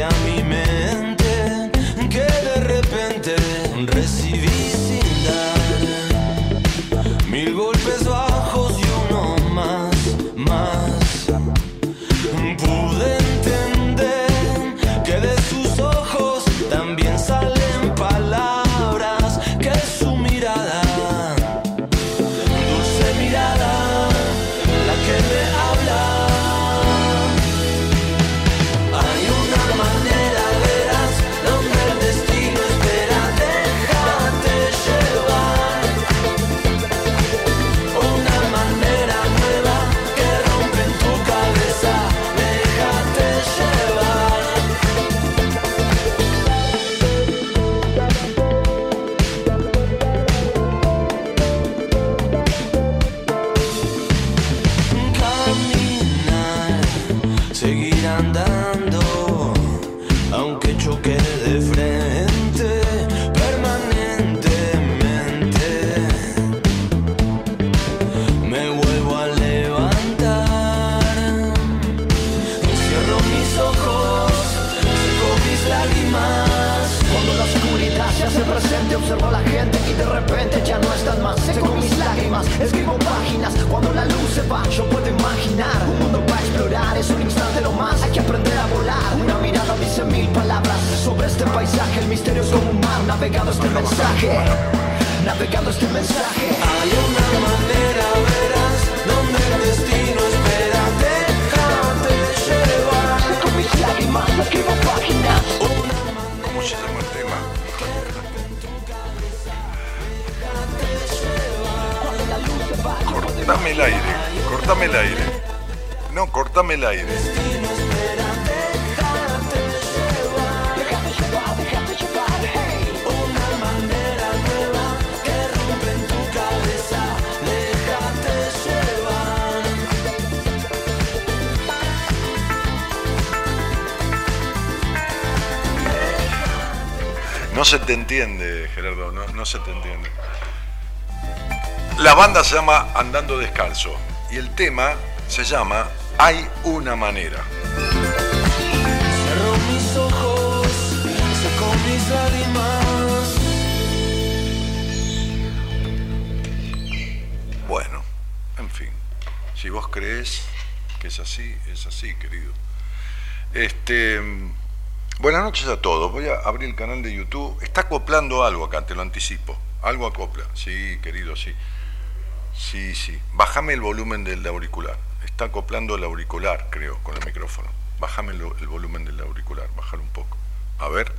Algo le este paisaje, el misterio es como un mar, navegando este mensaje, navegando este mensaje. Hay una manera, verás, donde el destino espera, déjate llevar. Con mis lágrimas escribo páginas. ¿Cómo se llama el tema? Cortame el aire, cortame el aire. No, cortame el aire. La banda se llama Andando Descalzo y el tema se llama Hay una manera. Cerró mis ojos, secó mis lágrimas. Bueno, en fin, si vos crees que es así, es así, querido. Este, buenas noches a todos. Voy a abrir el canal de YouTube. Está acoplando algo acá, te lo anticipo. Algo acopla. Sí, querido, sí. Sí, sí. Bájame el volumen del auricular. Está acoplando el auricular, creo, con el micrófono. Bájame el, volumen del auricular, bájalo un poco. A ver.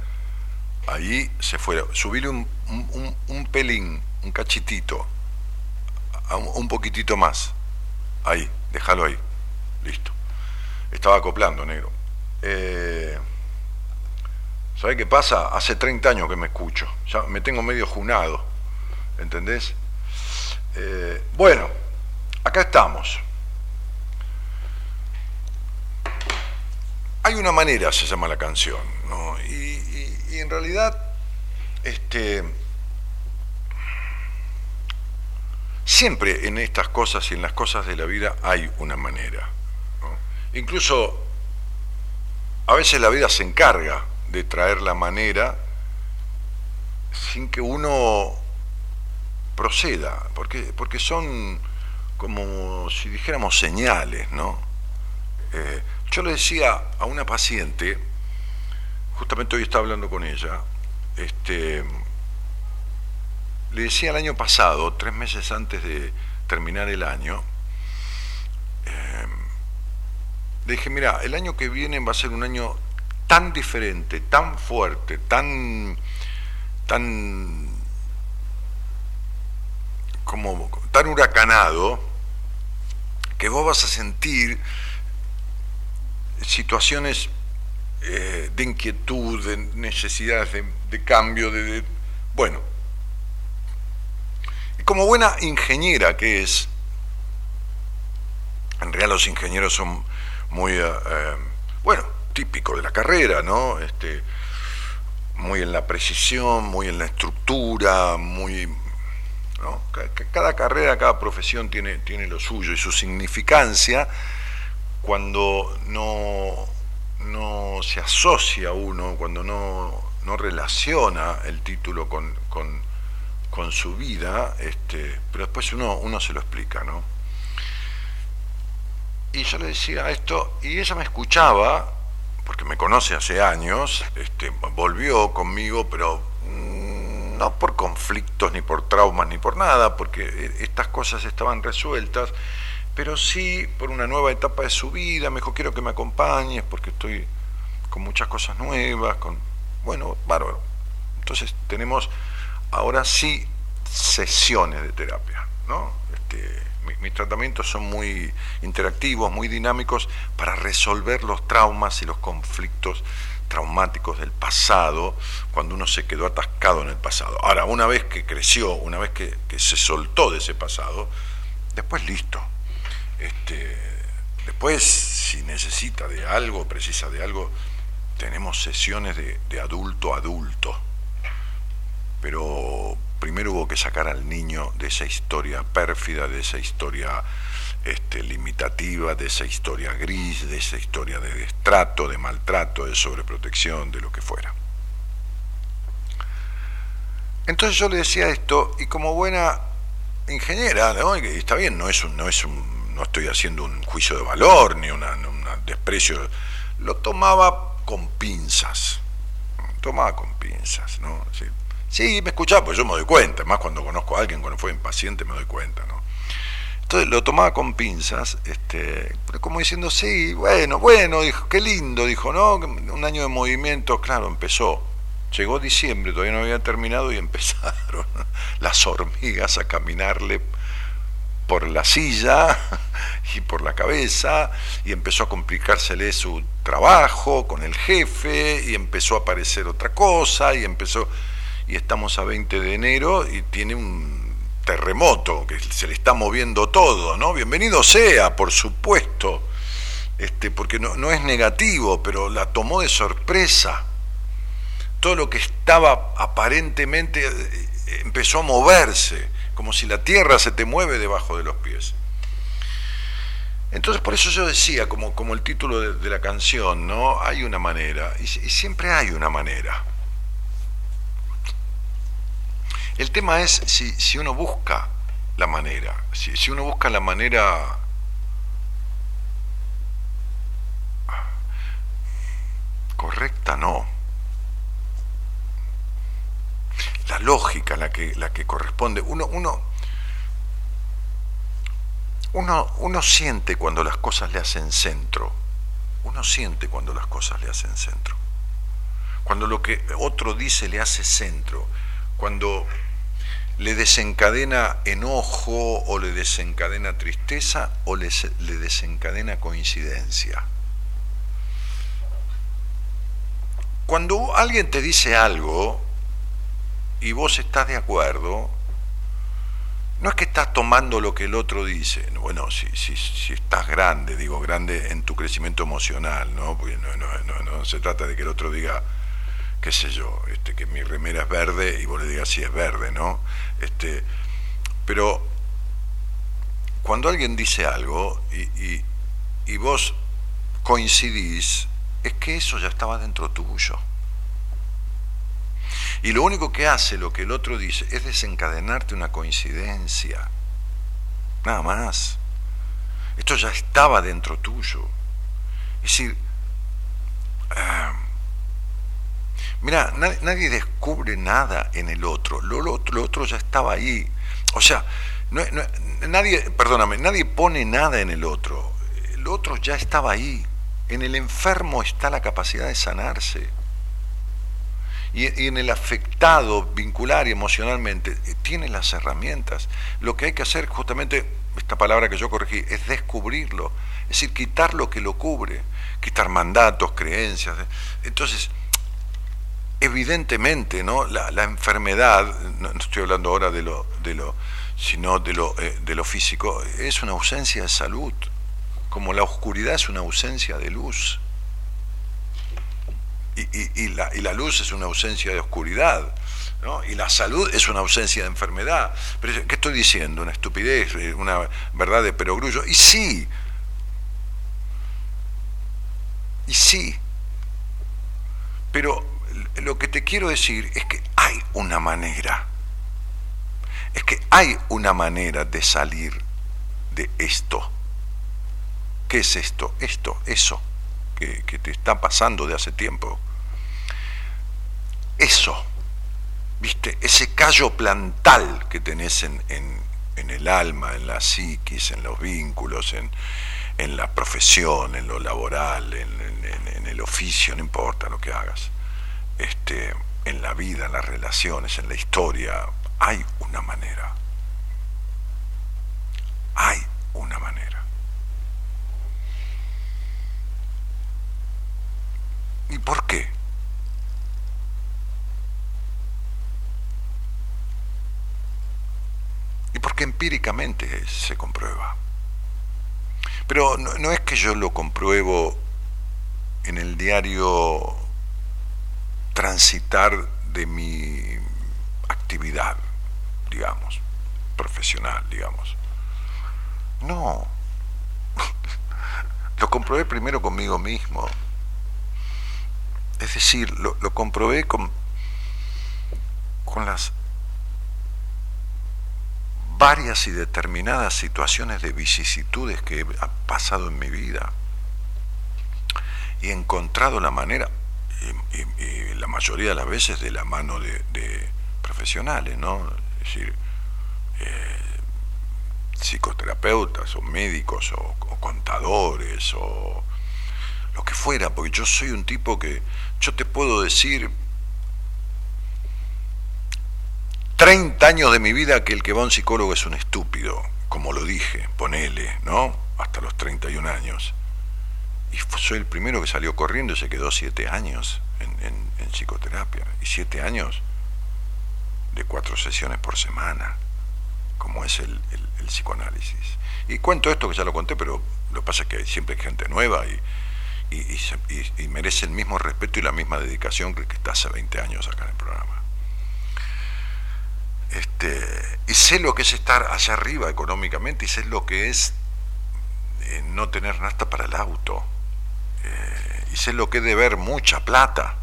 Ahí se fue. Subile un, un, pelín, un cachitito. Un, poquitito más. Ahí, déjalo ahí. Listo. Estaba acoplando, negro. Eh, ¿Sabe qué pasa? Hace 30 años que me escucho. Ya me tengo medio junado. ¿Entendés? Eh, bueno, acá estamos. Hay una manera, se llama la canción, ¿no? y, en realidad, este, siempre en estas cosas y en las cosas de la vida hay una manera. Incluso a veces la vida se encarga de traer la manera sin que uno proceda, porque, porque son como si dijéramos señales, ¿no? Eh, yo le decía a una paciente, justamente hoy estaba hablando con ella, este, le decía el año pasado, tres meses antes de terminar el año, eh, le dije, mira, el año que viene va a ser un año tan diferente, tan fuerte, tan, tan, como, tan huracanado, que vos vas a sentir situaciones eh, de inquietud, de necesidades de, cambio, de, bueno. Y como buena ingeniera que es, en realidad los ingenieros son muy, eh, eh, bueno, típicos de la carrera, ¿no? Este, muy en la precisión, muy en la estructura, muy... ¿no? Cada carrera, cada profesión tiene, tiene lo suyo y su significancia cuando no, no se asocia uno, cuando no, no relaciona el título con, con, con, su vida, este, pero después uno, uno se lo explica, ¿no? Y yo le decía esto, y ella me escuchaba, porque me conoce hace años, este, volvió conmigo, pero mm, no por conflictos, ni por traumas, ni por nada, porque e, estas cosas estaban resueltas, pero sí por una nueva etapa de su vida, me dijo, quiero que me acompañes porque estoy con muchas cosas nuevas, con, bueno, bárbaro. Entonces tenemos ahora sí sesiones de terapia, ¿no? Este, mis tratamientos son muy interactivos, muy dinámicos para resolver los traumas y los conflictos traumáticos del pasado, cuando uno se quedó atascado en el pasado. Ahora, una vez que creció, una vez que, se soltó de ese pasado, después listo, este, después, si necesita de algo, precisa de algo, tenemos sesiones de, adulto a adulto. Pero primero hubo que sacar al niño de esa historia pérfida, de esa historia este, limitativa, de esa historia gris, de esa historia de destrato, de maltrato, de sobreprotección, de lo que fuera. Entonces yo le decía esto, y como buena ingeniera, ¿no? está bien, no es un, no es un no estoy haciendo un juicio de valor ni un desprecio, lo tomaba con pinzas, tomaba con pinzas, ¿no? Me escuchaba, pues yo me doy cuenta, más cuando conozco a alguien, cuando fue impaciente me doy cuenta, ¿no? Entonces lo tomaba con pinzas, este, como diciendo, sí, bueno, bueno, dijo, qué lindo, dijo, ¿no? Un año de movimiento, claro, empezó. Llegó diciembre, todavía no había terminado y empezaron las hormigas a caminarle por la silla y por la cabeza, y empezó a complicársele su trabajo con el jefe, y empezó a aparecer otra cosa, y empezó, estamos a 20 de enero y tiene un terremoto, que se le está moviendo todo, ¿no? Bienvenido sea, por supuesto, este, porque no, no es negativo, pero la tomó de sorpresa. Todo lo que estaba aparentemente eh, empezó a moverse como si la tierra se te mueve debajo de los pies. Entonces por eso yo decía, como, como el título de, la canción, ¿no? Hay una manera, y, siempre hay una manera. El tema es si, si uno busca la manera, si, si uno busca la manera correcta, no. la lógica la que, la que corresponde. Uno, uno, uno, uno siente cuando las cosas le hacen centro. Uno siente cuando las cosas le hacen centro. Cuando lo que otro dice le hace centro. Cuando le desencadena enojo o le desencadena tristeza o le, desencadena coincidencia. Cuando alguien te dice algo, y vos estás de acuerdo, no es que estás tomando lo que el otro dice, bueno, si, si, si estás grande, digo grande en tu crecimiento emocional, ¿no? Porque no, no, no, se trata de que el otro diga, qué sé yo, este, que mi remera es verde y vos le digas si es verde, ¿no? Este, pero cuando alguien dice algo y, y, y vos coincidís, es que eso ya estaba dentro tuyo. Y lo único que hace lo que el otro dice es desencadenarte una coincidencia. Nada más. Esto ya estaba dentro tuyo. Es decir, ah, mira, nadie, descubre nada en el otro. Lo, otro. ya estaba ahí. O sea, nadie, perdóname, nadie pone nada en el otro. El otro ya estaba ahí. En el enfermo está la capacidad de sanarse. Y, en el afectado, vincular y emocionalmente, tiene las herramientas. Lo que hay que hacer, justamente, esta palabra que yo corregí, es descubrirlo. Es decir, quitar lo que lo cubre, quitar mandatos, creencias. Entonces, evidentemente, ¿no? La, enfermedad, no, estoy hablando ahora de lo, de lo sino de lo, eh, de lo físico, es una ausencia de salud, como la oscuridad es una ausencia de luz y, la, luz es una ausencia de oscuridad. Y la salud es una ausencia de enfermedad. Pero, ¿qué estoy diciendo? Una estupidez, eh, una verdad de perogrullo. Y sí. Y sí. Pero lo que te quiero decir es que hay una manera. Es que hay una manera de salir de esto. ¿Qué es esto? Esto, eso que, te está pasando de hace tiempo. Eso, ¿viste? Ese callo plantal que tenés en, en, el alma, en la psiquis, en los vínculos, en, en la profesión, en lo laboral, en, en, el oficio, no importa lo que hagas, este, en la vida, en las relaciones, en la historia, hay una manera. Hay una manera. ¿Y por qué? Y porque empíricamente se comprueba. Pero no, es que yo lo compruebo en el diario transitar de mi actividad, digamos, profesional, digamos. No. Lo comprobé primero conmigo mismo. Es decir, lo, comprobé con, con las varias y determinadas situaciones de vicisitudes que he pasado en mi vida y he encontrado la manera, y, la mayoría de las veces de la mano de, profesionales, ¿no? Es decir, eh, psicoterapeutas o médicos o, contadores o lo que fuera, porque yo soy un tipo que yo te puedo decir 30 años de mi vida que el que va a un psicólogo es un estúpido, como lo dije, ponele, ¿no? Hasta los 31 años. Y soy el primero que salió corriendo y se quedó 7 años en, psicoterapia. Y 7 años de cuatro sesiones por semana, como es el, el, psicoanálisis. Y cuento esto que ya lo conté, pero lo que pasa es que siempre hay gente nueva y, merece el mismo respeto y la misma dedicación que, que está hace 20 años acá en el programa. Este, y sé lo que es estar allá arriba económicamente y sé lo que es eh, no tener nada para el auto. Eh, y sé lo que es deber mucha plata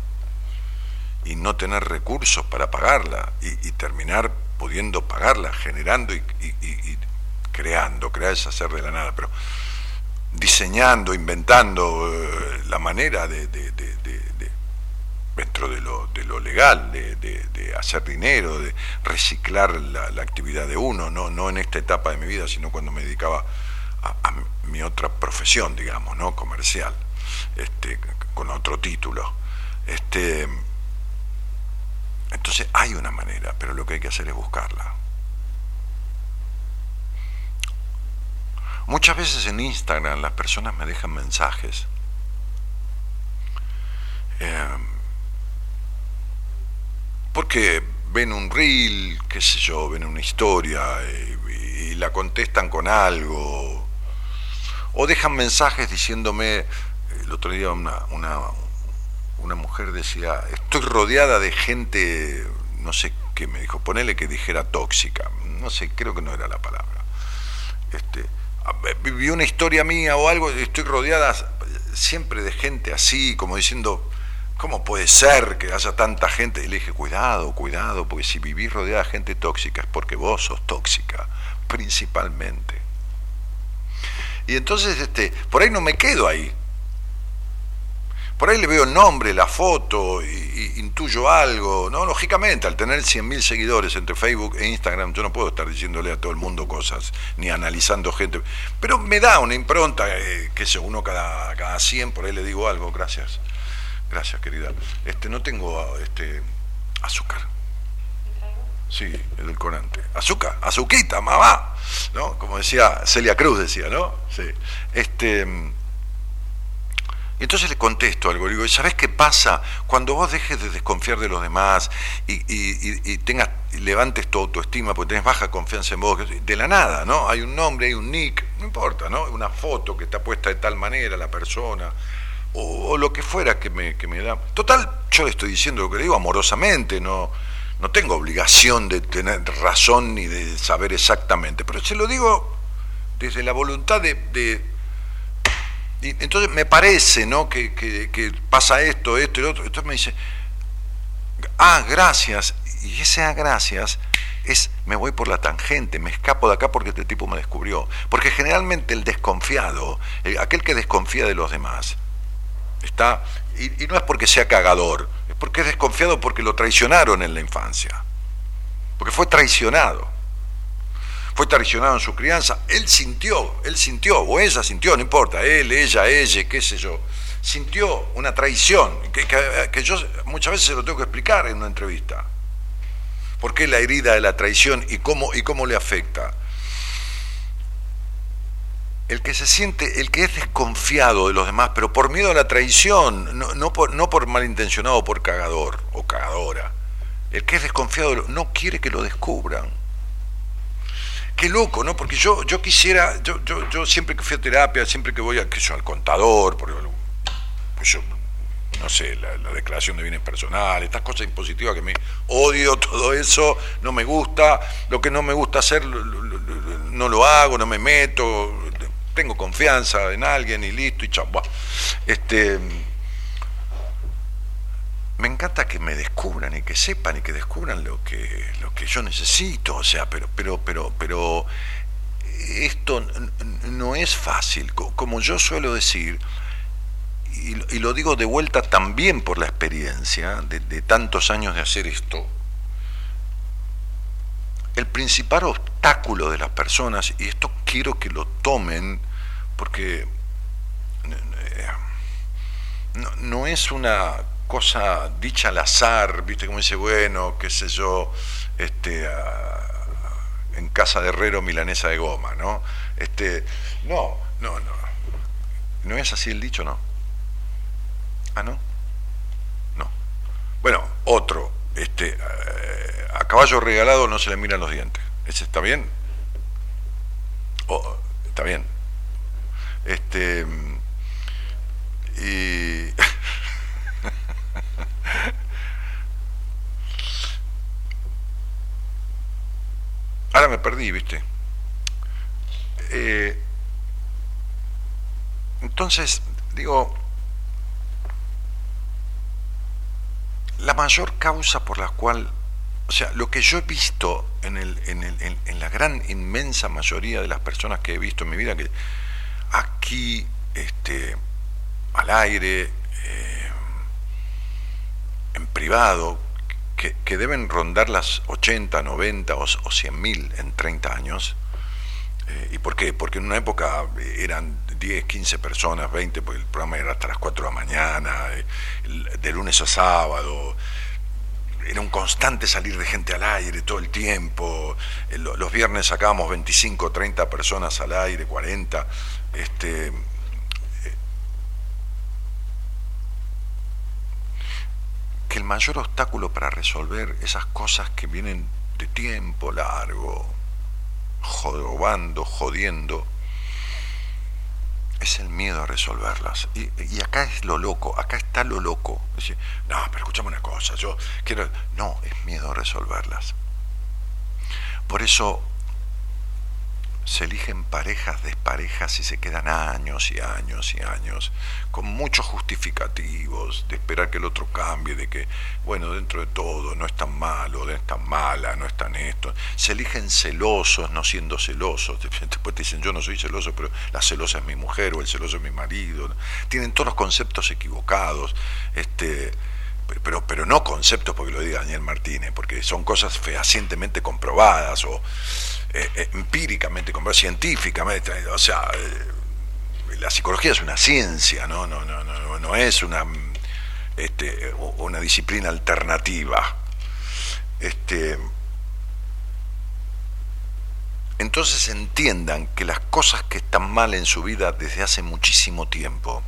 y no tener recursos para pagarla y, terminar pudiendo pagarla, generando y, creando. Crear es hacer de la nada, pero diseñando, inventando eh, la manera de, dentro de lo, de lo legal, de, hacer dinero, de reciclar la, actividad de uno, no, no en esta etapa de mi vida, sino cuando me dedicaba a, mi otra profesión, digamos, ¿no? comercial, este, con otro título. Este, entonces hay una manera, pero lo que hay que hacer es buscarla. Muchas veces en Instagram las personas me dejan mensajes. Em, porque ven un reel, qué sé yo, ven una historia y, la contestan con algo. O dejan mensajes diciéndome, el otro día una, una, una mujer decía, estoy rodeada de gente, no sé qué me dijo, ponele que dijera tóxica, no sé, creo que no era la palabra. Este, viví una historia mía o algo, estoy rodeada siempre de gente así, como diciendo, ¿Cómo puede ser que haya tanta gente? Y le dije, cuidado, cuidado, porque si vivís rodeada de gente tóxica es porque vos sos tóxica, principalmente. Y entonces, este, por ahí no me quedo ahí. Por ahí le veo el nombre, la foto, y, intuyo algo. No, lógicamente, al tener 100.000 seguidores entre Facebook e Instagram, yo no puedo estar diciéndole a todo el mundo cosas, ni analizando gente. Pero me da una impronta, eh, que sé, uno cada, cada 100, por ahí le digo algo, gracias. Gracias, querida. Este, no tengo este, azúcar. Sí, el corante. Azúcar, azuquita, mamá. ¿No? Como decía Celia Cruz, decía, ¿no? Sí. Este y entonces le contesto algo, le digo, ¿sabes qué pasa? Cuando vos dejes de desconfiar de los demás y, levantes tu autoestima porque tenés baja confianza en vos, de la nada, ¿no? Hay un nombre, hay un nick, no importa, ¿no? Una foto que está puesta de tal manera, la persona, o, lo que fuera que me, que me da. Total, yo le estoy diciendo lo que le digo amorosamente, no, no tengo obligación de tener razón ni de saber exactamente, pero se lo digo desde la voluntad de y entonces me parece, ¿no? Que, pasa esto, esto y lo otro. Entonces me dice, ah, gracias. Y ese ah, gracias es, me voy por la tangente, me escapo de acá porque este tipo me descubrió. Porque generalmente el desconfiado, aquel que desconfía de los demás, está, y no es porque sea cagador, es porque es desconfiado porque lo traicionaron en la infancia. Porque fue traicionado fue traicionado en su crianza, él sintió, él sintió, o ella sintió, no importa, él, ella, ella, qué sé yo, sintió una traición, que, yo muchas veces se lo tengo que explicar en una entrevista. ¿Por qué la herida de la traición y cómo, y cómo le afecta? El que se siente, el que es desconfiado de los demás, pero por miedo a la traición, no, por, no por malintencionado o por cagador o cagadora, el que es desconfiado no quiere que lo descubran qué loco, ¿no? Porque yo, yo quisiera, yo, yo, siempre que fui a terapia, siempre que voy a, yo, al contador, porque pues yo, no sé, la, declaración de bienes personales, estas cosas impositivas que me odio, todo eso, no me gusta, lo que no me gusta hacer no lo hago, no me meto, tengo confianza en alguien y listo y chao. Este, me encanta que me descubran y que sepan y que descubran lo que, lo que yo necesito, o sea, pero, pero, pero, pero esto no es fácil. Como yo suelo decir, y, lo digo de vuelta también por la experiencia de, tantos años de hacer esto, el principal obstáculo de las personas, y esto quiero que lo tomen, porque no, no es una cosa dicha al azar, viste como dice, bueno, qué sé yo, este, en casa de herrero milanesa de goma, ¿no? Este, no, no, no. ¿No es así el dicho, no? Ah, no. No. Bueno, otro, este, eh, a caballo regalado no se le miran los dientes. ¿Ese está bien? Oh, está bien. Este, y Ahora me perdí, ¿viste? Eh, entonces, digo, la mayor causa por la cual, o sea, lo que yo he visto en, la gran inmensa mayoría de las personas que he visto en mi vida, que aquí, este, al aire, eh, en privado, que, deben rondar las 80, 90 o, o 100 mil en 30 años. Eh, ¿Y por qué? Porque en una época eran 10, 15 personas, 20, porque el programa era hasta las 4 de la mañana, eh, de lunes a sábado. Era un constante salir de gente al aire todo el tiempo. Eh, los viernes sacábamos 25, 30 personas al aire, 40. Este, que el mayor obstáculo para resolver esas cosas que vienen de tiempo largo, jodobando, jodiendo, es el miedo a resolverlas. Y, acá es lo loco, acá está lo loco. no, pero escuchame una cosa, yo quiero... No, es miedo a resolverlas. Por eso se eligen parejas desparejas y se quedan años y años y años, con muchos justificativos, de esperar que el otro cambie, de que, bueno, dentro de todo no es tan malo, no es tan mala, no es tan esto. Se eligen celosos, no siendo celosos. Después te dicen, yo no soy celoso, pero la celosa es mi mujer o el celoso es mi marido. Tienen todos los conceptos equivocados. Este, pero, pero no conceptos porque lo diga Daniel Martínez, porque son cosas fehacientemente comprobadas o eh, eh, empíricamente científicamente, o sea, eh, la psicología es una ciencia, no, no, no, no, no es una, este, una disciplina alternativa. Este, entonces entiendan que las cosas que están mal en su vida desde hace muchísimo tiempo,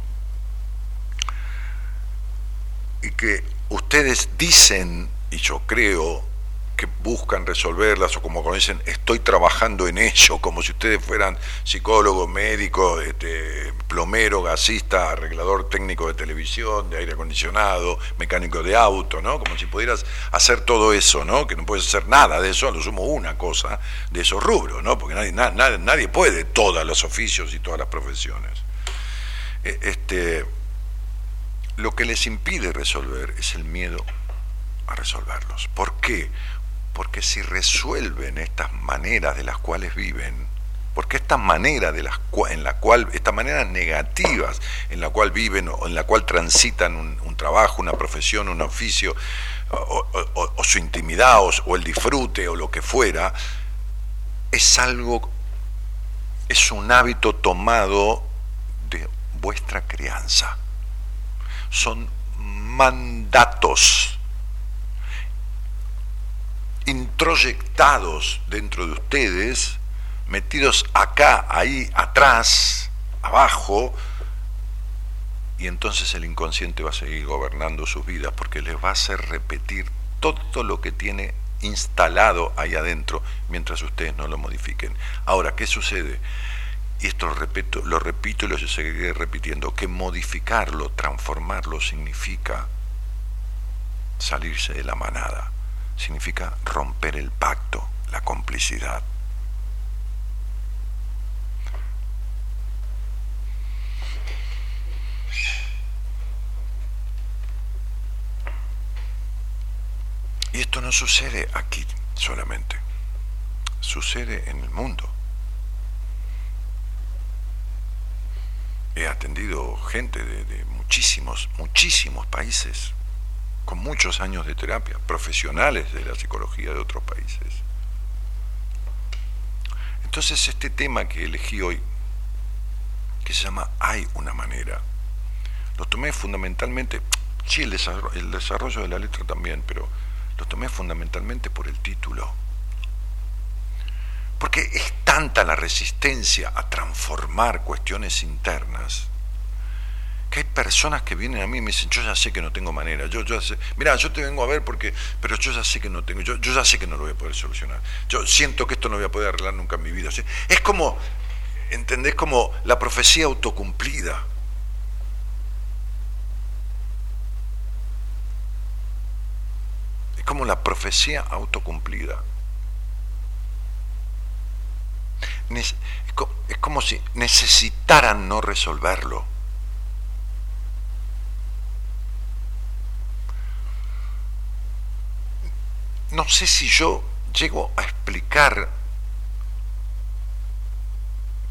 y que ustedes dicen, y yo creo, que buscan resolverlas, o como dicen, estoy trabajando en ello, como si ustedes fueran psicólogo, médico, este, plomero, gasista, arreglador técnico de televisión, de aire acondicionado, mecánico de auto, ¿no? Como si pudieras hacer todo eso, ¿no? Que no puedes hacer nada de eso, a lo sumo una cosa de esos rubros, ¿no? Porque nadie, nadie, nadie puede todos los oficios y todas las profesiones. E, este, lo que les impide resolver es el miedo a resolverlos. ¿Por qué? Porque si resuelven estas maneras de las cuales viven, porque esta manera de las en la cual, estas maneras negativas en la cual viven o en la cual transitan un, trabajo, una profesión, un oficio, o, su intimidad, o el disfrute, o lo que fuera, es algo, es un hábito tomado de vuestra crianza. Son mandatos introyectados dentro de ustedes, metidos acá, ahí, atrás, abajo, y entonces el inconsciente va a seguir gobernando sus vidas porque les va a hacer repetir todo lo que tiene instalado ahí adentro mientras ustedes no lo modifiquen. Ahora, ¿qué sucede? y esto lo repito, lo repito y lo seguiré repitiendo, que modificarlo, transformarlo significa salirse de la manada, significa romper el pacto, la complicidad. Y esto no sucede aquí solamente, sucede en el mundo. he atendido gente de, muchísimos, muchísimos países, con muchos años de terapia, profesionales de la psicología de otros países. Entonces este tema que elegí hoy, que se llama Hay una manera, lo tomé fundamentalmente, sí, el desarrollo, el desarrollo de la letra también, pero lo tomé fundamentalmente por el título porque es tanta la resistencia a transformar cuestiones internas que hay personas que vienen a mí y me dicen, yo ya sé que no tengo manera, yo, yo sé, mira, yo te vengo a ver porque, pero yo ya sé que no tengo, yo, yo ya sé que no lo voy a poder solucionar, yo siento que esto no voy a poder arreglar nunca en mi vida. Es como, ¿entendés? Como la profecía autocumplida. Es como la profecía autocumplida. es como si necesitaran no resolverlo. No sé si yo llego a explicar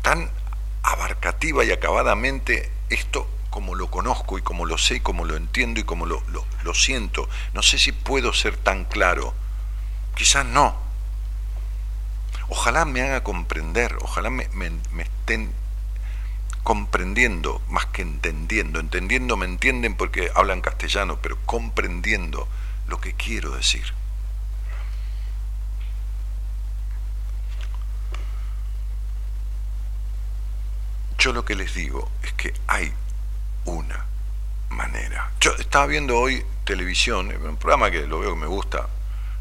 tan abarcativa y acabadamente esto como lo conozco y como lo sé y como lo entiendo y como lo, lo siento. No sé si puedo ser tan claro. Quizás no ojalá me haga comprender, ojalá me, estén comprendiendo más que entendiendo. Entendiendo me entienden porque hablan castellano, pero comprendiendo lo que quiero decir. Yo lo que les digo es que hay una manera. Yo estaba viendo hoy televisión, un programa que lo veo que me gusta,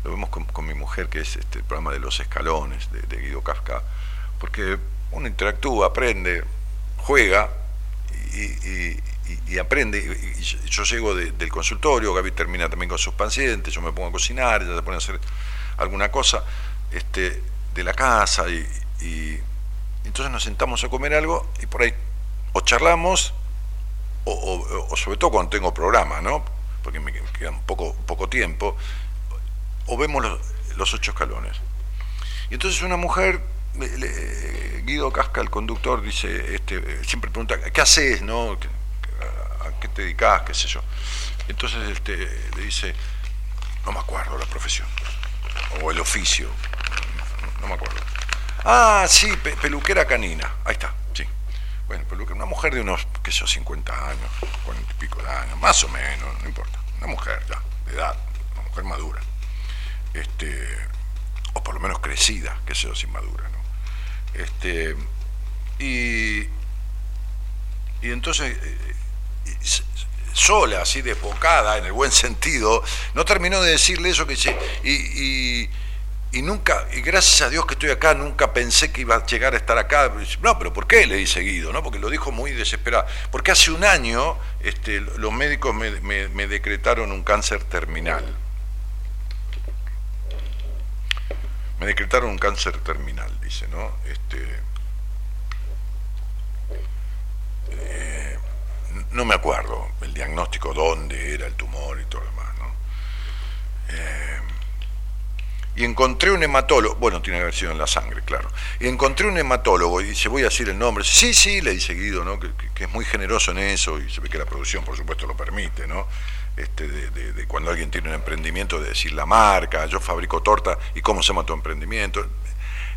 lo vemos con, mi mujer, que es este, el programa de los escalones de, Guido Kafka, porque uno interactúa, aprende, juega y, aprende. Yo llego del consultorio, Gaby termina también con sus pacientes, yo me pongo a cocinar, ella se pone a hacer alguna cosa este, de la casa y, Entonces nos sentamos a comer algo y por ahí o charlamos, o, sobre todo cuando tengo programa, ¿no? Porque me queda un poco, poco tiempo, o vemos los, los ocho escalones. Y entonces una mujer, Guido Casca, el conductor, dice, este, siempre pregunta, ¿qué haces, no? ¿Qué- ¿A, qué te dedicas? ¿Qué? Entonces este, le dice, no me acuerdo la profesión, o el oficio, no me acuerdo. Ah, sí, pe- peluquera canina, ahí está, sí. Bueno, peluquera, una mujer de unos, qué sé yo, 50 años, 40 y pico de años, más o menos, no importa, una mujer ya, de edad, una mujer madura este, o por lo menos crecida, que sea sin madura, ¿no? Este, y, y entonces, eh, s- sola, así desbocada, en el buen sentido, no terminó de decirle eso que dice, y, y, y nunca, y gracias a Dios que estoy acá, nunca pensé que iba a llegar a estar acá. No, pero ¿por qué? Le dice Guido, ¿no? Porque lo dijo muy desesperado. Porque hace un año este, los médicos me decretaron un cáncer terminal. Me decretaron un cáncer terminal, dice, ¿no? Este, eh, no me acuerdo el diagnóstico, dónde era el tumor y todo lo demás, ¿no? Eh, y encontré un hematólogo, bueno, tiene que haber sido en la sangre, claro. Y encontré un hematólogo y dice, voy a decir el nombre. Sí, sí, le dice Guido, ¿no? Que, es muy generoso en eso y se ve que la producción, por supuesto, lo permite, ¿no? Este, de, cuando alguien tiene un emprendimiento, de decir la marca, yo fabrico torta y cómo se llama tu emprendimiento.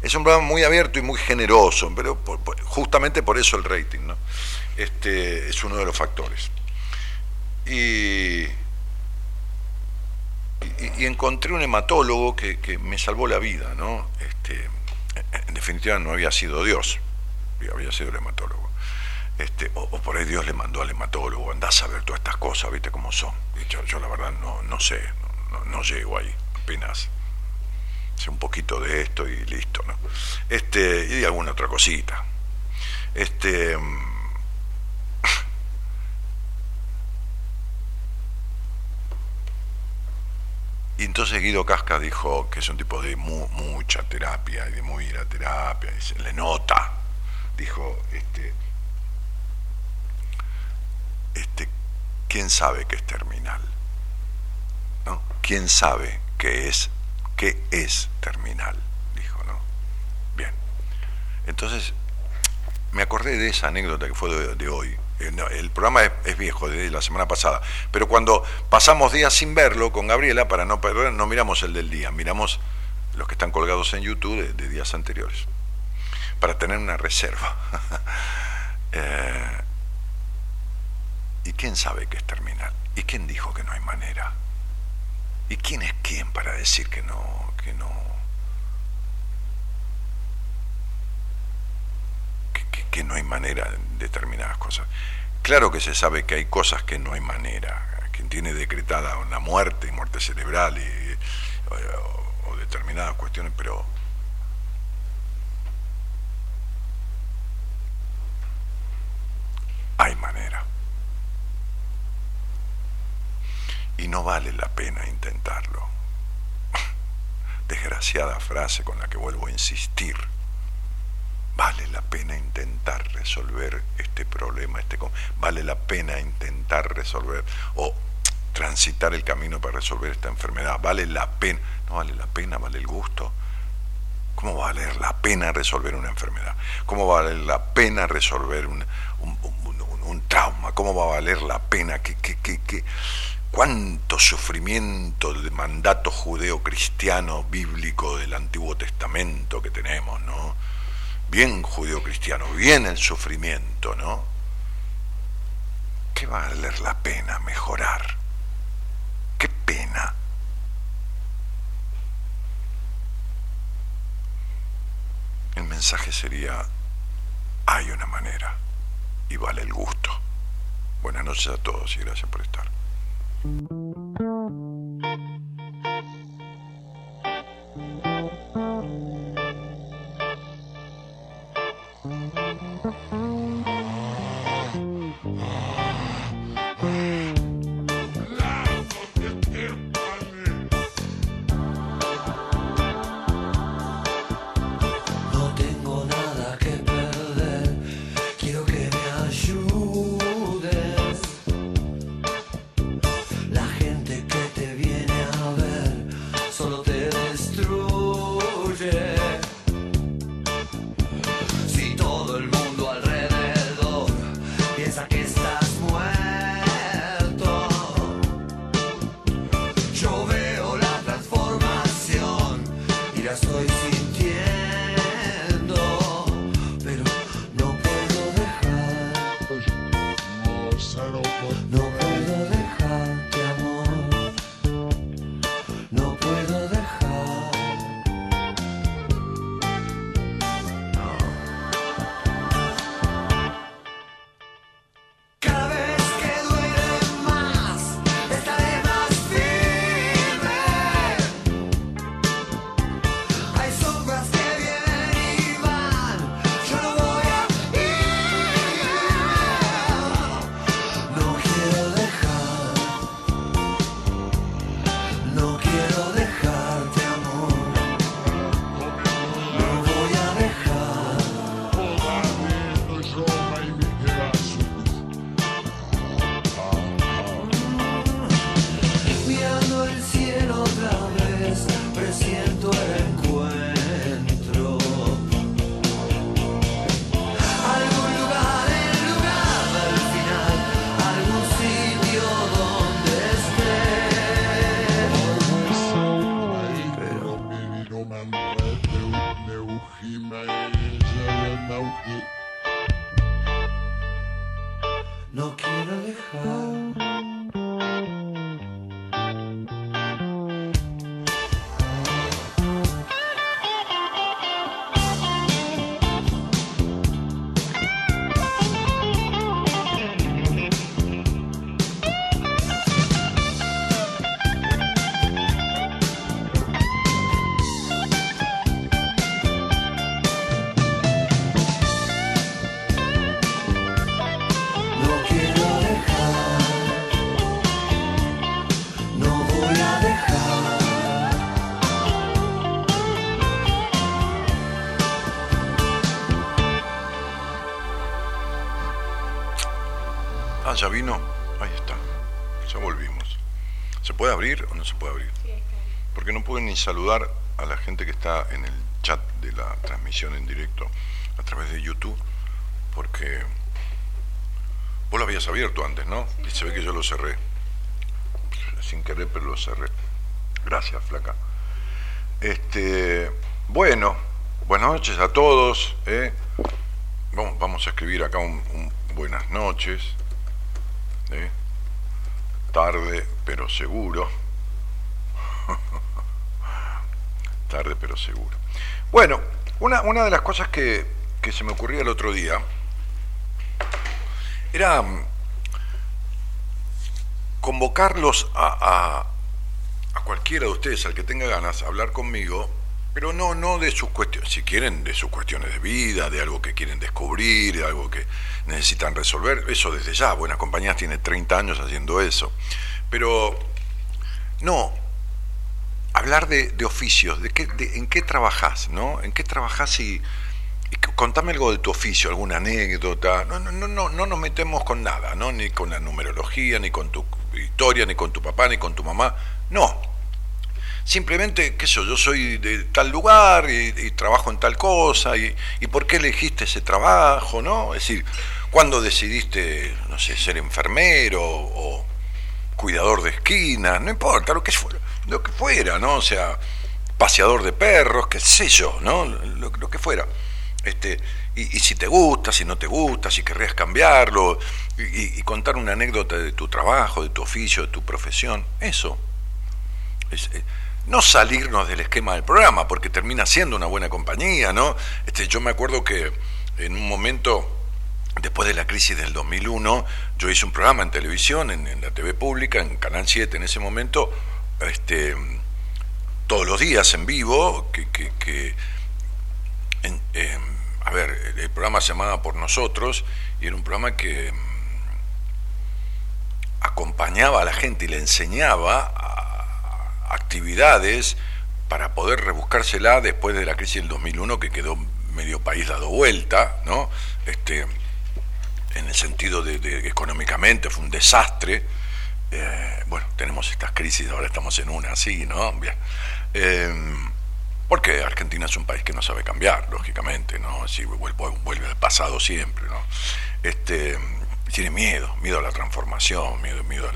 Es un programa muy abierto y muy generoso, pero justamente por eso el rating, ¿no? Este, es uno de los factores. Y, y, encontré un hematólogo que, me salvó la vida, ¿no? Este, en definitiva no había sido Dios, había sido el hematólogo. Este, o, por ahí Dios le mandó al hematólogo, andás a ver todas estas cosas, viste cómo son. Y yo, yo la verdad no, no sé, no, no- llego ahí, apenas sé un poquito de esto y listo, ¿no? Este, y alguna otra cosita. Este, mm, Y entonces Guido Casca dijo que es un tipo de mu- mucha terapia y de muy ir a terapia, y se le nota. Dijo, este, este, ¿quién sabe que es terminal? ¿No? ¿Quién sabe qué es, qué es terminal? Dijo, ¿no? Bien. Entonces, me acordé de esa anécdota que fue de, de hoy. Eh, El programa es, viejo, de la semana pasada, pero cuando pasamos días sin verlo con Gabriela, para no perder, no miramos el del día, miramos los que están colgados en YouTube de, días anteriores, para tener una reserva. Eh, ¿Y quién sabe que es terminal? ¿Y quién dijo que no hay manera? ¿Y quién es quién para decir que no, que no, que, no hay manera en determinadas cosas. Claro que se sabe que hay cosas que no hay manera. Quien tiene decretada una muerte, muerte cerebral y, o determinadas cuestiones, pero hay manera. Y no vale la pena intentarlo. Desgraciada frase con la que vuelvo a insistir vale la pena intentar resolver este problema, este vale la pena intentar resolver o transitar el camino para resolver esta enfermedad, vale la pena, no vale la pena, vale el gusto. ¿Cómo va a valer la pena resolver una enfermedad? ¿Cómo va a valer la pena resolver un, un- trauma? ¿Cómo va a valer la pena que, que, que, que- cuánto sufrimiento de mandato judeo-cristiano bíblico del Antiguo Testamento que tenemos, ¿no? Bien judío-cristiano, bien el sufrimiento, ¿no? ¿Qué va a valer la pena mejorar? ¿Qué pena? El mensaje sería, hay una manera y vale el gusto. Buenas noches a todos y gracias por estar. Puede abrir? Porque no pueden ni saludar a la gente que está en el chat de la transmisión en directo a través de YouTube, porque vos lo habías abierto antes, ¿no? Y se ve que yo lo cerré. Sin querer, pero lo cerré. Gracias, flaca. Este, bueno, buenas noches a todos. ¿eh? Vamos, vamos a escribir acá un, un buenas noches. ¿eh? Tarde, pero seguro. Tarde, pero seguro. Bueno, una, una de las cosas que, que se me ocurría el otro día era mm, convocarlos a, a, cualquiera de ustedes, al que tenga ganas, a hablar conmigo, pero no, no de sus cuestiones, si quieren, de sus cuestiones de vida, de algo que quieren descubrir, de algo que necesitan resolver, eso desde ya, Buenas Compañías tiene 30 años haciendo eso, pero no, hablar de, oficios, de, qué, en qué trabajás, ¿no? En qué trabajás y, contame algo de tu oficio, alguna anécdota. No, no, no, no, no nos metemos con nada, ¿no? Ni con la numerología, ni con tu historia, ni con tu papá, ni con tu mamá. No. Simplemente, qué sé yo, yo soy de tal lugar y, trabajo en tal cosa, y, por qué elegiste ese trabajo, ¿no? Es decir, ¿cuándo decidiste, no sé, ser enfermero cuidador de esquina? No importa, lo que fuera, lo que fuera, ¿no? O sea, paseador de perros, qué sé yo, ¿no? Lo, que fuera. Este, y, si te gusta, si no te gusta, si querrías cambiarlo, y, contar una anécdota de tu trabajo, de tu oficio, de tu profesión, eso. Es, eh, no salirnos del esquema del programa, porque termina siendo una buena compañía, ¿no? Este, yo me acuerdo que en un momento, después de la crisis del 2001, yo hice un programa en televisión, en, la TV pública, en Canal 7 en ese momento, este, todos los días en vivo, que, eh, a ver, el, programa se llamaba Por Nosotros, y era un programa que mm, acompañaba a la gente y le enseñaba a- actividades para poder rebuscársela después de la crisis del 2001 que quedó medio país dado vuelta, ¿no? Este, en el sentido de, que económicamente fue un desastre. Eh, bueno, tenemos estas crisis, ahora estamos en una así, ¿no? Bien. Eh, porque Argentina es un país que no sabe cambiar, lógicamente, ¿no? Así vuelve, vuelve al pasado siempre, ¿no? Este, tiene miedo, miedo a la transformación, miedo, miedo,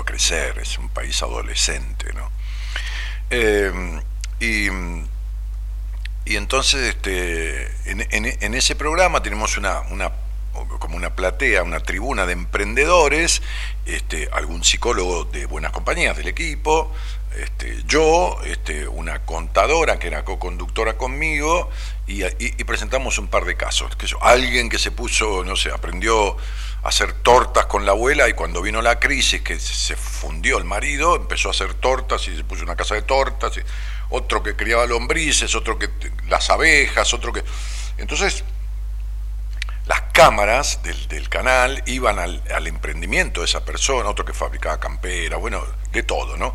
a crecer, es un país adolescente, ¿no? Eh, y, y entonces este, en, ese programa tenemos una como una platea, una tribuna de emprendedores, este, algún psicólogo de buenas compañías del equipo, este, yo, este, una contadora que era co-conductora conmigo, y, y- presentamos un par de casos. Que alguien que se puso, no sé, aprendió a hacer tortas con la abuela y cuando vino la crisis, que se se fundió el marido, empezó a hacer tortas y se puso una casa de tortas. y otro que criaba lombrices, otro que las abejas, otro que... Entonces, las cámaras del, canal iban al, al emprendimiento de esa persona, otro que fabricaba campera, bueno, de todo, ¿no?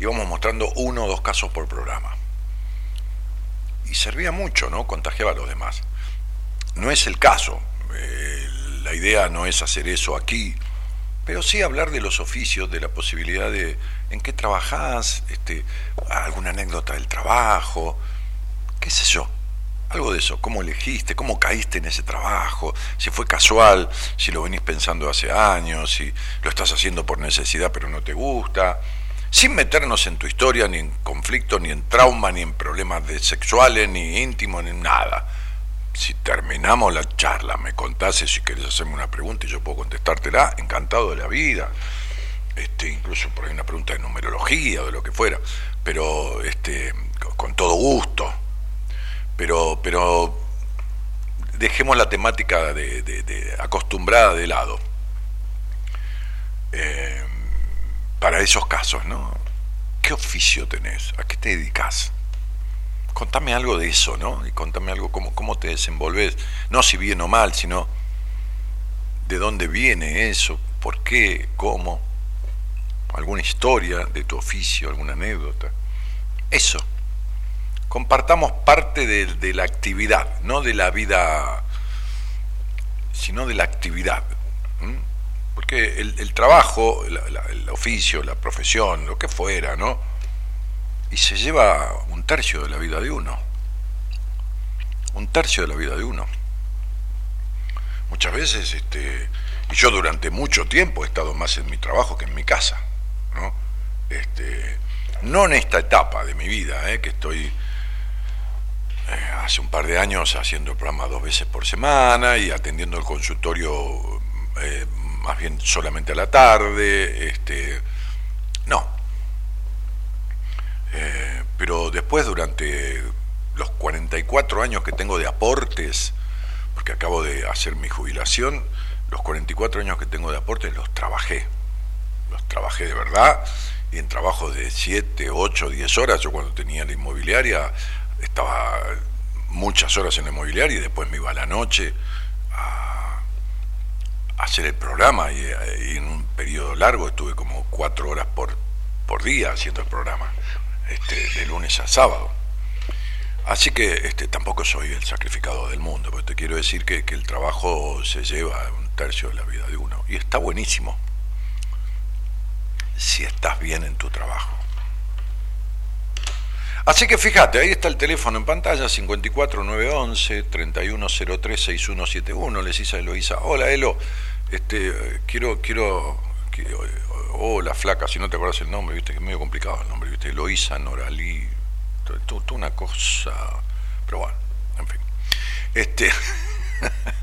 Íbamos mostrando uno o dos casos por programa. Y servía mucho, ¿no? Contagiaba a los demás. No es el caso. eh, la idea no es hacer eso aquí, pero sí hablar de los oficios, de la posibilidad de en qué trabajás, este, alguna anécdota del trabajo, qué sé yo, algo de eso, cómo elegiste, cómo caíste en ese trabajo, si fue casual, si lo venís pensando hace años, si lo estás haciendo por necesidad pero no te gusta, sin meternos en tu historia, ni en conflicto, ni en trauma, ni en problemas de sexuales, ni íntimos, ni nada. Si terminamos la charla, me contás si querés hacerme una pregunta y yo puedo contestártela, encantado de la vida. Este, incluso por ahí una pregunta de numerología o de lo que fuera, pero este, con- con todo gusto pero, pero dejemos la temática de, acostumbrada de lado. Eh, para esos casos, ¿no? ¿Qué oficio tenés? ¿A qué te dedicas? Contame algo de eso, ¿no? Y contame algo, cómo, cómo te desenvolves. No si bien o mal, sino de dónde viene eso, por qué, cómo. Alguna historia de tu oficio, alguna anécdota. Eso compartamos parte de, la actividad, no de la vida, sino de la actividad. Porque el, trabajo, el oficio, la profesión, lo que fuera, ¿no? Y se lleva un tercio de la vida de uno. Un tercio de la vida de uno. Muchas veces, este, y yo durante mucho tiempo he estado más en mi trabajo que en mi casa, ¿no? Este, no en esta etapa de mi vida, ¿eh? que estoy eh, hace un par de años haciendo el programa dos veces por semana y atendiendo el consultorio eh, más bien solamente a la tarde. Este, no. Eh, pero después, durante los 44 años que tengo de aportes, porque acabo de hacer mi jubilación, los 44 años que tengo de aportes los trabajé. Los trabajé de verdad y en trabajos de 7, 8, 10 horas. Yo cuando tenía la inmobiliaria estaba muchas horas en la inmobiliaria y después me iba a la noche a, hacer el programa y, eh, y en un periodo largo estuve como cuatro horas por, por día haciendo el programa, este, de lunes a sábado. Así que este, tampoco soy el sacrificado del mundo, porque te quiero decir que, que el trabajo se lleva un tercio de la vida de uno y está buenísimo si estás bien en tu trabajo. Así que fíjate, ahí está el teléfono en pantalla, 54911-3103-6171. Les dice a Eloisa, hola Elo, este, quiero, quiero, quiero- hola flaca, si no te acuerdas el nombre, viste que es medio complicado el nombre, viste, Eloisa, Noralí, to- to- toda una cosa, pero bueno, en fin. Este,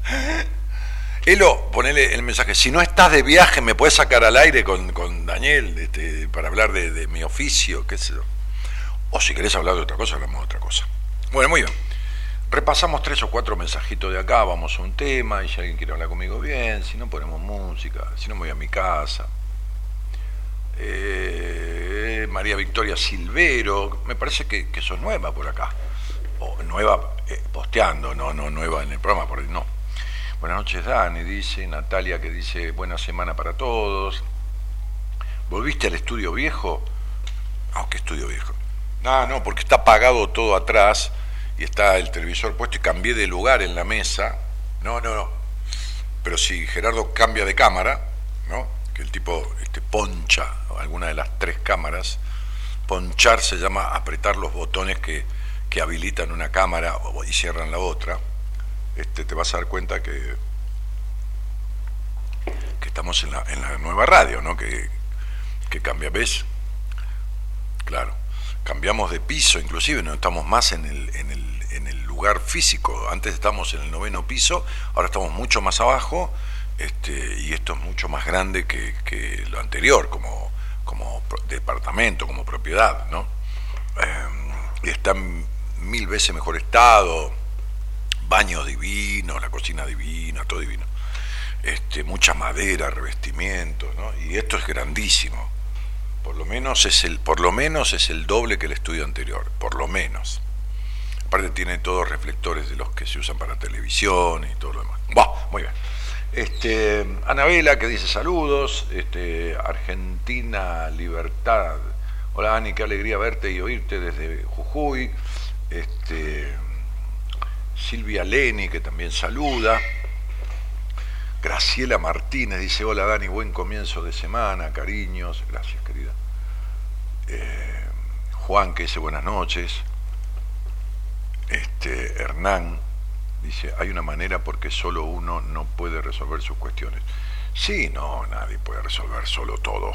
Elo, ponele el mensaje. Si no estás de viaje, me puedes sacar al aire con, con Daniel este, para hablar de, de mi oficio, qué sé yo. O si querés hablar de otra cosa, hablamos de otra cosa. Bueno, muy bien. Repasamos tres o cuatro mensajitos de acá, vamos a un tema, y si alguien quiere hablar conmigo, bien. Si no, ponemos música. Si no, me voy a mi casa. Eh, María Victoria Silvero, me parece que, que sos nueva por acá. O nueva eh, posteando, no, no nueva en el programa, por ahí no. Buenas noches, Dani, dice. Natalia que dice buena semana para todos. ¿Volviste al estudio viejo? Ah, ¿qué estudio viejo? No, no, porque está apagado todo atrás y está el televisor puesto y cambié de lugar en la mesa. No, no, no. Pero si Gerardo cambia de cámara, ¿no? Que el tipo este, poncha alguna de las tres cámaras. Ponchar se llama apretar los botones que, que habilitan una cámara y cierran la otra. Este, te vas a dar cuenta que, que estamos en la, en la nueva radio, ¿no? Que, que cambia, ¿ves? Claro. Cambiamos de piso, inclusive, no estamos más en el, en el, en el lugar físico. Antes estábamos en el noveno piso, ahora estamos mucho más abajo, este, y esto es mucho más grande que, que lo anterior, como, como departamento, como propiedad, ¿no? Eh, está en mil veces mejor estado, baños divinos, la cocina divina, todo divino. Este, mucha madera, revestimientos, ¿no? Y esto es grandísimo. Por lo menos es el, por lo menos es el doble que el estudio anterior, por lo menos. Aparte tiene todos reflectores de los que se usan para televisión y todo lo demás. Buah, muy bien. Este, Anabela que dice saludos, este, Argentina Libertad. Hola Ani, qué alegría verte y oírte desde Jujuy. Este, Silvia Leni que también saluda. Graciela Martínez dice, hola Dani, buen comienzo de semana, cariños. Gracias, querida. Eh, Juan que dice buenas noches. Este, Hernán dice, hay una manera porque solo uno no puede resolver sus cuestiones. Sí, no, nadie puede resolver solo todo.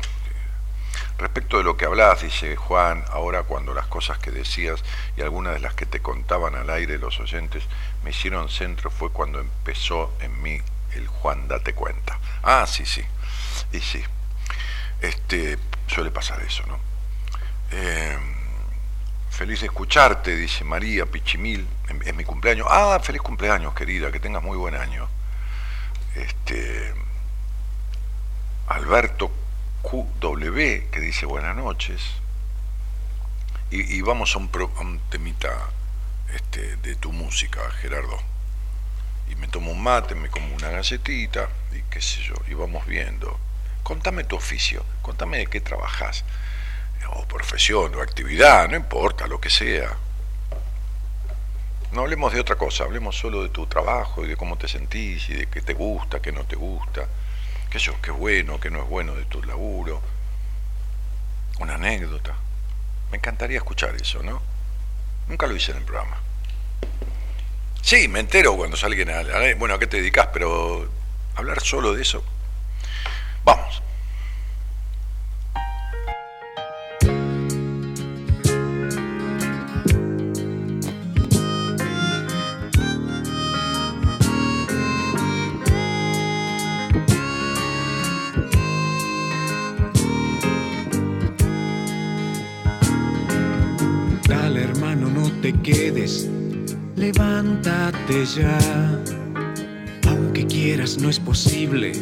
Respecto de lo que hablás, dice Juan, ahora cuando las cosas que decías y algunas de las que te contaban al aire los oyentes me hicieron centro fue cuando empezó en mí el Juan, date cuenta. Ah, sí, sí. Y sí. Este, suele pasar eso, ¿no? Eh, feliz de escucharte, dice María Pichimil. Es mi cumpleaños. Ah, feliz cumpleaños, querida, que tengas muy buen año. Este, Alberto QW, que dice buenas noches. Y, vamos a un, pro- a un temita este, de tu música, Gerardo. Y me tomo un mate, me como una galletita, y qué sé yo, y vamos viendo. Contame tu oficio, contame de qué trabajás, o profesión, o actividad, no importa, lo que sea. No hablemos de otra cosa, hablemos solo de tu trabajo y de cómo te sentís y de qué te gusta, qué no te gusta, qué yo, qué es bueno, qué no es bueno de tu laburo. Una anécdota. Me encantaría escuchar eso, ¿no? Nunca lo hice en el programa. Sí, me entero cuando alguien a, a- bueno, ¿a qué te dedicas? Pero hablar solo de eso. Vamos. Dale hermano, no te quedes, levántate ya. Aunque quieras, no es posible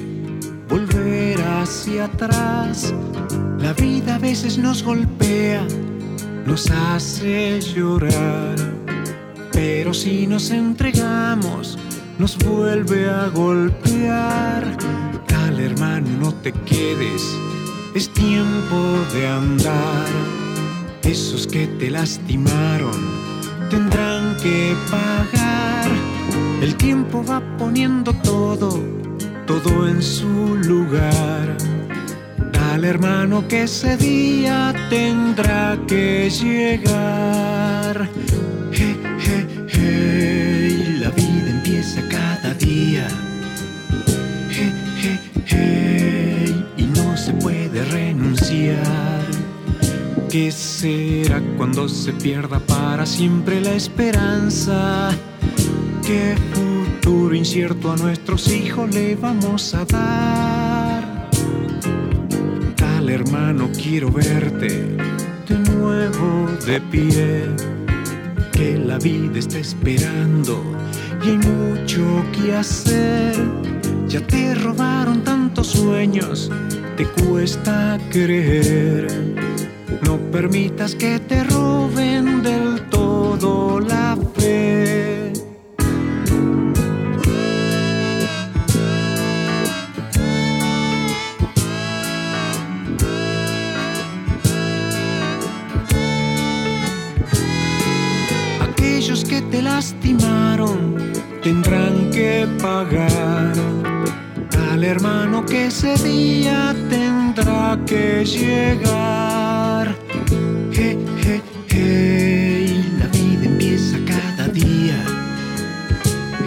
volver hacia atrás. La vida a veces nos golpea, nos hace llorar. Pero si nos entregamos, nos vuelve a golpear. Dale hermano, no te quedes, es tiempo de andar. Esos que te lastimaron tendrán que pagar. El tiempo va poniendo todo, todo en su lugar. Dale hermano que ese día tendrá que llegar. Hey, hey, hey, la vida empieza cada día. Hey, hey, hey, y no se puede renunciar. ¿Qué será cuando se pierda para siempre la esperanza? ¿Qué futuro incierto a nuestros hijos le vamos a dar? Dale hermano, quiero verte de nuevo de pie. Que la vida está esperando y hay mucho que hacer. Ya te robaron tantos sueños, te cuesta creer. No permitas que te roben del todo la fe. Aquellos que te lastimaron tendrán que pagar. Al hermano que ese día tendrá que llegar. Hey, hey, hey, la vida empieza cada día.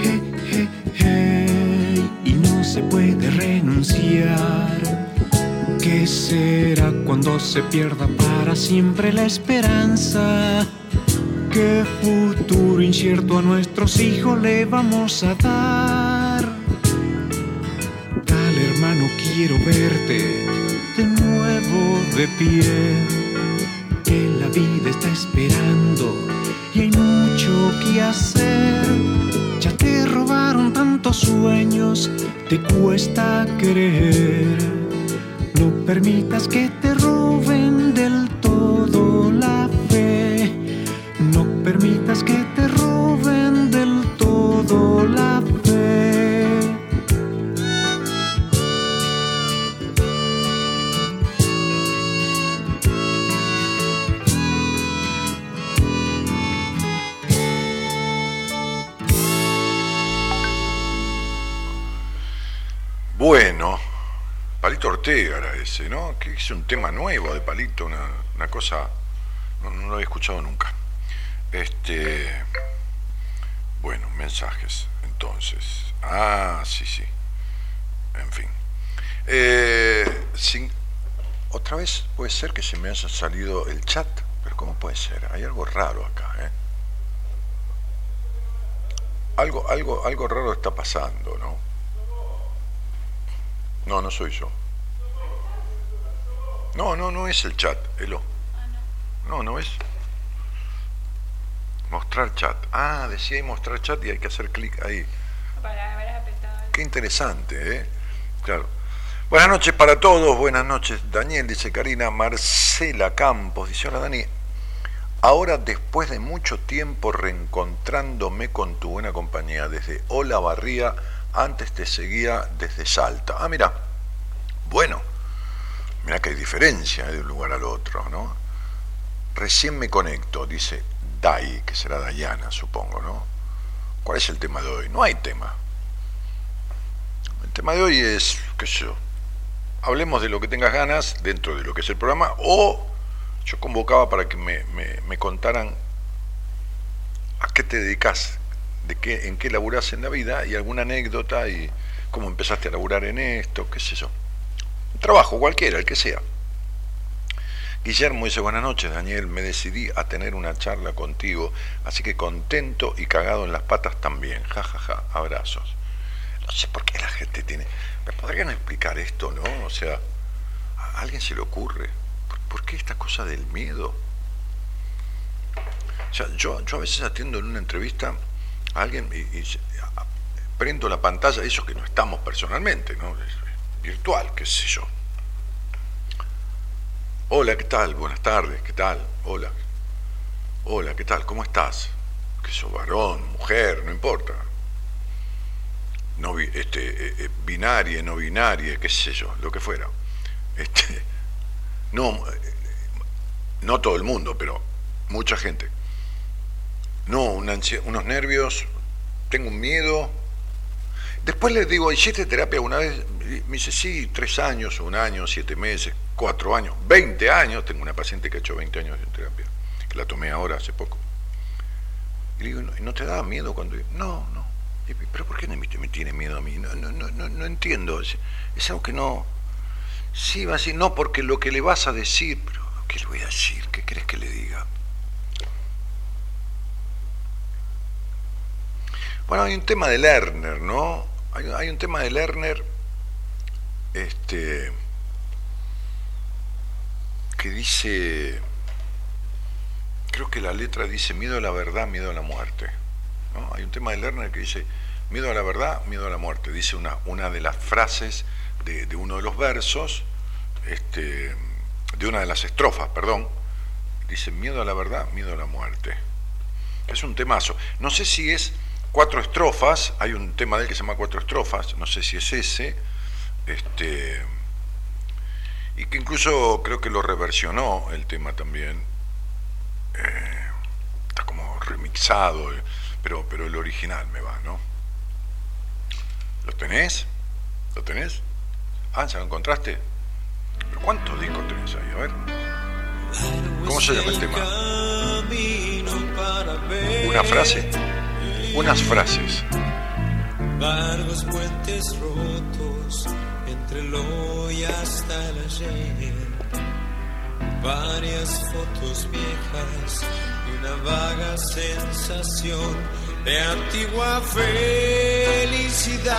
Hey, hey, hey, y no se puede renunciar. ¿Qué será cuando se pierda para siempre la esperanza? qué futuro incierto a nuestros hijos le vamos a dar. Hermano, quiero verte de nuevo de pie. Que la vida está esperando y hay mucho que hacer. Ya te robaron tantos sueños, te cuesta creer. No permitas que te roben Ortega era ese, ¿no? Que es un tema nuevo de Palito, una, una cosa. No, lo había escuchado nunca. Este. Bueno, mensajes, entonces. Ah, sí, sí. En fin. Eh, sin- otra vez puede ser que se me haya salido el chat, pero ¿cómo puede ser? Hay algo raro acá, ¿eh? Algo, algo, algo raro está pasando, ¿no? No, no soy yo. No, no, no es el chat, Elo. No, no es. Mostrar chat. Ah, decía ahí mostrar chat y hay que hacer clic ahí. Para haber apretado. Qué interesante, ¿eh? Claro. Buenas noches para todos, buenas noches. Daniel, dice Karina. Marcela Campos, dice, hola Dani. Ahora, después de mucho tiempo reencontrándome con tu buena compañía, desde Hola Barría, antes te seguía desde Salta. Ah, mira. Bueno, mira que hay diferencia de un lugar al otro, ¿no? Recién me conecto, dice Dai, que será Dayana, supongo, ¿no? ¿Cuál es el tema de hoy? No hay tema. El tema de hoy es, qué sé yo, hablemos de lo que tengas ganas dentro de lo que es el programa o yo convocaba para que me contaran a qué te dedicas, de qué, en qué laburás en la vida y alguna anécdota y cómo empezaste a laburar en esto, qué sé yo. Trabajo cualquiera, el que sea. Guillermo dice, buenas noches Daniel, me decidí a tener una charla contigo, así que contento y cagado en las patas también. Ja, ja, ja, abrazos. No sé por qué la gente tiene... ¿Me podrían explicar esto, no? O sea, ¿a alguien se le ocurre? ¿Por, qué esta cosa del miedo? O sea, yo, yo a veces atiendo en una entrevista a alguien y, y prendo la pantalla, eso que no estamos personalmente, ¿no? Virtual, qué sé yo. Hola, ¿qué tal? Buenas tardes, ¿qué tal? Hola. Hola, ¿qué tal? ¿Cómo estás? Que sos varón, mujer, no importa. No, este, eh, eh, binaria, no binaria, qué sé yo, lo que fuera. Este, no, no todo el mundo, pero mucha gente. No, una unos nervios, tengo un miedo. Después les digo, ¿hiciste terapia una vez? Me dice, sí, tres años, un año, siete meses, cuatro años, 20 años. Tengo una paciente que ha hecho 20 años de terapia, que la tomé ahora hace poco. Y le digo, ¿no, ¿no te da miedo cuando.? No, no. ¿Pero por qué me, me tiene miedo a mí? No, no, no, no, no entiendo. Es, es algo que no. Sí, va a decir, no, porque lo que le vas a decir. Pero, ¿qué le voy a decir? ¿Qué crees que le diga? Bueno, hay un tema de Lerner, ¿no? Hay, un tema de Lerner este, que dice, creo que la letra dice miedo a la verdad, miedo a la muerte. Hay un tema de Lerner que dice miedo a la verdad, miedo a la muerte. Dice una, una de las frases de, de uno de los versos, este, de una de las estrofas, perdón, dice miedo a la verdad, miedo a la muerte. Es un temazo. No sé si es cuatro estrofas, hay un tema de él que se llama cuatro estrofas, no sé si es ese, este, y que incluso creo que lo reversionó el tema también. Eh, está como remixado, eh, pero, pero el original me va, ¿no? ¿Lo tenés? ¿Lo tenés? Ah, ¿ya lo encontraste? ¿Pero cuántos discos tenés ahí? A ver. ¿Cómo se llama el tema? Una frase. Unas frases. Largos puentes rotos entre el hoy hasta el ayer. varias fotos viejas y una vaga sensación de antigua felicidad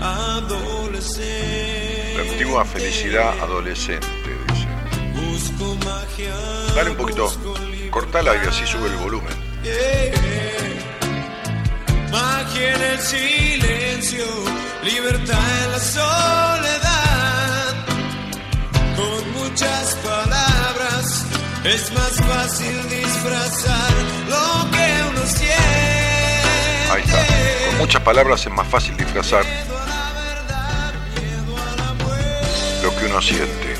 adolescente. La antigua felicidad adolescente, dice. Busco magia. Dale un poquito, cortala y así sube el volumen. Magia en el silencio, libertad en la soledad. Con muchas palabras es más fácil disfrazar lo que uno siente. Ahí está. Con muchas palabras es más fácil disfrazar lo que uno siente.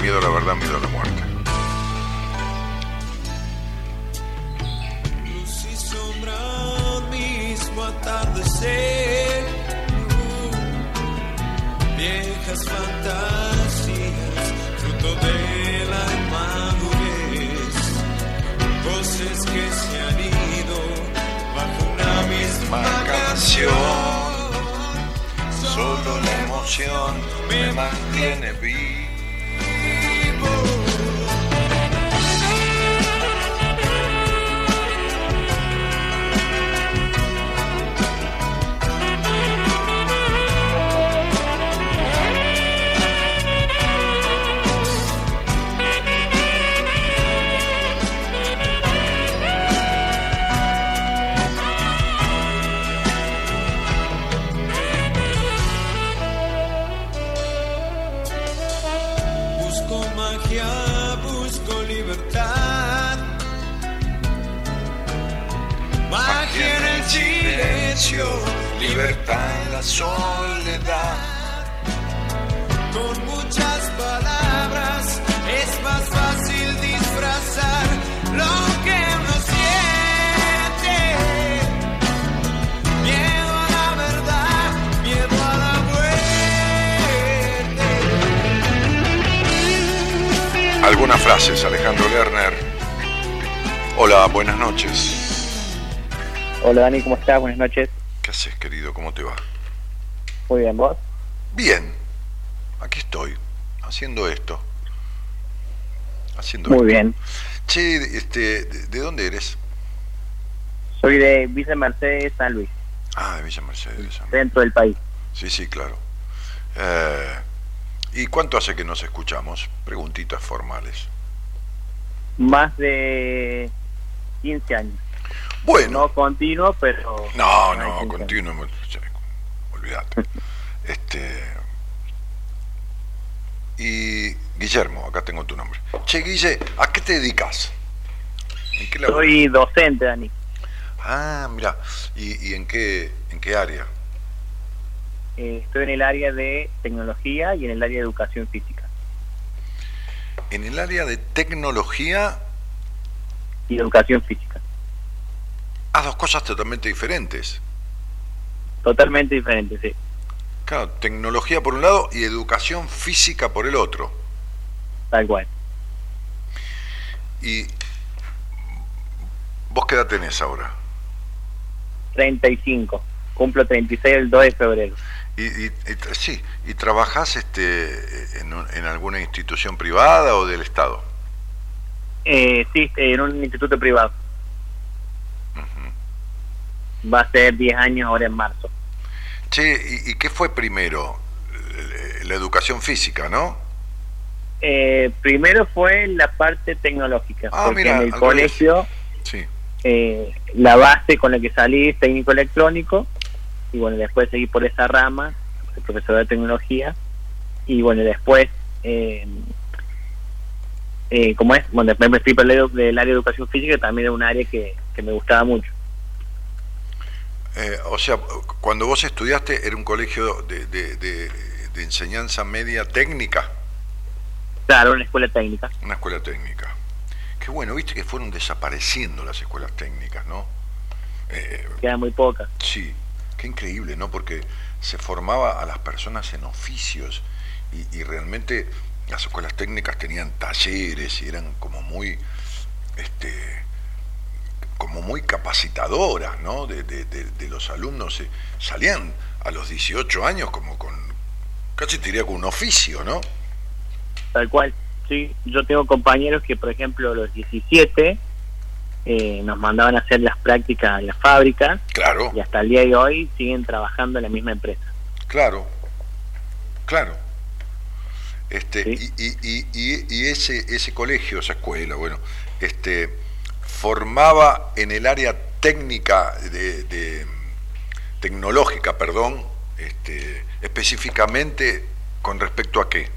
Miedo a la verdad, miedo a la muerte. Mismo atardecer. Viejas fantasías, fruto de la inmadurez. Voces que se han ido bajo una misma canción. Solo la emoción me mantiene vivo. Libertad en la soledad. con muchas palabras es más fácil disfrazar lo que uno siente. Miedo a la verdad, miedo a la muerte. Algunas frases, Alejandro Lerner. Hola, buenas noches. Hola Dani, ¿cómo estás? Buenas noches. ¿Qué haces, querido? ¿Cómo te va? Muy bien, ¿vos? Bien, aquí estoy, haciendo esto. Haciendo Muy esto. bien. Che, este, ¿de, de dónde eres? Soy de Villa Mercedes, San Luis, Ah, de Villa Mercedes. dentro del país. Sí, sí, claro. Eh, ¿Y cuánto hace que nos escuchamos? Preguntitas formales. Más de 15 años. Bueno, No continuo, pero... no, no, 15 años. continuo. Olvídate. Este. Y Guillermo, acá tengo tu nombre. Che, Guille, ¿a qué te dedicas? ¿En qué laburas? Soy docente, Dani. Ah, mira. ¿Y, y en qué en qué área? Eh, estoy en el área de tecnología y en el área de educación física. En el área de tecnología, Y educación física. Dos cosas totalmente diferentes. Totalmente diferente, sí. Claro, tecnología por un lado y educación física por el otro. Tal cual. ¿Y vos qué edad tenés ahora? 35. Cumplo 36 el 2 de febrero. Y, y- sí, ¿y trabajás este, en, un- en alguna institución privada o del Estado? Eh, sí, en un instituto privado. Va a ser 10 años ahora en marzo. Che, ¿y, y qué fue primero? Eh, La educación física, ¿no? Eh, primero fue la parte tecnológica, Ah, porque mira, en el colegio Sí. eh, la base con la que salí es técnico electrónico y bueno, después seguí por esa rama, soy profesor de tecnología y bueno, después, eh, eh, como es, bueno, después me fui por el área de educación física, también era un área que, que me gustaba mucho. Eh, o sea, cuando vos estudiaste era un colegio de, de- de- de enseñanza media técnica, Claro, una escuela técnica. una escuela técnica. Qué bueno, viste que fueron desapareciendo las escuelas técnicas, ¿no? Eh, queda muy poca. Sí, qué increíble, ¿no? Porque se formaba a las personas en oficios y, y realmente las escuelas técnicas tenían talleres y eran como muy, este, como muy capacitadoras, ¿no? De, de- de- de los alumnos eh, salían a los 18 años como con, casi te diría con un oficio, ¿no? Tal cual. Sí, yo tengo compañeros que, por ejemplo, a los 17 eh, nos mandaban a hacer las prácticas en la fábrica Claro, y hasta el día de hoy siguen trabajando en la misma empresa. claro, claro. Este, Sí. y, y, y, y- y ese, ese colegio, esa escuela, bueno, este, formaba en el área técnica de, de- tecnológica, perdón, este, específicamente con respecto a qué?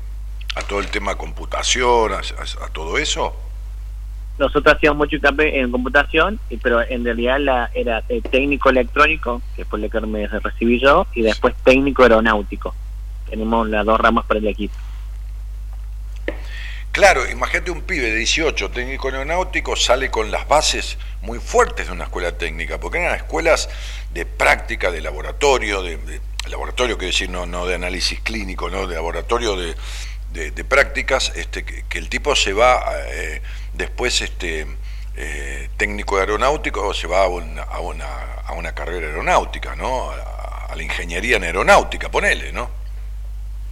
A todo el tema computación, a, todo eso. Nosotros hacíamos mucho hincapié en computación, pero en realidad la, era eh, técnico electrónico, que fue lo que me recibí yo, y después técnico aeronáutico. Tenemos las dos ramas para el equipo. Claro, imagínate un pibe de 18, técnico aeronáutico, sale con las bases muy fuertes de una escuela técnica, porque eran escuelas de práctica, de laboratorio, de, laboratorio quiere decir no, de análisis clínico, no de laboratorio de, prácticas, este, que, que el tipo se va eh, después este, eh, técnico aeronáutico o se va a una, carrera aeronáutica, ¿no? A, la ingeniería en aeronáutica, ponele, ¿no?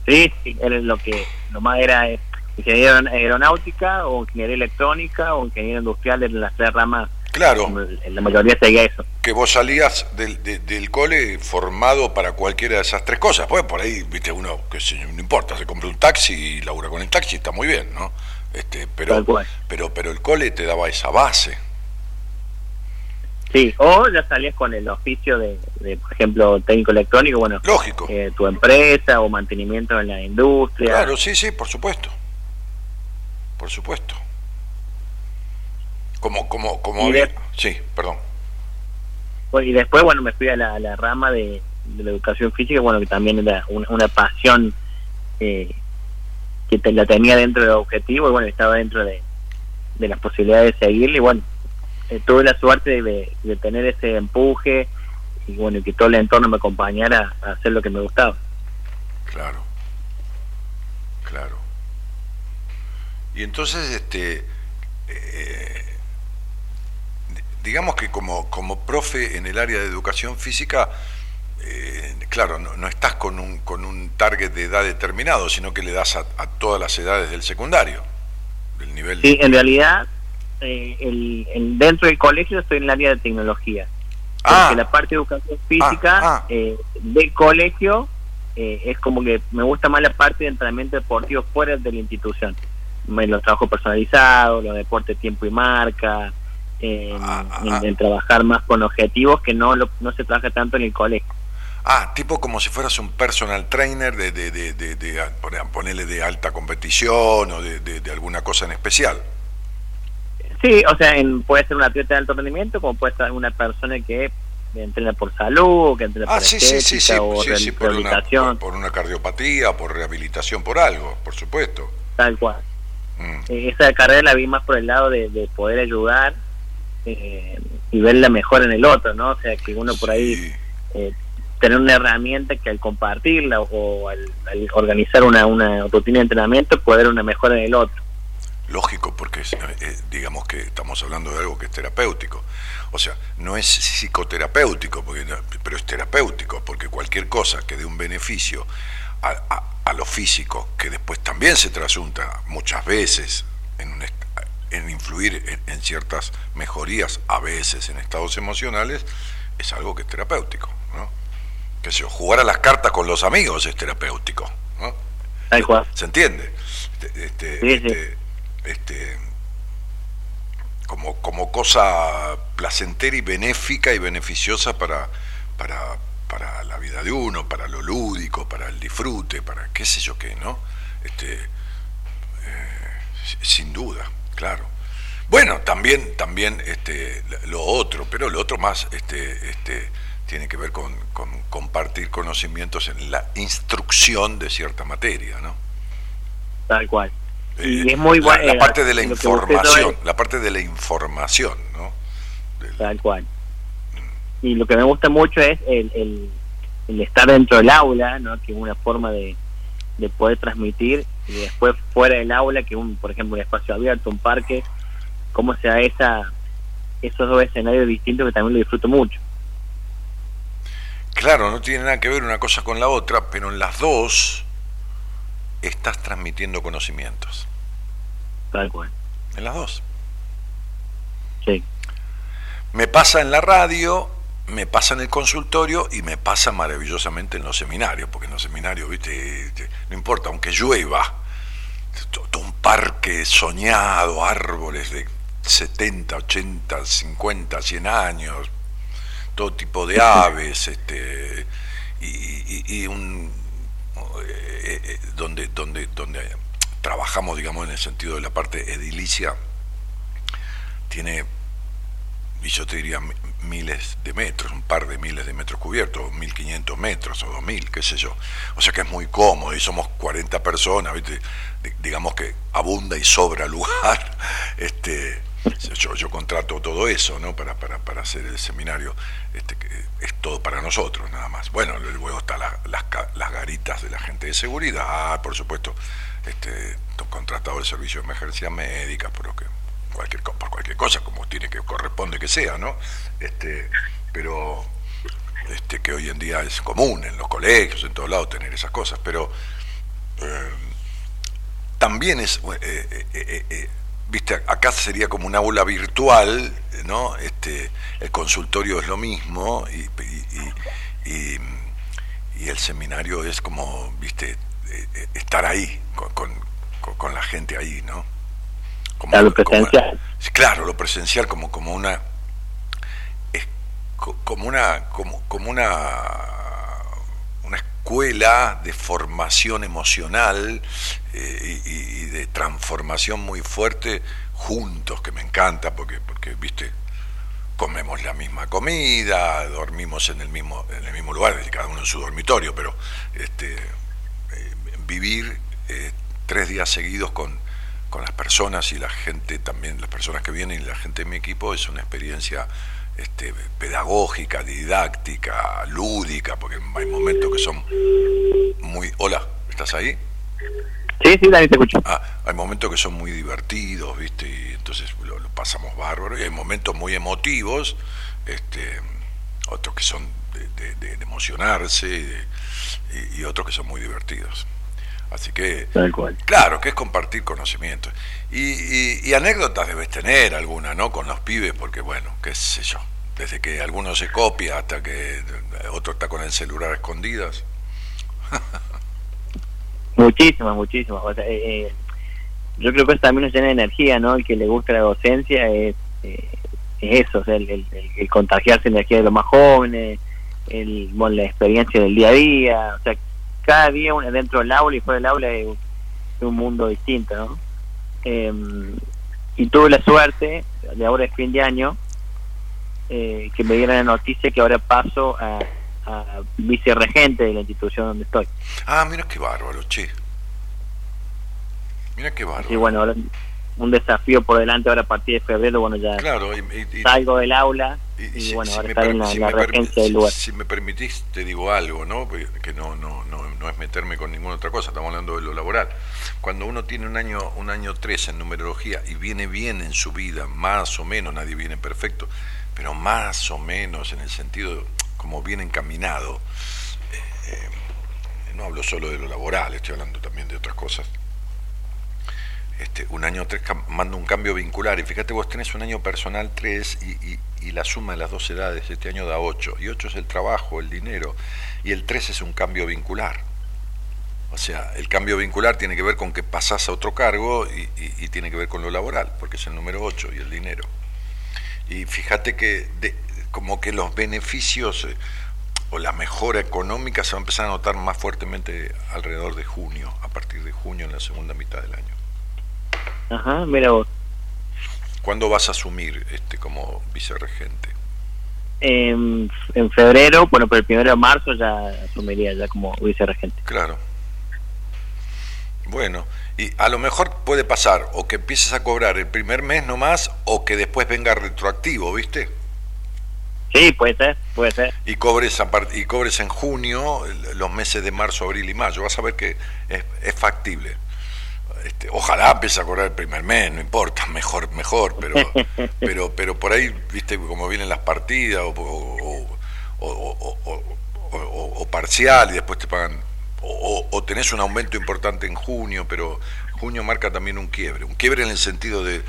Sí, sí, lo que lo más era eh, ingeniería aeronáutica o ingeniería electrónica o ingeniería industrial en las tres ramas. Claro. En la mayoría seguía eso. que vos salías del, de- del cole formado para cualquiera de esas tres cosas. Pues por ahí, viste, uno, que no importa, se compra un taxi y labura con el taxi, está muy bien, ¿no? Este, pero, pero, pero el cole te daba esa base. Sí, o ya salías con el oficio de, de, por ejemplo, técnico electrónico, bueno, Lógico. eh, tu empresa o mantenimiento en la industria. Claro, sí, sí, por supuesto. Por supuesto. Como, como, como de- Sí, perdón. Bueno, y después, bueno, me fui a la, la rama de, de la educación física, bueno, que también era una, una pasión eh, que te- la tenía dentro del objetivo y bueno, estaba dentro de, de las posibilidades de seguirle y bueno, eh, tuve la suerte de, de tener ese empuje y bueno, y que todo el entorno me acompañara a hacer lo que me gustaba. Claro, claro. Y entonces, este, eh, di- digamos que como, como profe en el área de educación física, eh, claro, no, no estás con un, con un target de edad determinado, sino que le das a, a todas las edades del secundario, del nivel... Sí, en realidad, eh, el, el- dentro del colegio estoy en el área de tecnología. Ah. Porque la parte de educación física Ah, ah. eh, del colegio eh, es como que me gusta más la parte de entrenamiento deportivo fuera de la institución. Los trabajos personalizados, los deportes tiempo y marca, Ah, ah, en, ah. en trabajar más con objetivos que no lo- no se trabaja tanto en el colegio. Ah, tipo como si fueras un personal trainer de, de, de, de- de- ponerle de alta competición o de, alguna cosa en especial. Sí, o sea, en- puede ser un atleta de alto rendimiento, como puede ser una persona que entrena por salud, que entrena Ah, por sí, sí, o por, una, rehabilitación, por, por una cardiopatía, por rehabilitación, por algo, por supuesto. tal cual. Mm, Eh, esa carrera la vi más por el lado de, de poder ayudar eh, y verla mejor en el otro, ¿no? O sea, que uno por ahí eh, tener una herramienta que al compartirla o al, al organizar una, una rutina de entrenamiento puede ver una mejora en el otro. lógico, porque es, eh, digamos que estamos hablando de algo que es terapéutico. O sea, no es psicoterapéutico, porque, pero es terapéutico, porque cualquier cosa que dé un beneficio a, a- a lo físico, que después también se trasunta muchas veces en, influir en, en ciertas mejorías, a veces en estados emocionales, es algo que es terapéutico. ¿no? Que yo, jugar a las cartas con los amigos es terapéutico. ¿no? Tal cual. ¿Se entiende? Este, este, Sí, sí. este, este, como, como cosa placentera y benéfica y beneficiosa para, para, para la vida de uno, para lo lúdico, para el disfrute, para qué sé yo qué, ¿no? Este, eh, si- sin duda, claro. Bueno, también, también este, lo otro, pero lo otro más este, este, tiene que ver con, con compartir conocimientos en la instrucción de cierta materia, ¿no? Tal cual. Y Eh, es muy la-. La, parte de la información, la parte de la información, ¿no? Del- Tal cual. Y lo que me gusta mucho es el, el, el estar dentro del aula, ¿no? que es una forma de, de poder transmitir, y después fuera del aula, que un, por ejemplo, un espacio abierto, un parque, cómo se da esa, esos dos escenarios distintos que también lo disfruto mucho. Claro, no tiene nada que ver una cosa con la otra, pero en las dos estás transmitiendo conocimientos. tal cual. En las dos. Sí, Me pasa en la radio, me pasa en el consultorio y me pasa maravillosamente en los seminarios, porque en los seminarios, viste, te- no importa, aunque llueva, to- todo un parque soñado, árboles de 70, 80, 50, 100 años, todo tipo de aves, este, y, y- un eh, eh, donde, donde, donde trabajamos, digamos, en el sentido de la parte edilicia, tiene y yo te diría mi- miles de metros, un par de miles de metros cubiertos, 1500 metros o 2000, qué sé yo. O sea que es muy cómodo y somos 40 personas, ¿viste? Di- digamos que abunda y sobra lugar. Este, yo, yo contrato todo eso, ¿no? Para, para, para hacer el seminario, este, que es todo para nosotros, nada más. Bueno, luego están la- las, las garitas de la gente de seguridad, por supuesto, este, contratado el servicio de emergencia médica, por lo que cualquier por cualquier cosa como tiene que corresponde que sea no este pero este que hoy en día es común en los colegios en todos lados tener esas cosas pero eh, también es eh, eh, viste acá sería como un aula virtual no este el consultorio es lo mismo y, y- y- el seminario es como viste estar ahí con, con- con la gente ahí no como, Claro, como- presencial. claro, lo presencial como, como una es co- como una como, como una una escuela de formación emocional eh, y, y de transformación muy fuerte juntos que me encanta porque porque viste comemos la misma comida dormimos en el mismo en el mismo lugar cada uno en su dormitorio pero este eh, vivir eh, tres días seguidos con, con las personas y la gente también, las personas que vienen y la gente de mi equipo es una experiencia este, pedagógica, didáctica, lúdica, porque hay momentos que son muy... Hola, ¿estás ahí? sí, sí, Dani, te escucho. Ah, hay momentos que son muy divertidos, ¿viste? Y entonces lo, lo pasamos bárbaro. Y hay momentos muy emotivos, este, otros que son de, de- emocionarse y- y otros que son muy divertidos. Así que, Tal cual. claro, que es compartir conocimientos. Y, y- y anécdotas debes tener alguna, ¿no? Con los pibes, porque bueno, qué sé yo. Desde que alguno se copia hasta que otro está con el celular a escondidas. Muchísimas, muchísimas. O sea, eh, eh, yo creo que eso también nos llena de energía, ¿no? El que le gusta la docencia es, eh, es eso, o sea, el, el- el- el contagiarse energía de los más jóvenes, el, bueno, la experiencia del día a día. O sea, cada día uno dentro del aula y fuera del aula es un, es un mundo distinto, ¿no? Eh, y tuve la suerte, de ahora es fin de año, eh, que me dieron la noticia que ahora paso a, a vicerregente de la institución donde estoy. Ah, mira qué bárbaro, che. Mira qué bárbaro. Y bueno, ahora un desafío por delante ahora a partir de febrero, bueno, ya Claro, y, y- y- salgo del aula y- bueno, si ahora estar en la, si la regencia del lugar. Si me permitís, te digo algo, ¿no? Que no, no, no, no es meterme con ninguna otra cosa, estamos hablando de lo laboral. Cuando uno tiene un año, un año 3 en numerología y viene bien en su vida, más o menos, nadie viene perfecto, pero más o menos en el sentido como bien encaminado, eh, eh, no hablo solo de lo laboral, estoy hablando también de otras cosas. Este, un año 3 manda un cambio vincular y fíjate vos tenés un año personal 3 y, la suma de las dos edades este año da 8 y 8 es el trabajo, el dinero y el 3 es un cambio vincular. O sea, el cambio vincular tiene que ver con que pasás a otro cargo y, tiene que ver con lo laboral, porque es el número 8 y el dinero. Y fíjate que como que los beneficios eh, o la mejora económica se va a empezar a notar más fuertemente alrededor de junio, a partir de junio en la segunda mitad del año. Ajá, mira vos. ¿Cuándo vas a asumir este como vicerregente? En, en febrero, bueno, pero el primero de marzo ya asumiría ya como vicerregente. Claro. Bueno, y a lo mejor puede pasar o que empieces a cobrar el primer mes nomás o que después venga retroactivo, ¿viste? Sí, puede ser, puede ser. Y cobres, a y cobres en junio los meses de marzo, abril y mayo. Vas a ver que es, es factible. Este, ojalá empiece a cobrar el primer mes, no importa, mejor, mejor, pero, pero, pero por ahí, viste, como vienen las partidas o, parcial y después te pagan, o, tenés un aumento importante en junio, pero junio marca también un quiebre, un quiebre en el sentido de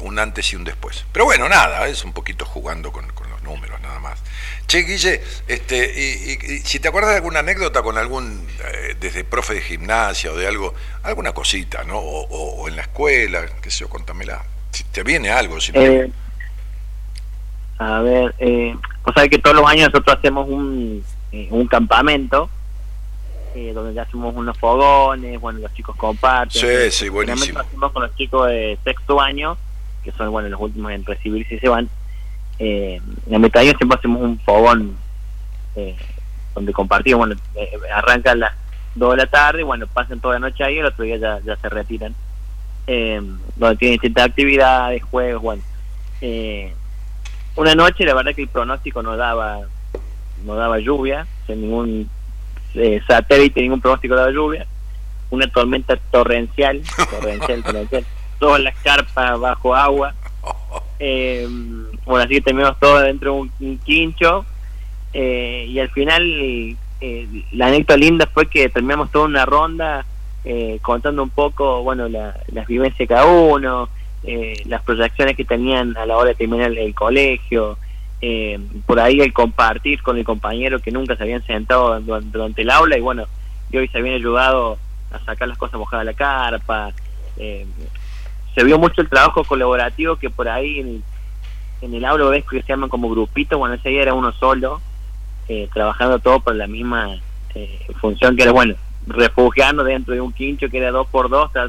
un antes y un después. Pero bueno, nada, es un poquito jugando con, con los números, nada más. Che, Guille, este, y, y- y si te acuerdas de alguna anécdota con algún, eh, desde profe de gimnasia o de algo, alguna cosita, ¿no? O, o- o en la escuela, qué sé yo, contámela. Si te viene algo, si no- Eh, a ver, eh, o sea que todos los años nosotros hacemos un, eh, un campamento eh, donde ya hacemos unos fogones, bueno, los chicos comparten. Sí, sí, buenísimo. lo hacemos con los chicos de sexto año, que son, bueno, los últimos en recibirse y se van. Eh, en la mitad de año siempre hacemos un fogón eh, donde compartimos, bueno, eh, arranca a las 2 de la tarde, bueno, pasan toda la noche ahí el otro día ya, ya se retiran. Eh, donde tienen distintas actividades, juegos, bueno. Eh, una noche la verdad que el pronóstico no daba no daba lluvia sin ningún eh, satélite ningún pronóstico daba lluvia una tormenta torrencial torrencial torrencial todas las carpas bajo agua eh, bueno así que terminamos todos dentro de un, quincho eh, y al final eh, la anécdota linda fue que terminamos toda una ronda eh, contando un poco bueno la- las vivencias de cada uno eh, las proyecciones que tenían a la hora de terminar el colegio, por ahí el compartir con el compañero que nunca se habían sentado durante, durante el aula y bueno, y hoy se habían ayudado a sacar las cosas mojadas de la carpa. eh, se vio mucho el trabajo colaborativo que por ahí en, en el aula ves que se llaman como grupitos, bueno, ese día era uno solo, eh, trabajando todo por la misma eh, función que era, bueno, refugiarnos dentro de un quincho que era dos por dos, o sea,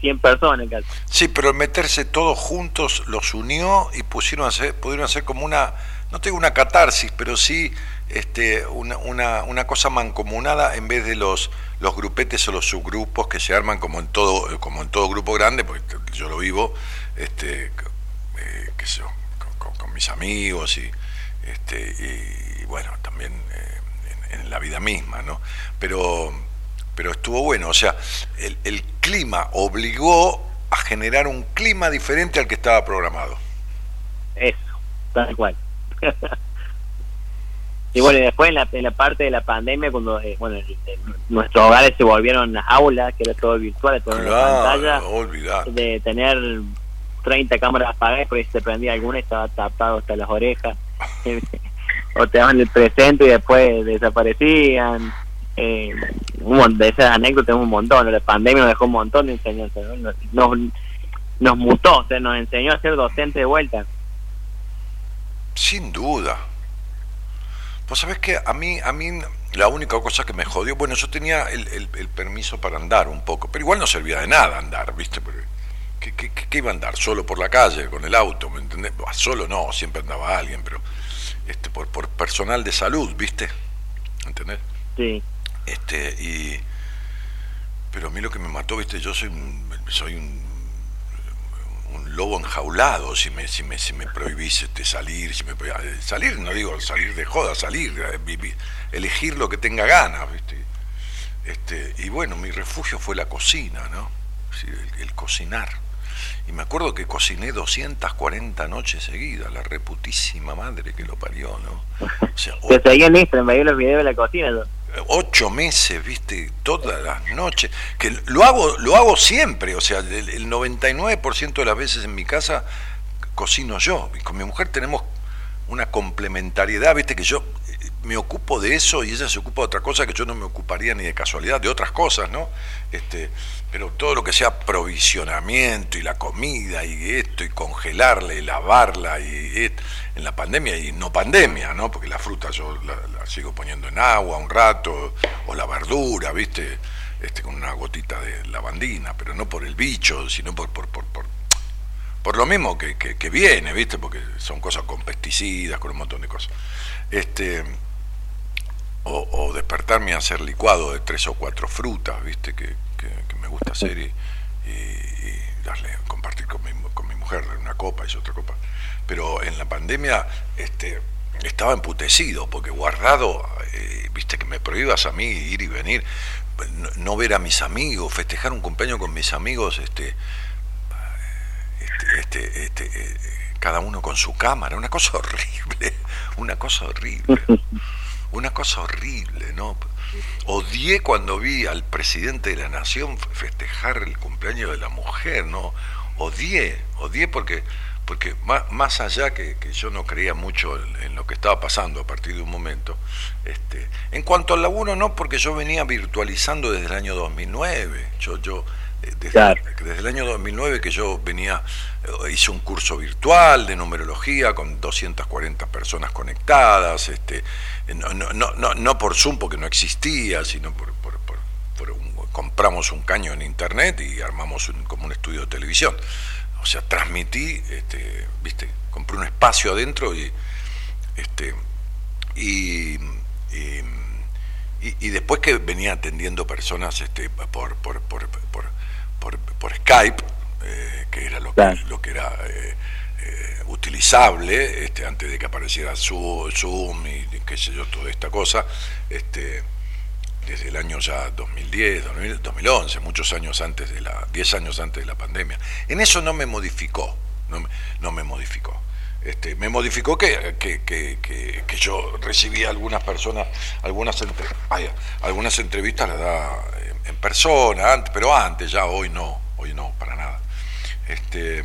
100 personas. Sí, pero meterse todos juntos los unió y pusieron hacer, pudieron hacer como una, no tengo una catarsis, pero sí este, una, una, una cosa mancomunada en vez de los, los grupetes o los subgrupos que se arman como en todo, como en todo grupo grande, porque yo lo vivo, este, eh, qué sé con mis amigos y, este, y, bueno, también eh, en, en la vida misma, ¿no? Pero, pero estuvo bueno, o sea, el, el clima obligó a generar un clima diferente al que estaba programado. Eso, tal cual. y bueno, y después en la, en la parte de la pandemia, cuando eh, bueno, nuestros hogares se volvieron aulas, que era todo virtual, todo pantalla, Claro, olvidar. de tener 30 cámaras apagadas, porque si se prendía alguna estaba tapado hasta las orejas. o te daban el presente y después desaparecían. Eh, un de esas anécdotas tenemos un montón. La pandemia nos dejó un montón de enseñanzas. ¿no? Nos, nos, nos mutó, o sea, nos enseñó a ser docente de vuelta. Sin duda. Pues sabes que a mí, a mí la única cosa que me jodió, bueno, yo tenía el, el- el permiso para andar un poco, pero igual no servía de nada andar, ¿viste? Porque, ¿qué, qué- qué- qué iba a andar? Solo por la calle, con el auto, ¿me entendés? Bah, Solo no, siempre andaba alguien, pero este, por, por personal de salud, ¿viste? ¿Entendés? Sí. Este, y. Pero a mí lo que me mató, viste, yo soy un, soy un, un lobo enjaulado si me, si me, si me prohibís este, salir, si me eh, salir, no digo salir de joda, salir, eh, vivi- elegir lo que tenga ganas, viste. Este, y bueno, mi refugio fue la cocina, ¿no? El, el cocinar. Y me acuerdo que cociné 240 noches seguidas, la reputísima madre que lo parió, ¿no? O sea, en Instagram, veía los videos de la cocina. yo. Ocho meses, viste, todas las noches, que lo hago, lo hago siempre, o sea, el, el 99% de las veces en mi casa cocino yo, y con mi mujer tenemos una complementariedad, viste, que yo me ocupo de eso y ella se ocupa de otra cosa que yo no me ocuparía ni de casualidad, de otras cosas, ¿no? Este, pero todo lo que sea provisionamiento y la comida y esto y congelarla y lavarla y en la pandemia y no pandemia, ¿no? Porque la fruta yo la, la sigo poniendo en agua un rato o la verdura, ¿viste? Este con una gotita de lavandina, pero no por el bicho, sino por por por, por, por lo mismo que, que, que viene, ¿viste? Porque son cosas con pesticidas, con un montón de cosas. Este o, despertarme a hacer licuado de tres o cuatro frutas, ¿viste? Que, me gusta hacer y, darle, compartir con mi, con mi mujer, una copa y otra copa. Pero en la pandemia este, estaba emputecido, porque guardado, eh, viste, que me prohíbas a mí ir y venir, no, no ver a mis amigos, festejar un cumpleaños con mis amigos, este, este, este, este, eh, cada uno con su cámara, una cosa horrible, una cosa horrible. Una cosa horrible, ¿no? Odié cuando vi al presidente de la nación festejar el cumpleaños de la mujer, ¿no? Odié, odié porque, porque más, más allá que, que yo no creía mucho en, en lo que estaba pasando a partir de un momento, este, en cuanto al laburo no, porque yo venía virtualizando desde el año 2009, yo, yo desde, Claro. desde el año 2009 que yo venía, eh, hice un curso virtual de numerología con 240 personas conectadas, este, eh, no, no, no, no, no por Zoom porque no existía, sino por, por, por- por un- compramos un caño en internet y armamos un- como un estudio de televisión. O sea, transmití, este, viste, compré un espacio adentro y este y, y, y- y después que venía atendiendo personas este, por, por, por, por, por- por Skype, eh, que era lo que, Claro. lo que era eh, eh, utilizable este, antes de que apareciera Zoom, Zoom y qué sé yo, toda esta cosa, este, desde el año ya 2010, 2000, 2011, muchos años antes de la, 10 años antes de la pandemia. En eso no me modificó, no me, no me modificó. Este, me modificó que, que, que, que- yo recibía algunas personas, algunas, entre- algunas entrevistas las da en, en persona, antes, pero antes ya, hoy no, hoy no, para nada. Este,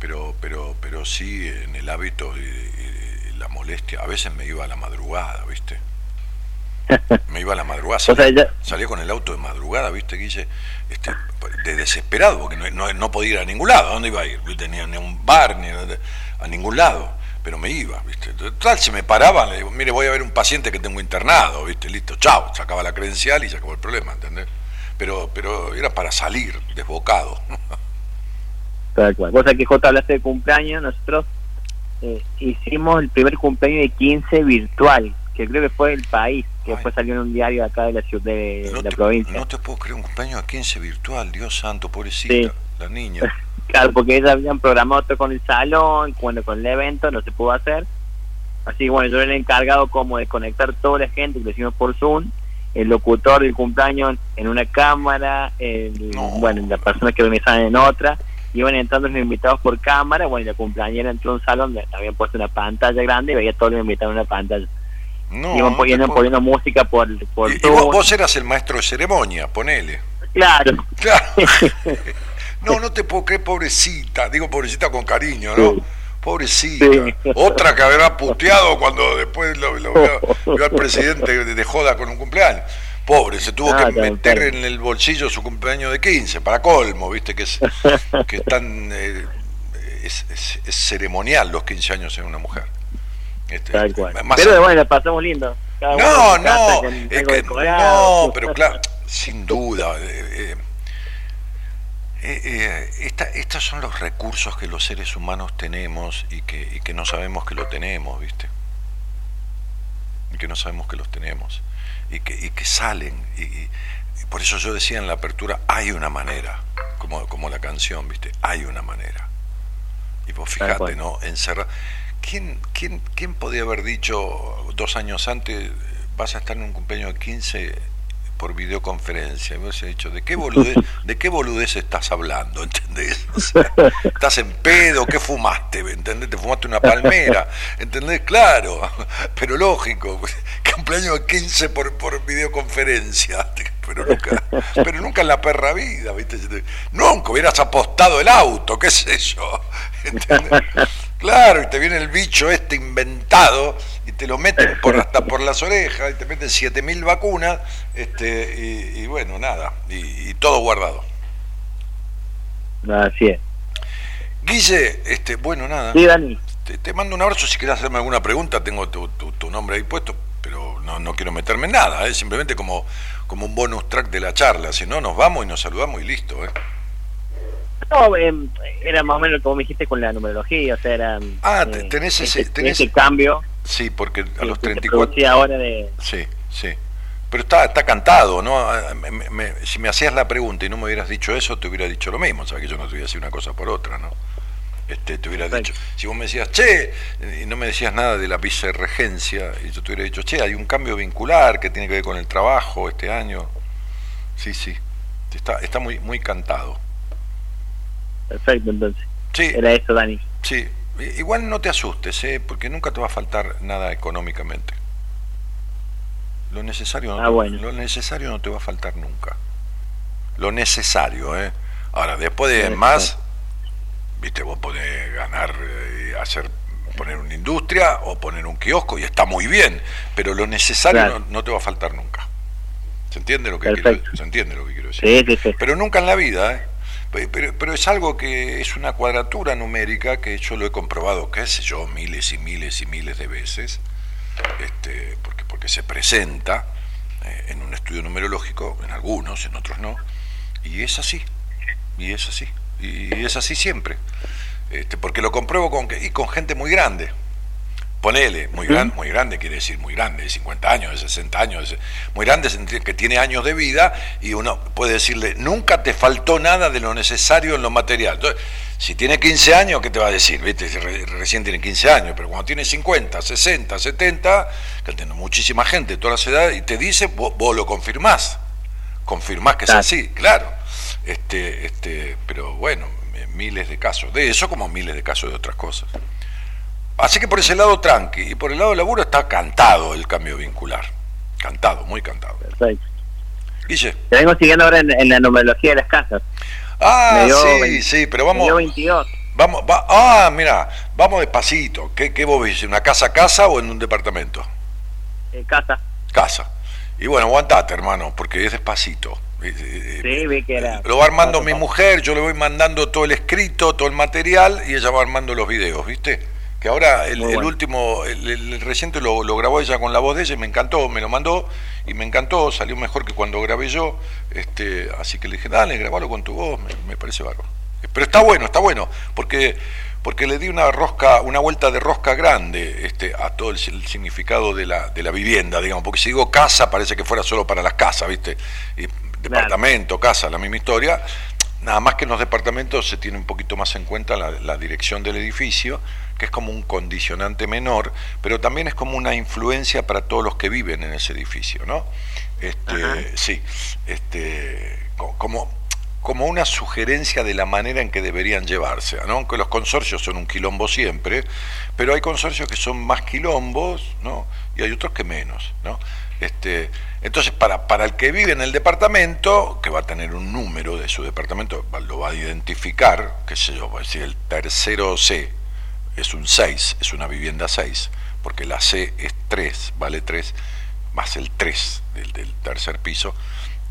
pero, pero, pero sí en el hábito y, y- y la molestia, a veces me iba a la madrugada, ¿viste? Me iba a la madrugada, O sea, salía, ya- salía con el auto de madrugada, ¿viste, Guille? Este, de desesperado, porque no, no, no podía ir a ningún lado. ¿A dónde iba a ir? No tenía ni un bar, ni a, ningún lado. Pero me iba, ¿viste? Total, se me paraban, le digo, mire, voy a ver un paciente que tengo internado, ¿viste? Listo, chao. Sacaba la credencial y se acabó el problema, ¿entendés? Pero, pero era para salir desbocado. Tal cual. Vos que J hablaste de cumpleaños, nosotros eh, hicimos el primer cumpleaños de 15 virtual, que creo que fue el país, que Ay. después salió en un diario acá de la ciudad de No la te, provincia. no te puedo creer un cumpleaños a 15 virtual, Dios santo, pobrecita, Sí. La niña. Claro, porque ellos habían programado otro con el salón, bueno, con el evento no se pudo hacer. Así bueno, yo era el encargado como de conectar toda la gente que lo hicimos por Zoom, el locutor del cumpleaños en una cámara, el, No. bueno, la persona que organizaban en otra, iban entrando los invitados por cámara, bueno, y la cumpleañera entró a un salón donde habían puesto una pantalla grande y veía a todos los invitados en una pantalla. No, iban poniendo, poniendo música por, por Y- vos, vos eras el maestro de ceremonia, ponele. Claro, Claro. No, no te puedo creer, pobrecita. Digo pobrecita con cariño, ¿no? Sí. Pobrecita. Sí. Otra que habrá puteado cuando después lo, lo vio, vio al presidente de, de joda con un cumpleaños. Pobre, se tuvo Ah, que meter en el bolsillo su cumpleaños de 15, para colmo, viste, que es, que es tan. eh, es, es- es ceremonial los 15 años en una mujer. Este, tal cual. más Pero bueno, pasamos lindo. Cada no, no, con que- no, pero claro, sin duda. eh, eh, eh, esta- estos son los recursos que los seres humanos tenemos y que, y que no sabemos que lo tenemos, ¿viste? Y que no sabemos que los tenemos. Y que, y que salen. Y, por eso yo decía en la apertura, hay una manera, como, como la canción, ¿viste? Hay una manera. Y vos fijate. ¿no? Encerrar. ¿Quién, quién, ¿Quién podía haber dicho dos años antes, vas a estar en un cumpleaños de 15 por videoconferencia? Vos has dicho, ¿de qué boludez, ¿de qué boludez estás hablando? ¿Entendés? ¿Estás en pedo? ¿Qué fumaste? ¿Entendés? ¿Te fumaste una palmera? ¿Entendés? Claro, pero lógico. Cumpleaños de 15 por, por videoconferencia. Pero nunca, pero nunca en la perra vida, ¿viste? Nunca hubieras apostado el auto, qué sé yo. Claro, y te viene el bicho este inventado te lo meten por hasta por las orejas y te meten 7000 vacunas, este, y, y bueno, nada, y, y todo guardado. Así es. Guille, este, bueno, nada. Sí, Dani. Te, te mando un abrazo. Si quieres hacerme alguna pregunta, tengo tu, tu- tu nombre ahí puesto, pero no, no quiero meterme en nada, ¿eh? simplemente como, como un bonus track de la charla. Si no, nos vamos y nos saludamos y listo. ¿eh? No, em, era más o menos como me dijiste con la numerología, o sea, era... Ah, eh, te- tenés ese- ese, tenés- ese cambio Sí, porque a que- los que se 34. producía ahora de... Sí, sí. Pero está, está cantado, ¿no? Ah, me- me- me- si me hacías la pregunta y no me hubieras dicho eso, te hubiera dicho lo mismo. Sabes que yo no te hubiera decir una cosa por otra, ¿no? Este, te hubiera Perfecto. dicho, si vos me decías, che, y no me decías nada de la vicerregencia, y yo te hubiera dicho, che, hay un cambio vincular que tiene que ver con el trabajo este año. Sí, sí, está, está muy, muy cantado. Perfecto, entonces. Sí, Era eso, Dani. sí. Igual no te asustes, ¿eh? porque nunca te va a faltar nada económicamente. Lo necesario, no Ah, te, bueno. lo necesario no te va a faltar nunca. Lo necesario, ¿eh? Ahora, después de más, viste, vos podés ganar, eh, hacer, poner una industria o poner un kiosco y está muy bien, pero lo necesario Claro. no, no te va a faltar nunca. ¿Se entiende lo que Perfecto. quiero, se entiende lo que quiero decir? Sí, sí, sí. Pero nunca en la vida, ¿eh? Pe- Pero, pero es algo que es una cuadratura numérica que yo lo he comprobado, qué sé yo, miles y miles y miles de veces, este, porque, porque se presenta eh, en un estudio numerológico, en algunos, en otros no, y es así, y es así, y es así siempre, este, porque lo compruebo con, y con gente muy grande. Ponele, muy, gran, muy grande quiere decir muy grande, de 50 años, de 60 años, de- muy grande que tiene años de vida y uno puede decirle, nunca te faltó nada de lo necesario en lo material. Entonces, si tiene 15 años, ¿qué te va a decir? ¿Viste? Recién tiene 15 años, pero cuando tiene 50, 60, 70, que tiene muchísima gente de todas las edades, y te dice, vos, vos lo confirmás, confirmás que Claro. es así, claro. Este, este, pero bueno, miles de casos de eso como miles de casos de otras cosas. Así que por ese lado tranqui, y por el lado del laburo está cantado el cambio vincular. Cantado, muy cantado. Perfecto. Guille. Te vengo siguiendo ahora en, en la numerología de las casas. Ah, sí, sí, pero Me vamos. dio 22. Vamos, va, ah, mira, vamos despacito. ¿Qué, ¿Qué vos ves? ¿Una casa casa o en un departamento? eh, casa. Casa. Y bueno, aguantate, hermano, porque es despacito. Eh, eh, Sí, vi que era. Lo va armando mi mujer, yo le voy mandando todo el escrito, todo el material y ella va armando los videos, ¿viste? Que ahora el, último, el, el reciente lo, lo grabó ella con la voz de ella y me encantó, me lo mandó y me encantó, salió mejor que cuando grabé yo, este, así que le dije, dale, grabalo con tu voz, me, me parece bárbaro. Pero está bueno, está bueno, porque porque le di una rosca, una vuelta de rosca grande este, a todo el, el significado de la, de la vivienda, digamos, porque si digo casa parece que fuera solo para las casas, ¿viste? Y departamento, casa, la misma historia. Nada más que en los departamentos se tiene un poquito más en cuenta la, la dirección del edificio, que es como un condicionante menor, pero también es como una influencia para todos los que viven en ese edificio, ¿no? Este, sí, este, co- como, como una sugerencia de la manera en que deberían llevarse, ¿no? Aunque los consorcios son un quilombo siempre, pero hay consorcios que son más quilombos, ¿no? Y hay otros que menos, ¿no? Este, entonces, para, para el que vive en el departamento, que va a tener un número de su departamento, lo va a identificar, qué sé yo, va a decir el tercero C, es un 6, es una vivienda 6, porque la C es 3, vale 3, más el 3 del, del tercer piso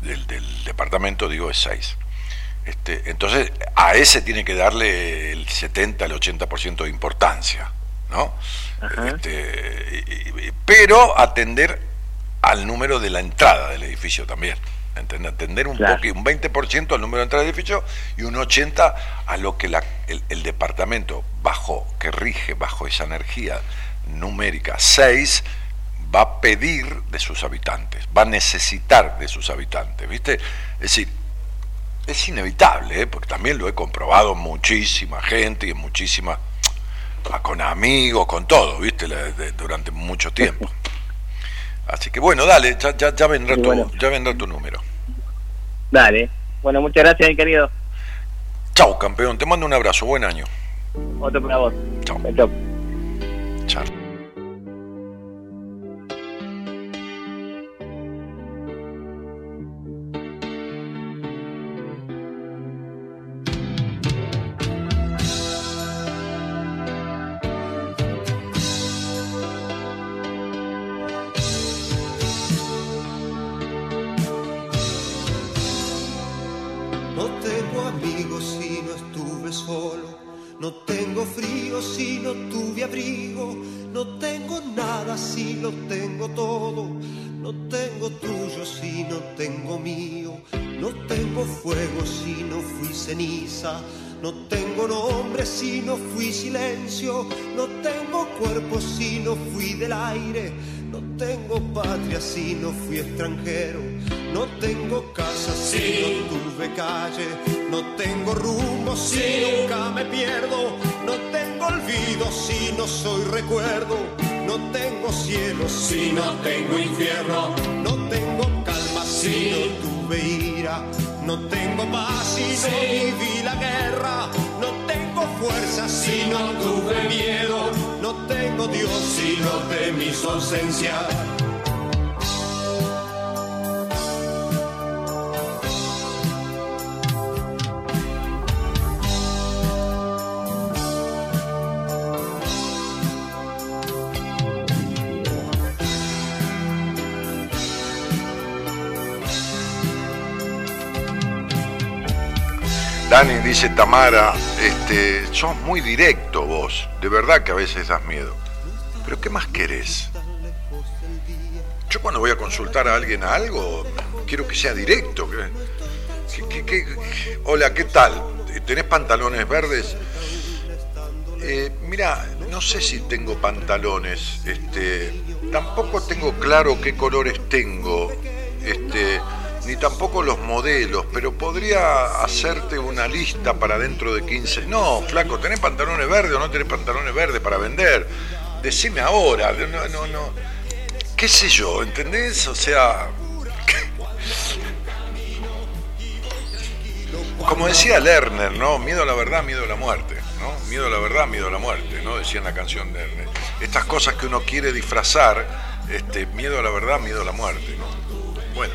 del, del departamento, digo, es 6. Este, entonces, a ese tiene que darle el 70, el 80% de importancia, ¿no? Este, y- y- pero atender al número de la entrada del edificio también. Entender, atender un, Claro. un 20% al número de entrada del edificio y un 80% a lo que la- el, el departamento bajo que rige bajo esa energía numérica 6 va a pedir de sus habitantes, va a necesitar de sus habitantes, ¿viste? Es decir, es inevitable, ¿eh? porque también lo he comprobado muchísima gente y en muchísima con amigos, con todo, ¿viste? La- de- durante mucho tiempo. Así que bueno, dale, ya, ya, ya vendrá Y tu, bueno. ya vendrá tu número. Dale. Bueno, muchas gracias, mi querido. Chau, campeón, te mando un abrazo, buen año. Otro para vos. Chau. Chau, chau. Si no fui silencio. No tengo cuerpo si no fui del aire. No tengo patria si no fui extranjero. No tengo casa si no tuve calle. No tengo rumbo si nunca me pierdo. No tengo olvido si no soy recuerdo. No tengo cielo si no tengo infierno. No tengo calma si no tuve ira. No tengo paz si no viví la guerra. Fuerza si no tuve miedo. No tengo Dios si no temí su Dani dice Tamara, este, sos muy directo vos, de verdad que a veces das miedo. Pero ¿qué más querés? Yo cuando voy a consultar a alguien a algo, quiero que sea directo. hola, ¿qué tal? ¿Tenés pantalones verdes? Eh, mira, no sé si tengo pantalones, este, tampoco tengo claro qué colores tengo, este, ni tampoco los modelos, pero podría hacerte una lista para dentro de 15. No, flaco, ¿tenés pantalones verdes o no tenés pantalones verdes para vender? Decime ahora, no, no, no. ¿Qué sé yo? ¿Entendés? O sea, como decía Lerner, ¿no? Miedo a la verdad, miedo a la muerte, ¿no? Miedo a la verdad, miedo a la muerte, ¿no? Decía en la canción de Lerner. Estas cosas que uno quiere disfrazar, este, miedo a la verdad, miedo a la muerte, ¿no? Bueno,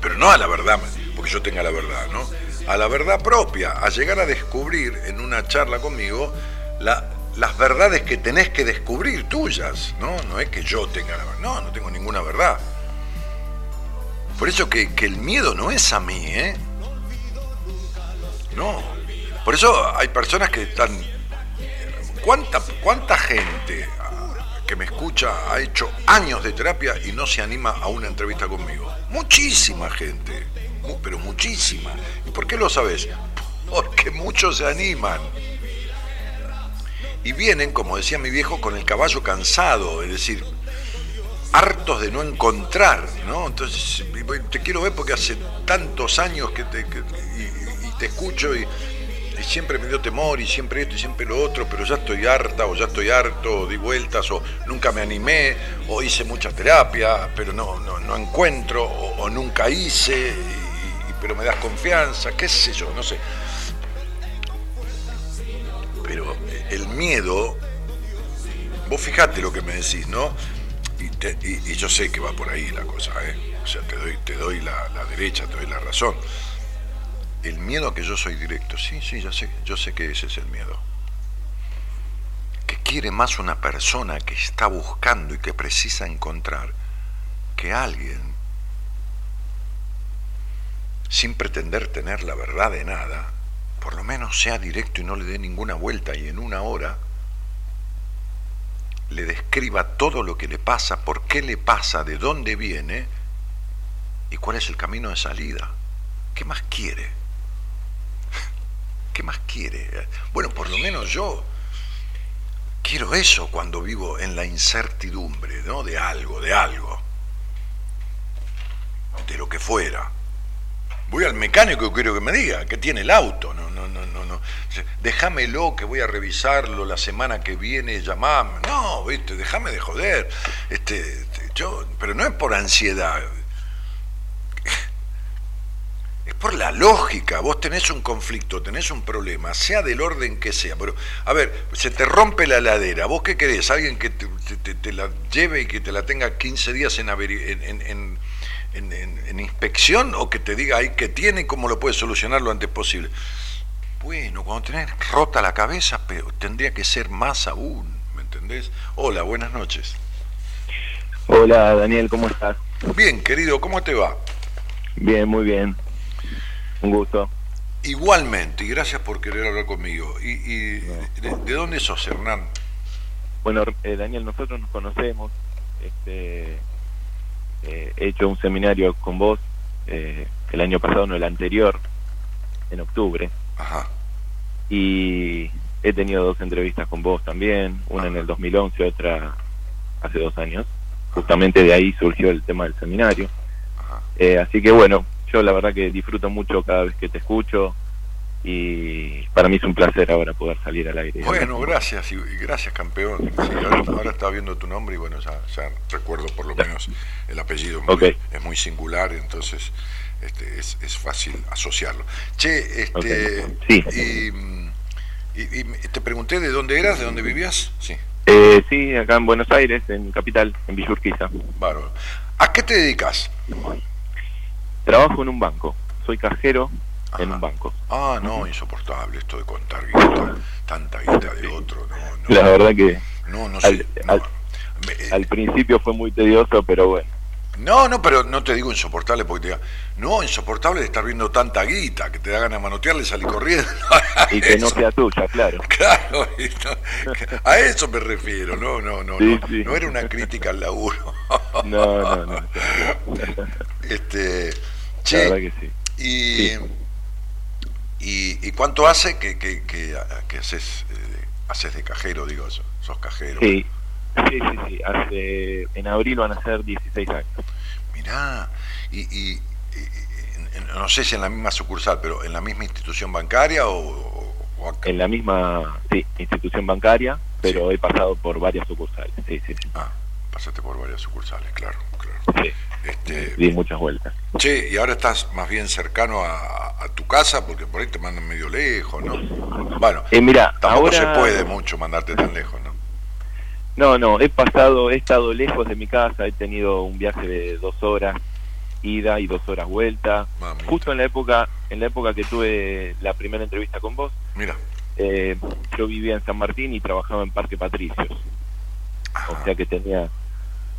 pero no a la verdad, porque yo tenga la verdad, ¿no? A la verdad propia, a llegar a descubrir en una charla conmigo la- las verdades que tenés que descubrir tuyas, ¿no? No es que yo tenga la verdad, no, no tengo ninguna verdad. Por eso que, el miedo no es a mí, ¿eh? No. Por eso hay personas que están. ¿Cuánta, cuánta gente que me escucha ha hecho años de terapia y no se anima a una entrevista conmigo? Muchísima gente. Pero muchísima. ¿Y por qué lo sabes? Porque muchos se animan. Y vienen, como decía mi viejo, con el caballo cansado, es decir, hartos de no encontrar, ¿no? Entonces, te quiero ver porque hace tantos años que te, y, te escucho y siempre me dio temor y siempre esto y siempre lo otro, pero ya estoy harta o ya estoy harto, o di vueltas o nunca me animé o hice mucha terapia, pero no, no, no encuentro o, nunca hice, y- y- pero me das confianza, qué sé yo, no sé. Pero el miedo, vos fijate lo que me decís, ¿no? Y, te- y- y yo sé que va por ahí la cosa, ¿eh? O sea, te doy, te doy la derecha, te doy la razón. El miedo a que yo soy directo, sí, sí, ya sé, yo sé que ese es el miedo. Que quiere más una persona que está buscando y que precisa encontrar que alguien, sin pretender tener la verdad de nada, por lo menos sea directo y no le dé ninguna vuelta y en una hora le describa todo lo que le pasa, por qué le pasa, de dónde viene y cuál es el camino de salida. ¿Qué más quiere? ¿Qué más quiere? Bueno, por lo menos yo quiero eso cuando vivo en la incertidumbre, ¿no? De algo, de algo. De lo que fuera. Voy al mecánico y quiero que me diga que tiene el auto. No, no, no, no, no. Déjamelo que voy a revisarlo la semana que viene, llamame. No, viste, déjame de joder. Este, yo, pero no es por ansiedad. Es por la lógica. Vos tenés un conflicto, tenés un problema, sea del orden que sea. Pero, a ver, se te rompe la heladera. ¿Vos qué querés? ¿Alguien que te, te- te la lleve y que te la tenga 15 días en, averi- en, en- en- en- en- en inspección o que te diga ahí qué tiene y cómo lo puedes solucionar lo antes posible? Bueno, cuando tenés rota la cabeza, pero tendría que ser más aún, ¿me entendés? Hola, buenas noches. Hola Daniel, ¿cómo estás? Bien, querido, ¿cómo te va? Bien, muy bien. Un gusto. Igualmente, y gracias por querer hablar conmigo. ¿Y, y de, de dónde sos, Hernán? Bueno, eh, Daniel, nosotros nos conocemos. Este, eh, he hecho un seminario con vos eh, el año pasado, no el anterior, en octubre. Ajá. Y he tenido dos entrevistas con vos también, una en el 2011, otra hace dos años. Justamente de ahí surgió el tema del seminario. Ajá. Eh, así que bueno, yo la verdad que disfruto mucho cada vez que te escucho y para mí es un placer ahora poder salir al aire. Bueno, gracias, y, gracias, campeón. Sí, ahora, ahora estaba viendo tu nombre y bueno, ya, ya recuerdo por lo menos el apellido. muy-. Es muy singular, entonces este, es, es fácil asociarlo. Che, este. Sí. y, y- y te pregunté de dónde eras, de dónde vivías. Sí, Eh, sí, acá en Buenos Aires, en Capital, en Villa Urquiza. bárbaro. ¿A qué te dedicas? Trabajo en un banco, soy cajero en un banco. Ah, no, insoportable esto de contar guita, tanta guita de otro. No, no, La verdad que no, no al- sé. no. al- Me- eh, al principio fue muy tedioso, pero bueno, No, no, pero no te digo insoportable porque te diga, no, insoportable de estar viendo tanta guita, que te da ganas de manotearle y salir corriendo. Y que no sea tuya, claro. Claro, no- a eso me refiero, no, no, no, Sí, no, sí. no era una crítica al laburo. No, no, no. Este, La che, verdad que sí. y, Sí. y, y cuánto hace que, que, que, que haces, eh, haces de cajero, digo, sos, sos cajero? Sí, sí, sí, sí. Hace, en abril van a ser 16 años. Mirá, y, y- y- no sé si en la misma sucursal, pero en la misma institución bancaria o, o- o acá. En la misma, sí, institución bancaria, pero he pasado por varias sucursales. Sí, sí, sí. Ah, pasaste por varias sucursales, claro, claro. sí. Este, Di muchas vueltas. che, y ahora estás más bien cercano a, a tu casa porque por ahí te mandan medio lejos, ¿no? Bueno, Eh, mira, tampoco ahora... se puede mucho mandarte tan lejos, ¿no? No, no, he pasado, he estado lejos de mi casa, he tenido un viaje de dos horas ida y dos horas vuelta. Mamita. Justo en la época, en la época que tuve la primera entrevista con vos, Mira, eh, yo vivía en San Martín y trabajaba en Parque Patricios, o sea que tenía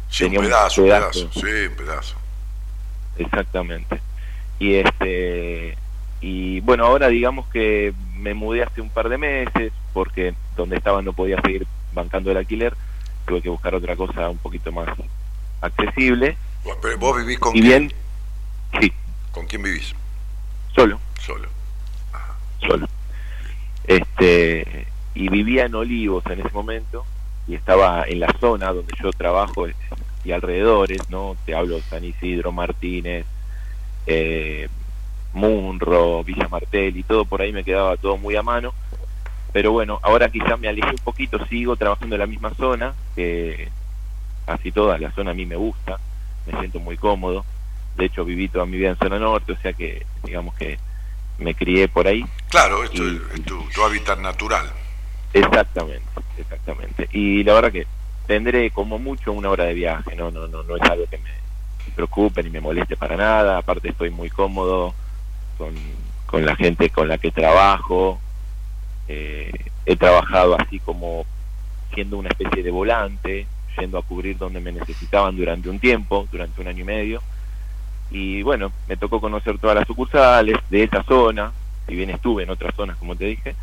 sí, un tenía un pedazo, un pedazo. pedazo, sí, un pedazo. exactamente. Y este y bueno, ahora digamos que me mudé hace un par de meses porque donde estaba no podía seguir bancando el alquiler, tuve que buscar otra cosa un poquito más accesible. Vos- Pero vos vivís con Y quién? bien, sí, ¿Con quién vivís? solo, Solo. solo. Este, y vivía en Olivos en ese momento y estaba en la zona donde yo trabajo y alrededores, ¿no? Te hablo San Isidro, Martínez, eh, Munro, Villa Martel y todo por ahí me quedaba todo muy a mano. Pero bueno, ahora quizá me alejé un poquito, sigo trabajando en la misma zona, que casi toda la zona a mí me gusta, me siento muy cómodo. De hecho, viví toda mi vida en zona norte, o sea que digamos que me crié por ahí. Claro, esto Y- es tu, tu hábitat natural. Exactamente, exactamente. Y la verdad que tendré como mucho una hora de viaje, no, no, no, no es algo que me preocupe ni me moleste para nada. Aparte estoy muy cómodo con, con la gente con la que trabajo. Eh, he trabajado así como siendo una especie de volante, yendo a cubrir donde me necesitaban durante un tiempo, durante un año y medio. Y bueno, me tocó conocer todas las sucursales de esa zona, si bien estuve en otras zonas, como te dije,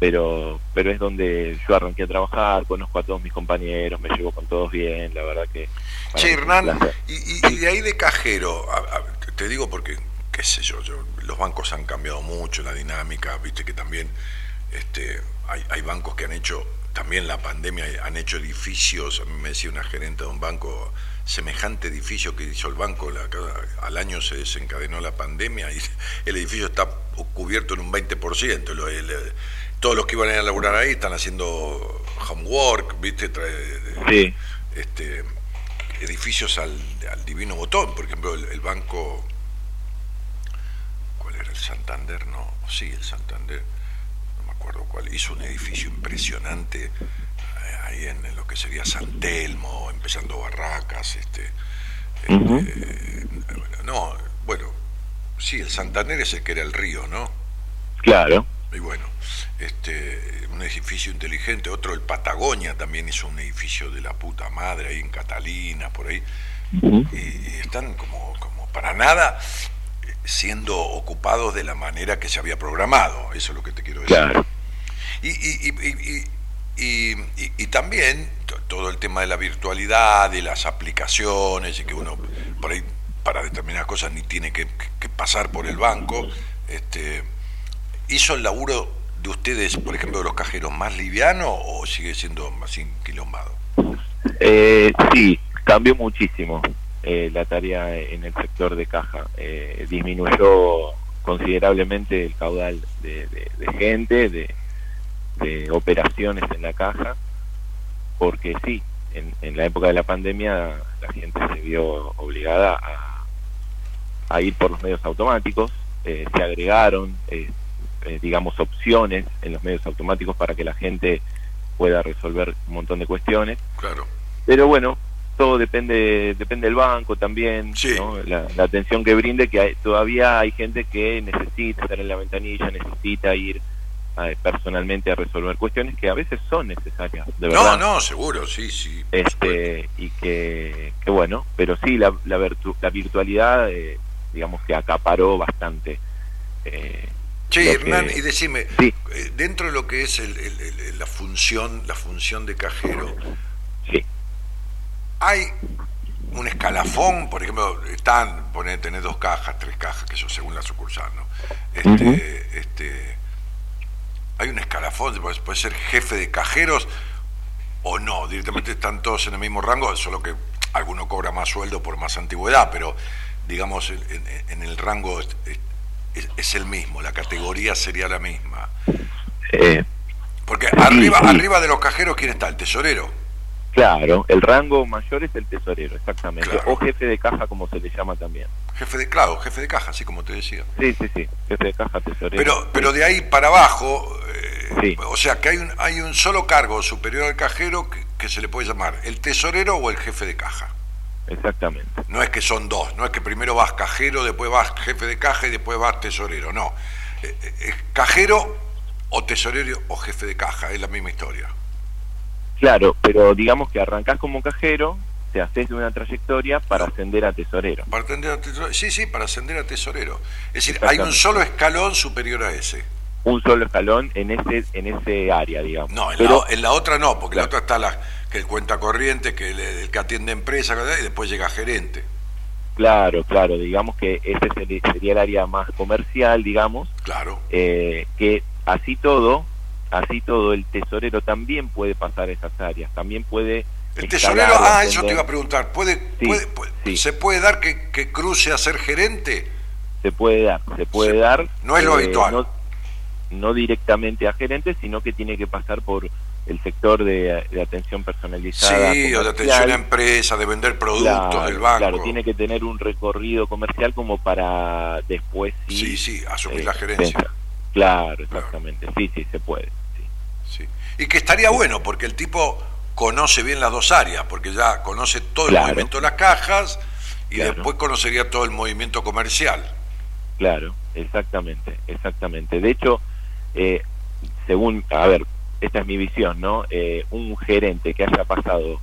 pero pero es donde yo arranqué a trabajar, conozco a todos mis compañeros, me llevo con todos bien, la verdad que... Che, Hernán, y, y- y de ahí de cajero, a- a- te- te digo porque, qué sé yo, yo, los bancos han cambiado mucho la dinámica, viste que también este, hay, hay bancos que han hecho, también la pandemia, han hecho edificios, a mí me decía una gerente de un banco, semejante edificio que hizo el banco, la- al año se desencadenó la pandemia y el edificio está cubierto en un 20%, lo- el- todos los que iban a ir a laburar ahí están haciendo homework, viste, Trae- Sí, este, edificios al, al divino botón. Por ejemplo, el, el banco. ¿Cuál era? ¿El Santander? No, sí, el Santander. No me acuerdo cuál. Hizo un edificio impresionante eh, ahí en, en lo que sería San Telmo, empezando Barracas. Este, este, eh, no, bueno, sí, el Santander es el que era el río, ¿no? claro. Y bueno, este, un edificio inteligente, otro el Patagonia también hizo un edificio de la puta madre ahí en Catalina, por ahí, y, y están como, como para nada eh, siendo ocupados de la manera que se había programado, eso es lo que te quiero decir. Claro. Y, y, y, y- y- y- y también to- todo el tema de la virtualidad, de las aplicaciones, y que uno por ahí para determinadas cosas ni tiene que, que pasar por el banco. Este, ¿Hizo el laburo de ustedes, por ejemplo, de los cajeros, más liviano o sigue siendo más inquilombado? Eh, sí, cambió muchísimo eh, la tarea en el sector de caja. Eh, disminuyó considerablemente el caudal de, gente, de, operaciones en la caja, porque sí, en, en la época de la pandemia la gente se vio obligada a, a ir por los medios automáticos, eh, se agregaron, eh, digamos, opciones en los medios automáticos para que la gente pueda resolver un montón de cuestiones. Claro. Pero bueno, todo depende depende del banco también, Sí. ¿no? la, la atención que brinde, que hay- todavía hay gente que necesita estar en la ventanilla, necesita ir eh, personalmente a resolver cuestiones que a veces son necesarias, de No, verdad. no, seguro, sí, sí. este y que, que bueno, pero sí, la, la, virtu- la virtualidad, eh, digamos que acaparó bastante. eh, Che, Hernán, y decime, Sí. eh, dentro de lo que es el- el- el- la función, la función de cajero, sí, hay un escalafón, por ejemplo, están, poner, tener dos cajas, tres cajas, que eso según la sucursal, ¿no? Este, este, hay un escalafón, puede, puede ser jefe de cajeros o no, directamente están todos en el mismo rango, solo que alguno cobra más sueldo por más antigüedad, pero digamos en, en- en el rango es, el mismo, la categoría sería la misma. eh, Porque arriba, sí. arriba de los cajeros, ¿quién está? El tesorero. claro, el rango mayor es el tesorero, exactamente, Claro. o jefe de caja como se le llama también. Jefe de, claro, jefe de caja, así como te decía. Sí, sí, sí, jefe de caja, tesorero. Pero, pero de ahí para abajo, eh, Sí. o sea que hay un, hay un solo cargo superior al cajero que, que se le puede llamar el tesorero o el jefe de caja. Exactamente. No es que son dos, no es que primero vas cajero, después vas jefe de caja y después vas tesorero, no. Eh, eh, Es cajero o tesorero o jefe de caja, es la misma historia. Claro, pero digamos que arrancás como cajero, te haces de una trayectoria para ascender a tesorero. Para ascender a tesorero, sí, sí, para ascender a tesorero. Es decir, hay un solo escalón superior a ese. Un solo escalón en ese en ese área, digamos. No, en, pero, la, en la otra no, porque Claro. la otra está la, que el cuenta corriente, que el, el que atiende empresa, y después llega gerente. Claro, claro, digamos que ese sería el área más comercial, digamos, Claro. eh, que así todo, así todo, el tesorero también puede pasar esas áreas, también puede... El tesorero, ah, eso te iba a preguntar, ¿puede, Sí, puede- puede- sí. ¿se puede dar que, que cruce a ser gerente? Se puede dar, se puede Se- dar. no es lo habitual. No, no directamente a gerente, sino que tiene que pasar por el sector de, de atención personalizada. Sí, o de atención a empresa, de vender productos Claro, del banco. Claro, tiene que tener un recorrido comercial como para después sí. Sí, sí, asumir eh, la gerencia. pensar. Claro, exactamente. Sí, sí, se puede. sí. Sí. Y que estaría bueno, porque el tipo conoce bien las dos áreas, porque ya conoce todo el movimiento de las cajas y Claro. después conocería todo el movimiento comercial. Claro, exactamente, exactamente. De hecho, eh, según, a ver, esta es mi visión, ¿no? Eh, un gerente que haya pasado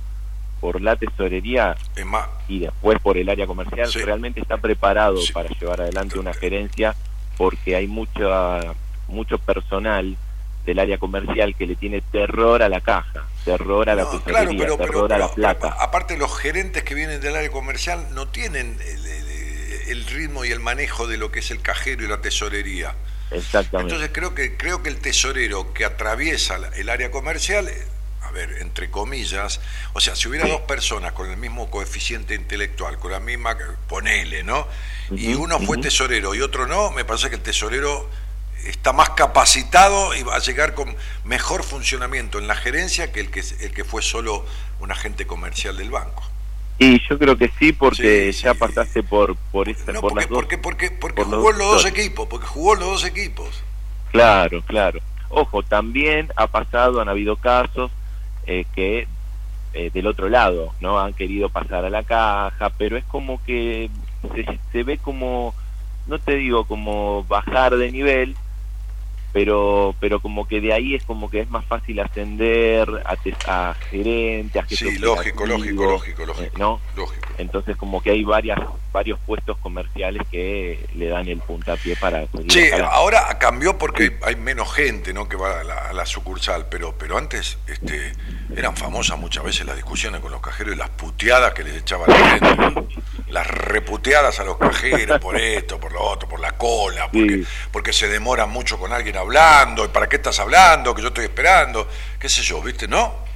por la tesorería más, y después por el área comercial Sí. realmente está preparado Sí. para llevar adelante una gerencia porque hay mucha, mucho personal del área comercial que le tiene terror a la caja, terror a la No, tesorería, claro, pero, pero- terror a la plata. aparte los gerentes que vienen del área comercial no tienen el, el- el ritmo y el manejo de lo que es el cajero y la tesorería. Exactamente. Entonces creo que creo que el tesorero que atraviesa el área comercial, eh, a ver, entre comillas, o sea, si hubiera dos personas con el mismo coeficiente intelectual, con la misma, ponele, ¿no? Y uno fue tesorero y otro no, me parece que el tesorero está más capacitado y va a llegar con mejor funcionamiento en la gerencia que el que el que fue solo un agente comercial del banco. Y yo creo que sí, porque Sí, ya sí. pasaste por, por, esta, No, por porque, las dos. porque, porque, porque por los jugó los dos equipos, porque jugó los dos equipos. Claro, claro. Ojo, también ha pasado, han habido casos eh, que eh, del otro lado, ¿no? Han querido pasar a la caja, pero es como que se, se ve como, no te digo como bajar de nivel, pero pero como que de ahí es como que es más fácil ascender a, te- a gerente, a Sí, lógico, lógico, lógico, lógico. ¿no? Lógico. Entonces como que hay varias varios puestos comerciales que le dan el puntapié para Sí, ahora cambió porque hay, menos gente ¿no? que va a la, a la sucursal, pero, pero antes este, eran famosas muchas veces las discusiones con los cajeros y las puteadas que les echaba la gente. Las reputeadas a los cajeros por esto, por lo otro, por la cola, porque, Sí. porque se demoran mucho con alguien hablando, y para qué estás hablando, que yo estoy esperando, qué sé yo, ¿viste? ¿No?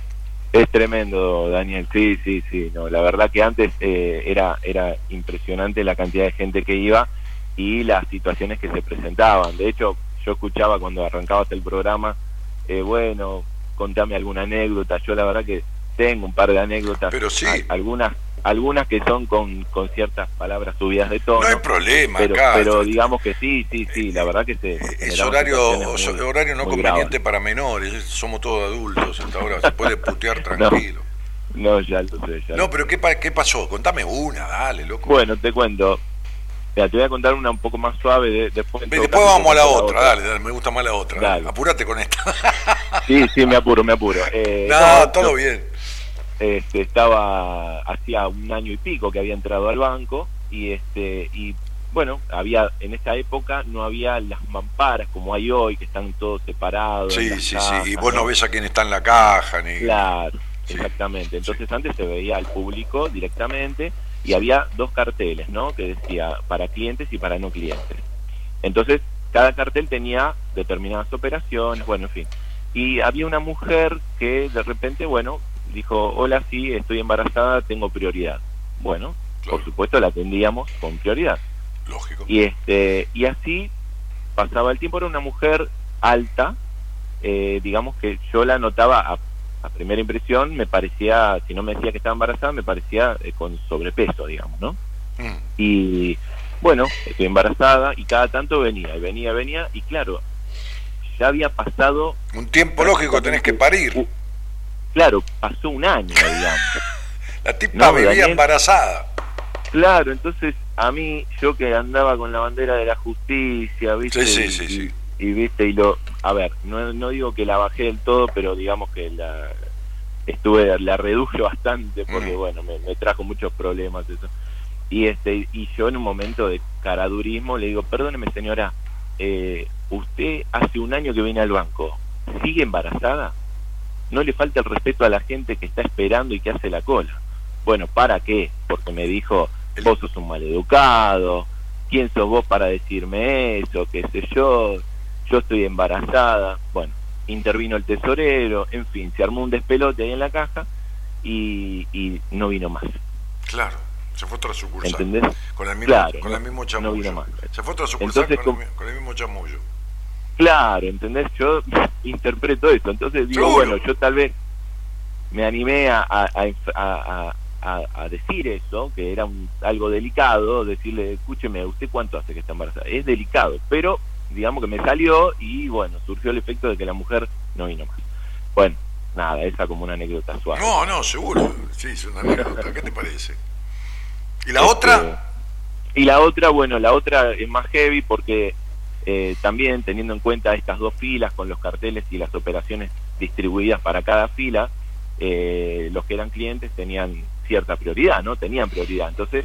Es tremendo, Daniel. Sí, sí, sí. No, la verdad que antes eh, era era impresionante la cantidad de gente que iba y las situaciones que se presentaban. De hecho, yo escuchaba cuando arrancabas el programa, eh, bueno, contame alguna anécdota. Yo la verdad que tengo un par de anécdotas. Pero sí. Al- algunas algunas que son con, con ciertas palabras subidas de tono. No hay problema pero, acá. pero digamos que sí, sí, sí. La verdad que se Eh, es horario, muy- horario no conveniente para menores, somos todos adultos hasta ahora, se puede putear tranquilo. No, ya lo sé. Ya No, pero ¿qué, ¿qué pasó? Contame una, dale, loco. Bueno, te cuento. Mira, te voy a contar una un poco más suave. De, después, vamos a la otra, dale, dale, me gusta más la otra. dale. Dale. Apúrate con esta. Sí, sí, me apuro, me apuro. Eh, no, todo bien. Este, estaba hacía un año y pico que había entrado al banco y este y bueno había en esa época no había las mamparas como hay hoy que están todos separados Sí, sí, cajas, sí. Y vos no ves a quién está en la caja, ni. claro Sí, exactamente entonces antes se veía al público directamente y había dos carteles no que decía para clientes y para no clientes entonces cada cartel tenía determinadas operaciones bueno en fin y había una mujer que de repente bueno dijo hola sí estoy embarazada tengo prioridad bueno Claro. por supuesto la atendíamos con prioridad Lógico. y este y así pasaba el tiempo era una mujer alta eh, digamos que yo la notaba a, a primera impresión me parecía si no me decía que estaba embarazada me parecía eh, con sobrepeso digamos no Mm. y bueno estoy embarazada y cada tanto venía y venía venía y claro ya había pasado Un tiempo lógico tenés que parir. Claro pasó un año digamos La tipa no, vivía Daniel. embarazada. Claro, entonces a mí, yo que andaba con la bandera de la justicia, ¿viste? Sí, sí, Y- sí, sí. Y, y, viste, y lo. A ver, no, no digo que la bajé del todo, pero digamos que la. Estuve, la reduje bastante porque, Mm. bueno, me, me trajo muchos problemas eso. Y este y yo en un momento de caradurismo le digo, perdóneme señora, eh, usted hace un año que viene al banco, ¿sigue embarazada? No le falta el respeto a la gente que está esperando y que hace la cola. Bueno, ¿para qué? Porque me dijo, vos sos un maleducado, ¿quién sos vos para decirme eso? ¿Qué sé yo? Yo estoy embarazada. Bueno, intervino el tesorero, en fin, se armó un despelote ahí en la caja y, y no vino más. Claro. Se fue otra sucursal. ¿Entendés? Con el mismo, Claro, con no- el mismo no chamullo. vino más. Se fue otra sucursal Entonces, con, el, con el mismo chamullo. Claro, ¿entendés? Yo interpreto eso. Entonces digo, Seguro. bueno, yo tal vez me animé a, a- a- a decir eso, que era un, algo delicado, decirle, escúcheme, ¿usted cuánto hace que está embarazada? Es delicado, pero digamos que me salió y bueno, surgió el efecto de que la mujer no vino más. Bueno, nada, esa como una anécdota suave. No, no, seguro. Sí, es una anécdota. ¿Qué te parece? ¿Y la Este, otra? Y la otra, bueno, la otra es más heavy porque eh, también teniendo en cuenta estas dos filas con los carteles y las operaciones distribuidas para cada fila, eh, los que eran clientes tenían cierta prioridad, ¿no? Tenían prioridad. Entonces,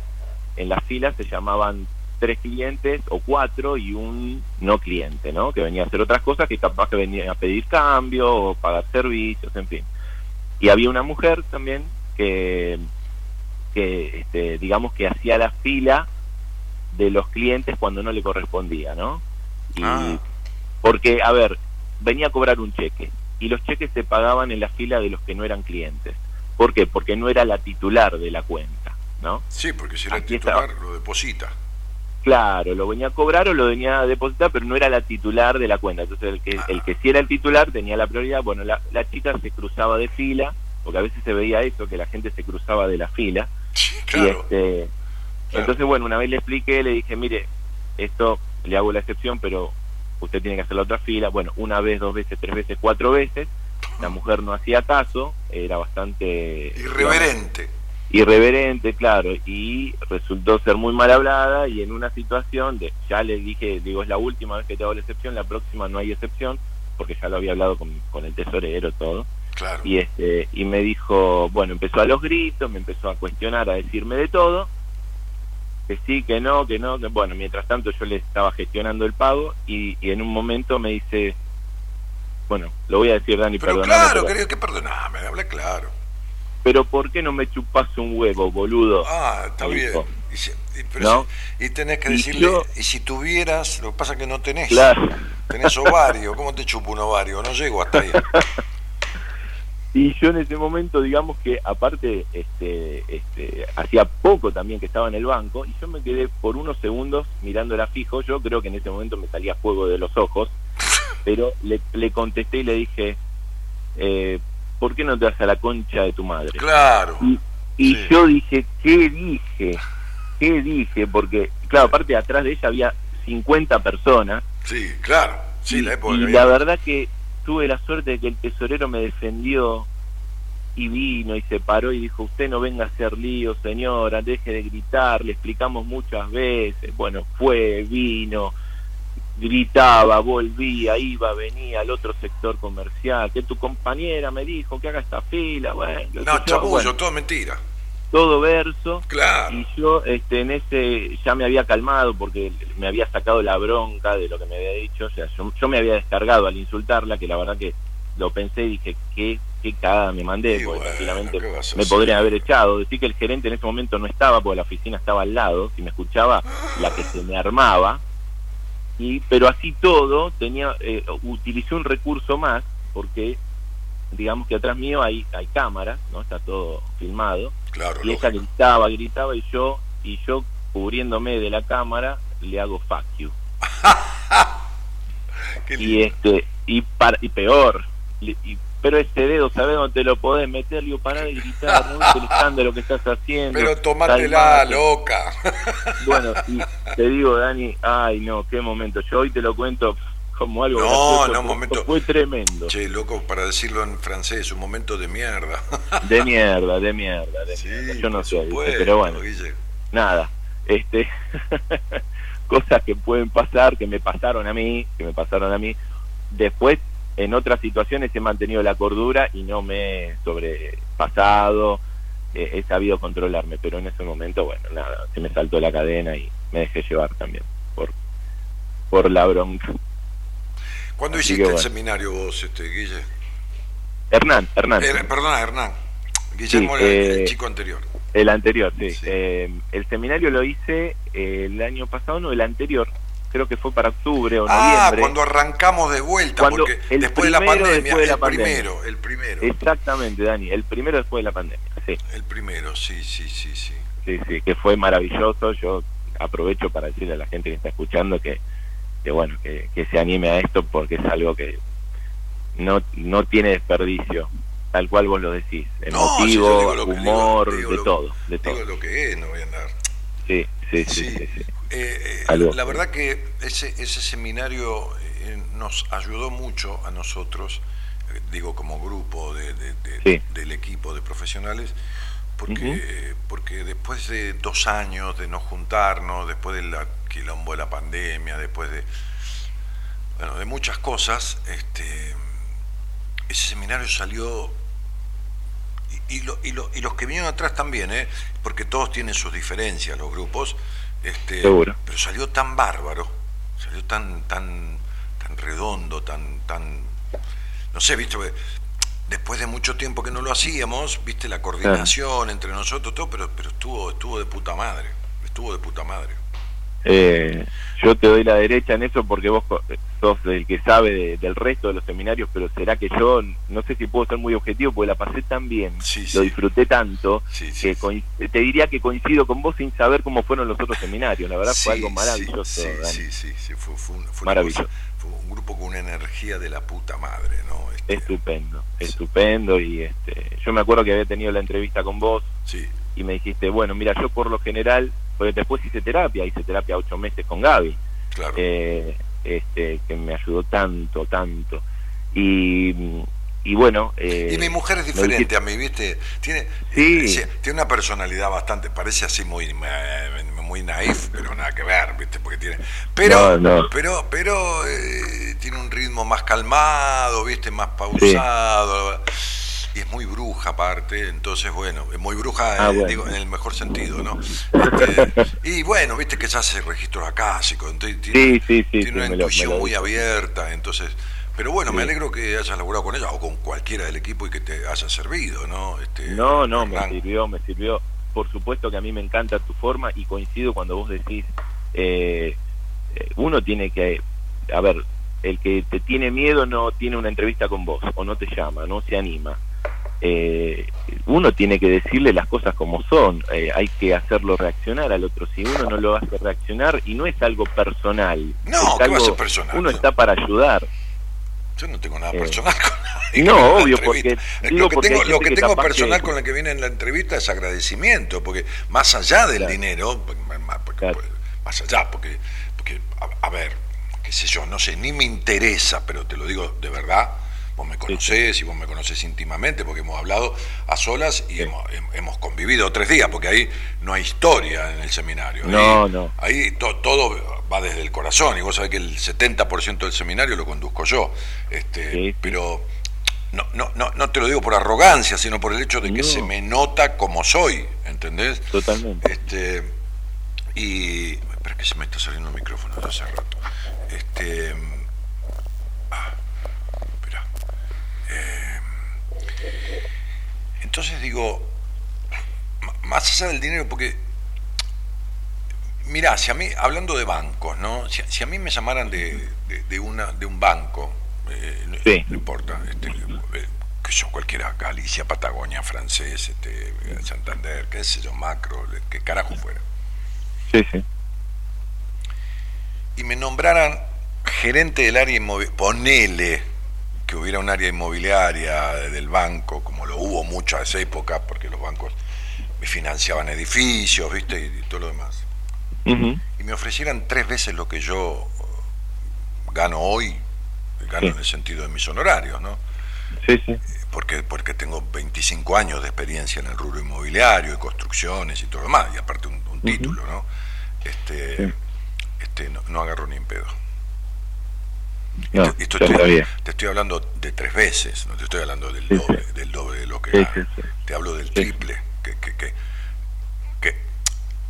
en las filas se llamaban tres clientes o cuatro y un no cliente, ¿no? Que venía a hacer otras cosas que capaz que venía a pedir cambio o pagar servicios, en fin. Y había una mujer también que, que este, digamos que hacía la fila de los clientes cuando no le correspondía, ¿no? Y Ah. porque, a ver, venía a cobrar un cheque y los cheques se pagaban en la fila de los que no eran clientes. ¿Por qué? Porque no era la titular de la cuenta, ¿no? Sí, porque si era el Aquí titular, lo deposita. Claro, lo venía a cobrar o lo venía a depositar, pero no era la titular de la cuenta. Entonces, el que, el que sí era el titular tenía la prioridad. Bueno, la, la chica se cruzaba de fila, porque a veces se veía eso, que la gente se cruzaba de la fila. Sí, Y este, Claro. Entonces, bueno, una vez le expliqué, le dije, mire, esto le hago la excepción, pero usted tiene que hacer la otra fila. Bueno, una vez, dos veces, tres veces, cuatro veces. La mujer no hacía caso, era bastante... Irreverente. digamos, irreverente, claro, y resultó ser muy mal hablada y en una situación de, ya le dije, digo, es la última vez que te hago la excepción, la próxima no hay excepción, porque ya lo había hablado con, con el tesorero, todo Claro. y este y me dijo bueno empezó a los gritos me empezó a cuestionar a decirme de todo que sí que no que no que bueno mientras tanto yo le estaba gestionando el pago y, y en un momento me dice bueno lo voy a decir Dani Pero claro, pero, querido, que perdoname, habla claro. pero por qué no me chupas un huevo boludo Ah, está bien. Y, si- y- pero ¿No? si- y tenés que decirle, yo- y si tuvieras, lo que pasa es que no tenés. claro Tenés ovario, ¿cómo te chupo un ovario? No llego hasta ahí. y yo en ese momento digamos que aparte este este hacía poco también que estaba en el banco y yo me quedé por unos segundos mirándola fijo yo creo que en ese momento me salía fuego de los ojos pero le, le contesté y le dije eh, ¿por qué no te vas a la concha de tu madre? Claro. y, y Sí. yo dije ¿qué dije? ¿qué dije? porque claro aparte atrás de ella había 50 personas Sí, claro. Sí, y, la época y la verdad que tuve la suerte de que el tesorero me defendió y vino y se paró y dijo, usted no venga a hacer lío, señora, deje de gritar, le explicamos muchas veces. Bueno, fue, vino, gritaba, volvía, iba, venía al otro sector comercial, que tu compañera me dijo que haga esta fila, bueno, No, yo, chapullo, bueno, todo mentira. Todo verso. Claro. Y yo este, en ese ya me había calmado porque me había sacado la bronca de lo que me había dicho. O sea, yo, yo me había descargado al insultarla, que la verdad que lo pensé y dije, qué, qué cagada me mandé, Y porque bueno, tranquilamente ¿qué vas a me podrían haber echado. Decir que el gerente en ese momento no estaba, porque la oficina estaba al lado, si me escuchaba, la que se me armaba. Y, pero así todo, tenía eh, utilicé un recurso más, porque digamos que atrás mío hay, hay cámaras, ¿no? Está todo filmado Claro, y ella gritaba, gritaba y yo y yo cubriéndome de la cámara le hago fuck you. Y este y, par- y peor, y- pero ese dedo, ¿sabes dónde te lo podés meter? Le digo, pará de gritar, no el escándalo que estás haciendo. Pero tomátela, calmate". loca. Bueno, y te digo, Dani, ay no, qué momento. Yo hoy te lo cuento como algo No, momento. Fue tremendo. Che, loco, para decirlo en francés, un momento de mierda. De mierda, de mierda, de Sí, mierda. Yo no sé, pero bueno. Guille. nada, este cosas que pueden pasar, que me pasaron a mí, que me pasaron a mí. Después, en otras situaciones he mantenido la cordura y no me he sobrepasado, eh, he sabido controlarme, pero en ese momento, bueno, nada, se me saltó la cadena y me dejé llevar también por por la bronca. ¿Cuándo Así hiciste el seminario vos, este, Guille? Hernán, Hernán, Eh, perdona, Hernán. Guillermo Sí, era el- el eh, chico anterior. el anterior, sí. Sí. Eh, el seminario lo hice eh, el año pasado, no, el anterior, creo que fue para octubre o Ah, noviembre. cuando arrancamos de vuelta, Cuando porque el después de la primero pandemia, después de la el pandemia. primero, el primero, Exactamente, Dani, el primero después de la pandemia, sí, el primero, sí, sí, sí, sí. sí, sí, que fue maravilloso. Yo aprovecho para decirle a la gente que está escuchando que, que bueno, que, que se anime a esto porque es algo que no, no tiene desperdicio, tal cual vos lo decís, No, digo lo que- humor, digo- digo de todo, de Digo todo. lo que es, no voy a andar. Sí, sí, sí, Sí. sí, sí. Eh, eh, la verdad que ese, ese seminario eh, nos ayudó mucho a nosotros, digo como grupo de, de- de- Sí. del equipo de profesionales, porque, porque después de dos años de no juntarnos, después del quilombo de la pandemia, después de, bueno, de muchas cosas, este, ese seminario salió y, y lo- y lo- y los que vinieron atrás también, ¿eh? porque todos tienen sus diferencias, los grupos, este, Seguro. pero salió tan bárbaro, salió tan, tan, tan redondo, tan, tan, no sé, viste, después de mucho tiempo que no lo hacíamos, viste la coordinación entre nosotros, todo, pero, pero estuvo, estuvo de puta madre, estuvo de puta madre. Eh, yo te doy la derecha en eso porque vos sos el que sabe de- del resto de los seminarios, pero será que yo no sé si puedo ser muy objetivo porque la pasé tan bien, Sí, lo sí. disfruté tanto, Sí, que te diría que coincido con vos sin saber cómo fueron los otros seminarios. La verdad fue algo maravilloso, Sí, sí, fue, fue un, fue una Maravilloso. cosa- fue un grupo con una energía de la puta madre, ¿no? Este, Estupendo, estupendo. Y este, yo me acuerdo que había tenido la entrevista con vos sí, y me dijiste, bueno, mira, yo por lo general, porque después hice terapia, hice terapia ocho meses con Gaby. claro. eh, este, que me ayudó tanto, tanto. Y, y bueno... eh, y mi mujer es diferente a mí, ¿viste? Tiene, Sí. eh, sí, tiene una personalidad bastante, parece así muy eh, muy naif, pero nada que ver, ¿viste? Porque tiene pero No, no. pero pero eh, tiene un ritmo más calmado, ¿viste? Más pausado. Y es muy bruja aparte, entonces bueno, es muy bruja Ah, eh, bueno. digo, en el mejor sentido, ¿no? Este, y bueno, viste que se hace registros acásicos, tiene, Sí, sí, sí, tiene una intuición lo muy abierta, entonces, pero bueno, me alegro que hayas laburado con ella o con cualquiera del equipo y que te haya servido, ¿no? Este, No, no, me sirvió, me sirvió. Por supuesto que a mí me encanta tu forma y coincido cuando vos decís, eh, eh, uno tiene que, a ver, el que te tiene miedo no tiene una entrevista con vos o no te llama, no se anima. Eh, uno tiene que decirle las cosas como son, eh, hay que hacerlo reaccionar al otro. Si uno no lo hace reaccionar y no es algo personal, No, es ¿qué va a algo- ser personal? Uno está para ayudar. Yo no tengo nada Eh, personal con nadie. no, obvio, porque- lo que porque tengo, lo gente que que tengo personal que- con la que viene en la entrevista es agradecimiento, porque más allá del Claro. dinero, porque- Claro. más allá, porque, porque a, a ver, qué sé yo, no sé, ni me interesa, pero te lo digo de verdad, Vos me conocés y vos me conocés íntimamente porque hemos hablado a solas y hemos, hem- hemos convivido tres días, porque ahí no hay historia en el seminario. Ahí- No, no. Ahí to- todo va desde el corazón y vos sabés que el 70% del seminario lo conduzco yo. Este, Sí. Pero no, no, no, no te lo digo por arrogancia, sino por el hecho de que No. se me nota como soy, ¿entendés? Totalmente. Este, y. Espera que se me está saliendo el micrófono desde hace rato. Este. ah, espera. Eh, entonces digo. Más allá del dinero, porque. Mirá, si a mí, hablando de bancos, ¿no? Si, si a mí me llamaran de, de, de una, de un banco, eh, no- Sí. no importa, este, eh, que yo, cualquiera, Galicia, Patagonia, francés, este, Santander, qué sé yo, macro, que carajo fuera. Sí, sí. y me nombraran gerente del área inmobiliaria, ponele que hubiera un área inmobiliaria del banco, como lo hubo mucho a esa época, porque los bancos me financiaban edificios, ¿viste? Y, todo lo demás. Y me ofrecieran tres veces lo que yo eh, gano hoy, gano Sí. en el sentido de mis honorarios, ¿no? Sí, sí. Porque, porque tengo 25 años de experiencia en el rubro inmobiliario y construcciones y todo lo demás, y aparte un, un título, ¿no? Este, Sí. este, no, no agarro ni en pedo. No, Esto- esto estoy- te estoy hablando de tres veces, no te estoy hablando del doble, sí. del doble de lo que Sí. Te hablo del triple, que, que, que, que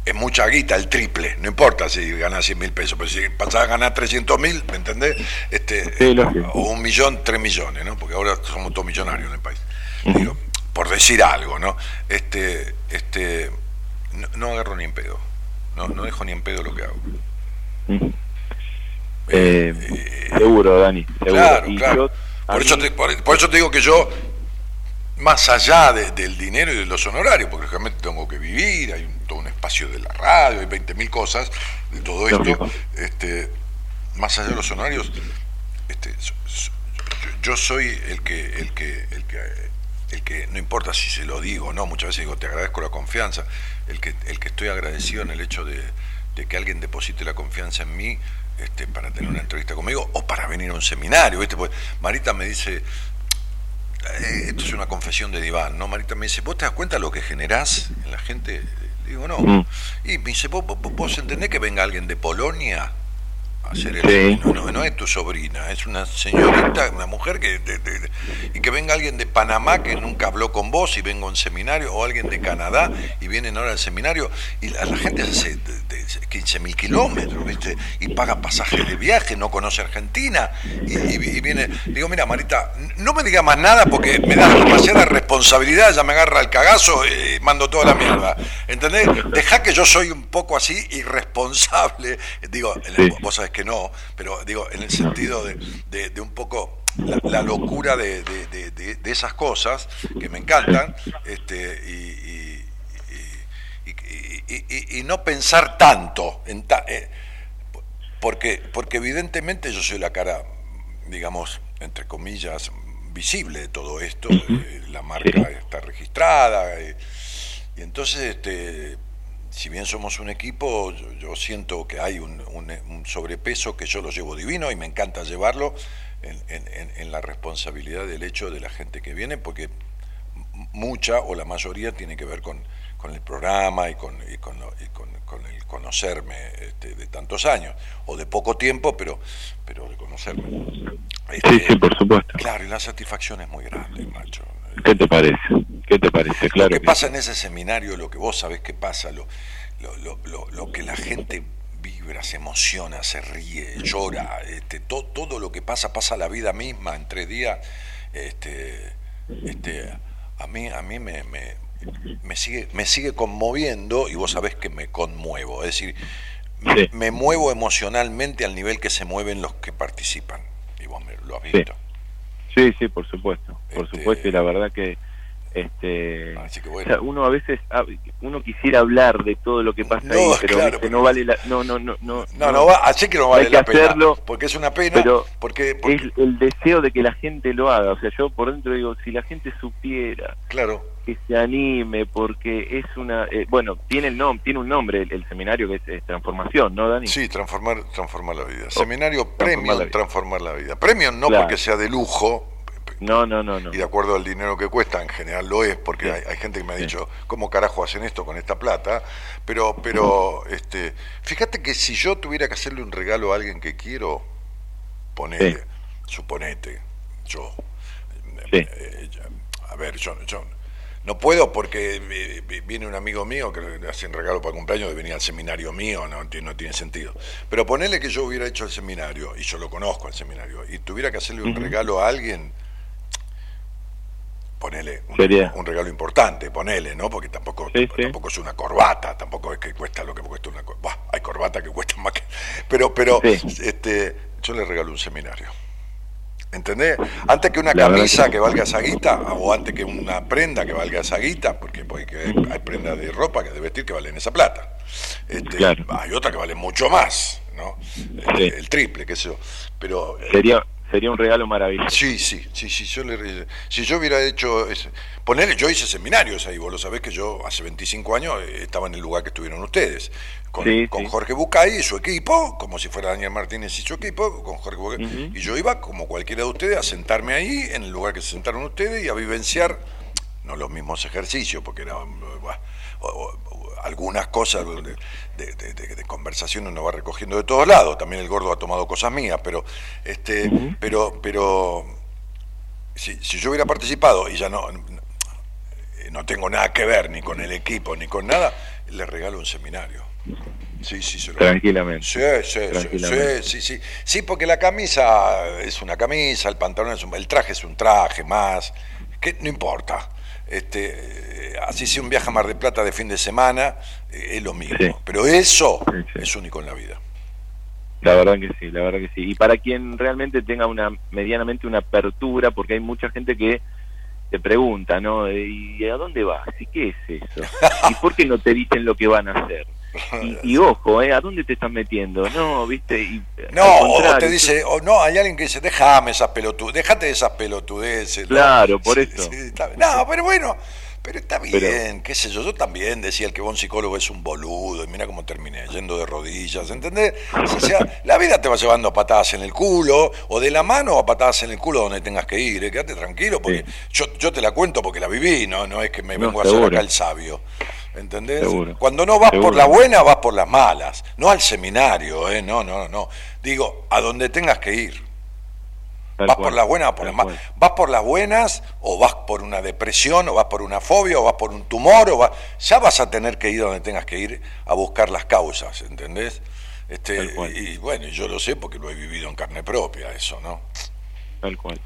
es mucha guita el triple, no importa si ganás 100 mil pesos, pero si pasás a ganar 300 mil, ¿me entendés? Este, Sí, lógico. o un millón, tres millones, ¿no? Porque ahora somos todos millonarios en el país. Digo, por decir algo, ¿no? Este, este, no, no agarro ni en pedo, no, no dejo ni en pedo lo que hago. Eh, eh, seguro, Dani. Seguro. Claro, Y claro. yo, por, eso mí- te, por, por eso te digo que yo, más allá de- del dinero y de los honorarios, porque realmente tengo que vivir, hay un- todo un espacio de la radio, hay 20.000 cosas, de todo esto, este, más allá de los honorarios, este, so- so- yo, yo soy el que, el que, el que, el que, no importa si se lo digo o no, muchas veces digo, te agradezco la confianza, el que, el que estoy agradecido en el hecho de, de que alguien deposite la confianza en mí este, para tener una entrevista conmigo o para venir a un seminario, ¿viste? Porque Marita me dice, eh, esto es una confesión de diván, ¿no? Marita me dice, ¿vos te das cuenta lo que generás en la gente? Digo, no. Mm. Y me dice, ¿vos, vos, vos entendés que venga alguien de Polonia hacer el Sí. no, no, no es tu sobrina, es una señorita, una mujer que de- de- de- y que venga alguien de Panamá que nunca habló con vos y venga a un seminario, o alguien de Canadá y vienen ahora al seminario, y la, la gente hace de, de 15 mil kilómetros, ¿viste? Y paga pasajes de viaje, no conoce Argentina, y, y- y viene, digo, mira Marita, no me diga más nada porque me da demasiada responsabilidad, ya me agarra el cagazo y mando toda la mierda, ¿entendés? Deja que yo soy un poco así irresponsable, digo, Sí. vos sabés que no, pero digo, en el sentido de, de- de un poco la, la locura de, esas cosas que me encantan, este, y, y- y- y- y- y- y no pensar tanto en ta- eh, porque, porque evidentemente yo soy la cara, digamos, entre comillas, visible de todo esto, eh, la marca está registrada, eh, y entonces, este, si bien somos un equipo, yo, yo siento que hay un, un- un sobrepeso que yo lo llevo divino y me encanta llevarlo en, en- en- la responsabilidad del hecho de la gente que viene, porque mucha o la mayoría tiene que ver con, con el programa y con, y con, lo- y con- con el conocerme este, de tantos años, o de poco tiempo, pero, pero de conocerme. Sí, Este, sí, por supuesto. Claro, y la satisfacción es muy grande, macho. ¿Qué te parece? ¿Qué te parece? Claro. lo que que- pasa en ese seminario, lo que vos sabés que pasa, lo, lo, lo, lo- que la gente vibra, se emociona, se ríe, llora, este, to- todo lo que pasa, pasa la vida misma en tres días, este, este, a mí, a mí me, me, me sigue, me sigue conmoviendo y vos sabés que me conmuevo, es decir, me, Sí. me muevo emocionalmente al nivel que se mueven los que participan, y vos me lo has Sí. visto. Sí, sí, por supuesto. Por Este- supuesto, y la verdad que este Así que o bueno. sea, uno a veces ah, uno quisiera hablar de todo lo que pasa No, ahí, pero claro, viste, pero- no vale la no no no no No, no va, así que no vale Hay que la pena. hacerlo, porque es una pena, pero porque, porque- es el deseo de que la gente lo haga, o sea, yo por dentro digo, si la gente supiera claro, que se anime porque es una eh, bueno, tiene el nom tiene un nombre el, el seminario que es, es transformación, ¿no, Dani? sí, transformar, transformar la vida. Seminario Oh, premium, transformar la vida. Premium no Claro. porque sea de lujo, No, no, no, no. y de acuerdo al dinero que cuesta, en general lo es, porque Sí. hay, hay gente que me ha Sí. dicho, ¿cómo carajo hacen esto con esta plata? Pero, pero, este, fíjate que si yo tuviera que hacerle un regalo a alguien que quiero, ponele, Sí. suponete, yo, Sí. eh, a ver, yo, yo no puedo porque eh, vi- viene un amigo mío que le hacen regalo para cumpleaños de venir al seminario mío, no, no tiene sentido. Pero ponele que yo hubiera hecho el seminario, y yo lo conozco al seminario, y tuviera que hacerle un regalo a alguien, ponele un, Sería. un regalo importante, ponele, ¿no? Porque tampoco, Sí, sí. tampoco es una corbata, tampoco es que cuesta lo que cuesta una corbata. hay corbatas que cuestan más que... Pero, pero Sí. este, yo le regalo un seminario. ¿Entendés? Antes que una La camisa que- que valga esa guita, o antes que una prenda que valga esa guita, porque, porque hay, prendas de ropa, que de vestir que valen esa plata. Este, Claro. Hay otras que valen mucho más, ¿no? El triple, qué sé yo. Pero eh, Sería, un regalo maravilloso. Sí, sí, sí, sí, yo le, si yo hubiera hecho, ese- ponerle, yo hice seminarios ahí, vos lo sabés que yo hace 25 años eh, estaba en el lugar que estuvieron ustedes, con, Sí, con sí. Jorge Bucay y su equipo, como si fuera Daniel Martínez y su equipo, con Jorge Bucay, y yo iba, como cualquiera de ustedes, a sentarme ahí, en el lugar que se sentaron ustedes, y a vivenciar, no los mismos ejercicios, porque o- o algunas cosas de, de- de- de- conversación uno va recogiendo de todos lados, también el gordo ha tomado cosas mías, pero, este, pero, pero si, si yo hubiera participado y ya no, no, no tengo nada que ver ni con el equipo ni con nada, le regalo un seminario. Sí, sí, se lo Tranquilamente. Sí, sí, sí, Tranquilamente. sí, sí, sí. Sí, porque la camisa es una camisa, el pantalón es un, el traje es un traje más, que no importa. Este, eh, así sea un viaje a Mar de Plata de fin de semana, eh, es lo mismo. Sí. Pero eso Sí, sí. es único en la vida. La verdad que sí, la verdad que sí. Y para quien realmente tenga una medianamente una apertura, porque hay mucha gente que te pregunta, ¿no? ¿Y a dónde vas? ¿Y qué es eso? ¿Y por qué no te dicen lo que van a hacer? Y, y ojo, ¿eh? ¿A dónde te están metiendo? No, ¿viste? Y, No, al o te dice, o no, hay alguien que dice, déjame esas pelotudeces, déjate de esas pelotudeces. ¿no? Claro, por Sí, eso. sí, no, pero bueno, pero está bien, Pero- qué sé yo, yo también decía el que un psicólogo es un boludo, y mira cómo terminé, yendo de rodillas, ¿entendés? O sea, la vida te va llevando a patadas en el culo, o de la mano a patadas en el culo donde tengas que ir, ¿eh? quédate tranquilo, porque yo, yo te la cuento porque la viví, no, no es que me No, vengo a hacer acá el sabio. ¿Entendés? Seguro. Cuando no vas por la buena, vas por las malas. No al seminario, ¿eh? No, no, no. Digo, a donde tengas que ir. Tal ¿Vas cual, por las buenas o por las malas? ¿Vas por las buenas o vas por una depresión o vas por una fobia o vas por un tumor? o vas... Ya vas a tener que ir donde tengas que ir a buscar las causas, ¿entendés? Este, y bueno, yo lo sé porque lo he vivido en carne propia, eso, ¿no? Tal cual.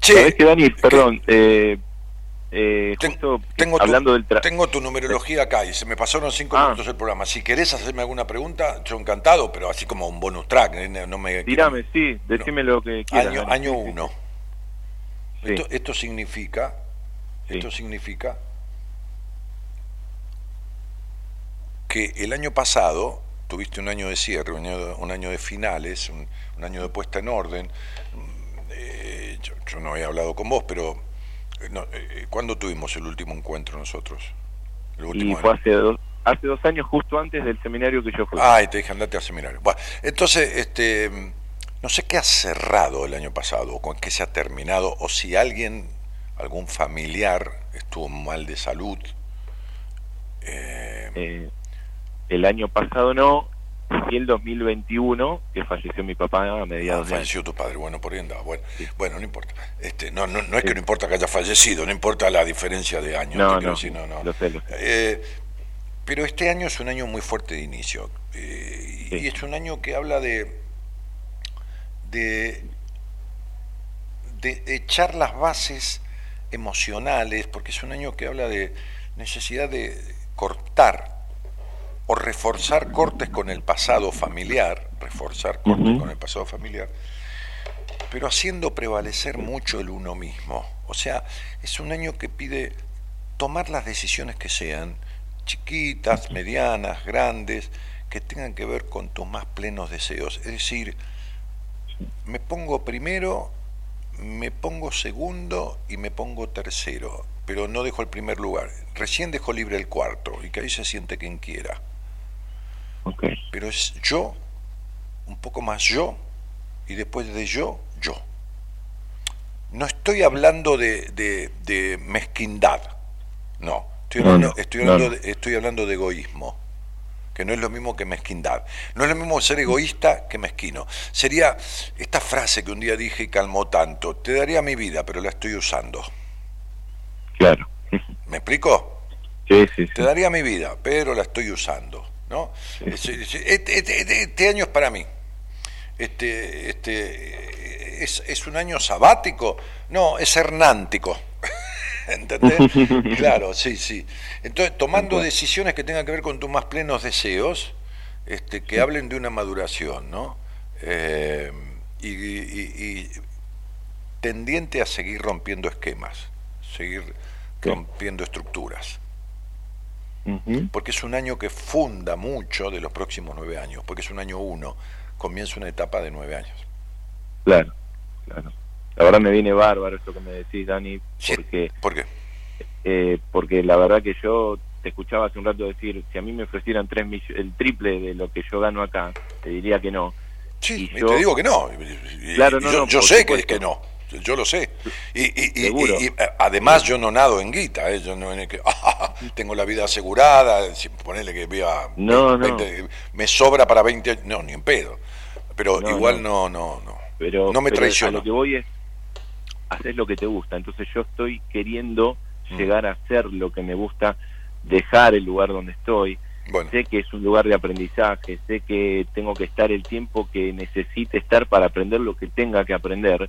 Che, ¿Sabés qué, Dani? que- Perdón, eh, eh, Ten- justo tengo, hablando tu, del tra- tengo tu numerología acá y se me pasaron cinco Ah. minutos el programa. Si querés hacerme alguna pregunta, yo encantado, pero así como un bonus track. ¿eh? No me, sí, decime lo que quieras. año, año uno. Sí. Esto, esto significa, Sí. esto significa que el año pasado tuviste un año de cierre, un año, un año de finales, un, un año de puesta en orden. Mm, eh, yo, yo no he hablado con vos, pero no, eh, ¿cuándo tuvimos el último encuentro nosotros? El Y último fue año. hace dos, hace dos años, justo antes del seminario que yo fui. Ah, y te dije andate al seminario. Bueno, entonces, este, no sé qué ha cerrado el año pasado, o con qué se ha terminado, o si alguien, algún familiar, estuvo mal de salud. Eh, Eh, el año pasado no, y el 2021, que falleció mi papá a ah, mediados de año. falleció tu padre, bueno, por ahí andaba. Bueno, Sí. bueno, no importa. Este, no, no, no es que no importa que haya fallecido, no importa la diferencia de años. No, no, decir, no, no. lo sé, lo sé. Eh, pero este año es un año muy fuerte de inicio. eh, Sí. Y es un año que habla de, de, de echar las bases emocionales, porque es un año que habla de necesidad de cortar o reforzar cortes con el pasado familiar, reforzar cortes con el pasado familiar, pero haciendo prevalecer mucho el uno mismo. O sea, es un año que pide tomar las decisiones que sean, chiquitas, medianas, grandes, que tengan que ver con tus más plenos deseos. Es decir, me pongo primero, me pongo segundo y me pongo tercero, pero no dejo el primer lugar. Recién dejo libre el cuarto y que ahí se siente quien quiera. Pero es yo, un poco más yo, y después de yo, yo. no estoy hablando de, de- de mezquindad, no, estoy hablando, no, estoy, hablando no. De, estoy hablando de egoísmo, que no es lo mismo que mezquindad. No es lo mismo ser egoísta que mezquino. Sería esta frase que un día dije y calmó tanto, te daría mi vida, pero la estoy usando. Claro. ¿Me explico? Sí, sí, sí. Te daría mi vida, pero la estoy usando, ¿no? Es- es- Este, este- este año es para mí. Este, este, es, es un año sabático, no, es hernántico. ¿Entendés? claro, sí, sí. Entonces, tomando decisiones que tengan que ver con tus más plenos deseos, este, que hablen de una maduración, ¿no? Eh, y, y- y tendiente a seguir rompiendo esquemas, seguir rompiendo estructuras Porque es un año que funda mucho de los próximos nueve años, porque es un año uno, comienza una etapa de nueve años. Claro, claro. La verdad me viene bárbaro esto que me decís, Dani, Sí. porque ¿Por qué? eh, porque la verdad que yo te escuchaba hace un rato decir, si a mí me ofrecieran tres el triple de lo que yo gano acá, te diría que no. Sí, Y yo- te digo que no. Claro, y no, yo no, yo sé que, supuesto. que no, yo lo sé. Y, y- y- además yo no nado en guita, ¿eh? yo no en el que, tengo la vida asegurada, si ponele que viva No, no. 20, me sobra para 20 años, no, ni en pedo. Pero No, igual no, no, no. Pero, No me pero traiciono. A lo que voy es, haces lo que te gusta. Entonces yo estoy queriendo Mm. llegar a hacer lo que me gusta, dejar el lugar donde estoy. Bueno, Sé que es un lugar de aprendizaje, sé que tengo que estar el tiempo que necesite estar para aprender lo que tenga que aprender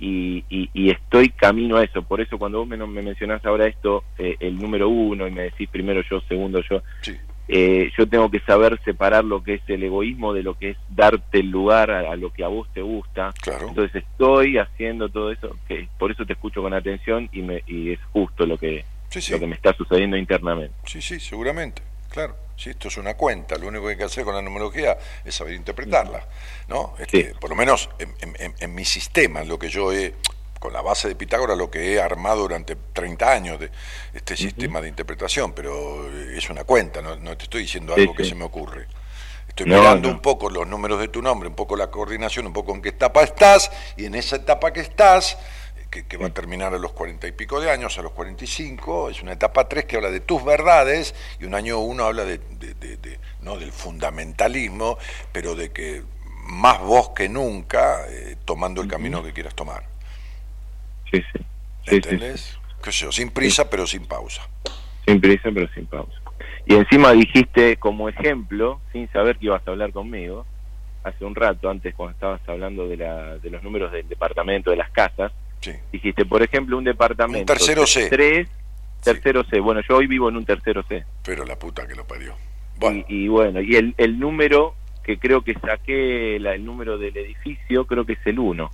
y, y- y estoy camino a eso. Por eso cuando vos me, me mencionás ahora esto, eh, el número uno, y me decís primero yo, segundo yo, sí, eh, yo tengo que saber separar lo que es el egoísmo de lo que es darte el lugar a, a lo que a vos te gusta. claro. Entonces estoy haciendo todo eso, que por eso te escucho con atención y, me, y es justo lo que, Sí, sí. lo que me está sucediendo internamente. Sí, sí, seguramente, claro. Si esto es una cuenta, lo único que hay que hacer con la numerología es saber interpretarla, ¿no? Este, Sí. Por lo menos en, en- en- en mi sistema, en lo que yo he, con la base de Pitágoras, lo que he armado durante 30 años de este sistema de interpretación, pero eh, es una cuenta, no, no te estoy diciendo Sí, algo que sí. se me ocurre. Estoy No, mirando no. un poco los números de tu nombre, un poco la coordinación, un poco en qué etapa estás, y en esa etapa que estás, que, que va a terminar a los cuarenta y pico de años, a los 45, es una etapa 3 que habla de tus verdades, y un año 1 habla de, de- de- de- no del fundamentalismo, pero de que más vos que nunca, eh, tomando el camino que quieras tomar. Sí, sí. Sí, sí, ¿Entendés? Qué sé yo, sin prisa, pero sin pausa. Sin prisa, pero sin pausa. Y encima dijiste como ejemplo, sin saber que ibas a hablar conmigo, hace un rato, antes cuando estabas hablando de, la, de los números del departamento, de las casas, Sí. dijiste, por ejemplo, un departamento... Un tercero C. Tres, tercero C. Bueno, yo hoy vivo en un tercero C. Pero la puta que lo parió. Bueno, Y, y bueno, y el, el número que creo que saqué, la- el número del edificio, creo que es el 1.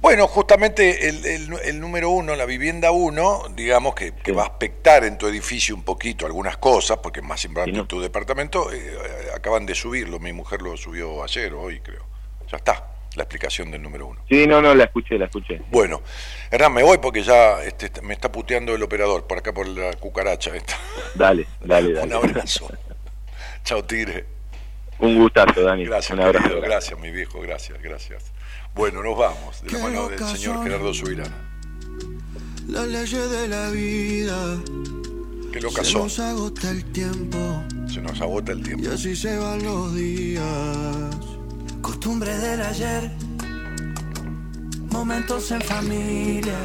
Bueno, justamente el, el- el número uno, la vivienda uno, digamos que, que Sí. va a aspectar en tu edificio un poquito algunas cosas, porque es más importante Sí, ¿no? en tu departamento, eh, acaban de subirlo, mi mujer lo subió ayer o hoy creo. Ya está, la explicación del número uno. Sí, no, no, la escuché, la escuché. Bueno, Hernán, me voy porque ya este, me está puteando el operador, por acá por la cucaracha esta. Dale, dale, dale. Un abrazo. Chao, Tigre. Un gustazo, Dani. Gracias, un abrazo. querido, gracias, mi viejo, gracias, gracias. Bueno, nos vamos, de la mano del señor. Gerardo Subirana. Las leyes de la vida. Qué locas Se nos agota el tiempo Se nos agota el tiempo. y así se van los días. Costumbre del ayer, momentos en familia.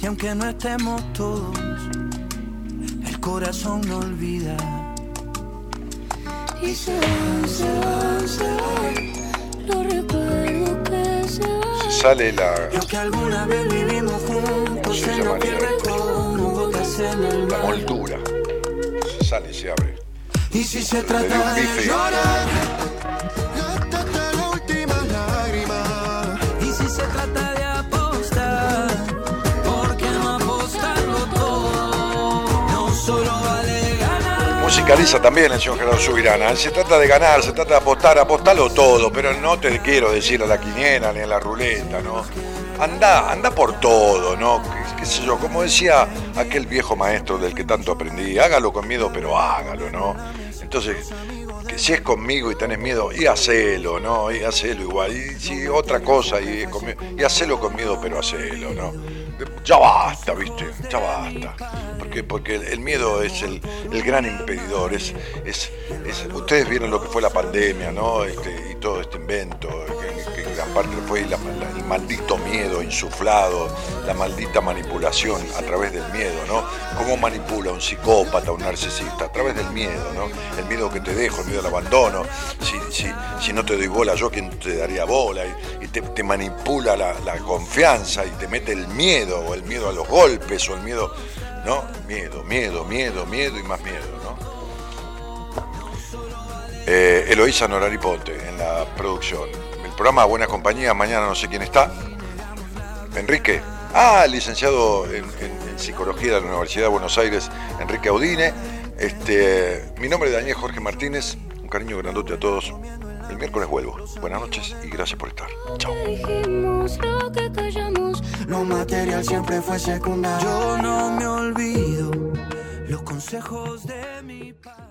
Y aunque no estemos todos, el corazón no olvida. Y se van, se van, se van Los recuerdos que se van Se sale la, Lo que alguna vez vivimos juntos Se nos pierde como gotas en el la mar. moldura. Se sale y se abre. Y si se trata de bife. llorar, ganar. Musicaliza también el señor Gerardo Subirana. Se trata de ganar, se trata de apostar, apostalo todo, pero no te quiero decir a la quiniela ni a la ruleta, ¿no? Anda, anda por todo, ¿no? Qué sé yo, como decía aquel viejo maestro del que tanto aprendí, hágalo con miedo, pero hágalo, ¿no? Entonces, que si es conmigo y tenés miedo, y hacelo, ¿no? Y hacelo igual. Y si otra cosa, y, es conmigo, y hacelo con miedo, pero hacelo, ¿no? Ya basta, ¿viste? Ya basta. Porque, porque el, miedo es el, el gran impedidor. Es, es, es- ustedes vieron lo que fue la pandemia, ¿no? Este, y todo este invento, que, que gran parte fue el maldito miedo insuflado, la maldita manipulación a través del miedo, ¿no? ¿Cómo manipula un psicópata, un narcisista? A través del miedo, ¿no? El miedo que te dejo, el miedo al abandono. Si, si, si no te doy bola, yo quién te daría bola. Y, te, manipula la, la confianza y te mete el miedo, o el miedo a los golpes, o el miedo, ¿no? Miedo, miedo, miedo, miedo y más miedo, ¿no? Eh, Eloísa Norari Ponte en la producción. El programa Buena Compañía, mañana no sé quién está. Enrique. Ah, licenciado en, Psicología de la Universidad de Buenos Aires, Enrique Audine. Este, mi nombre es Daniel Jorge Martínez. Un cariño grandote a todos. El miércoles vuelvo. Buenas noches y gracias por estar. Chao. Lo material siempre fue secundario. Yo no me olvido los consejos de mi padre.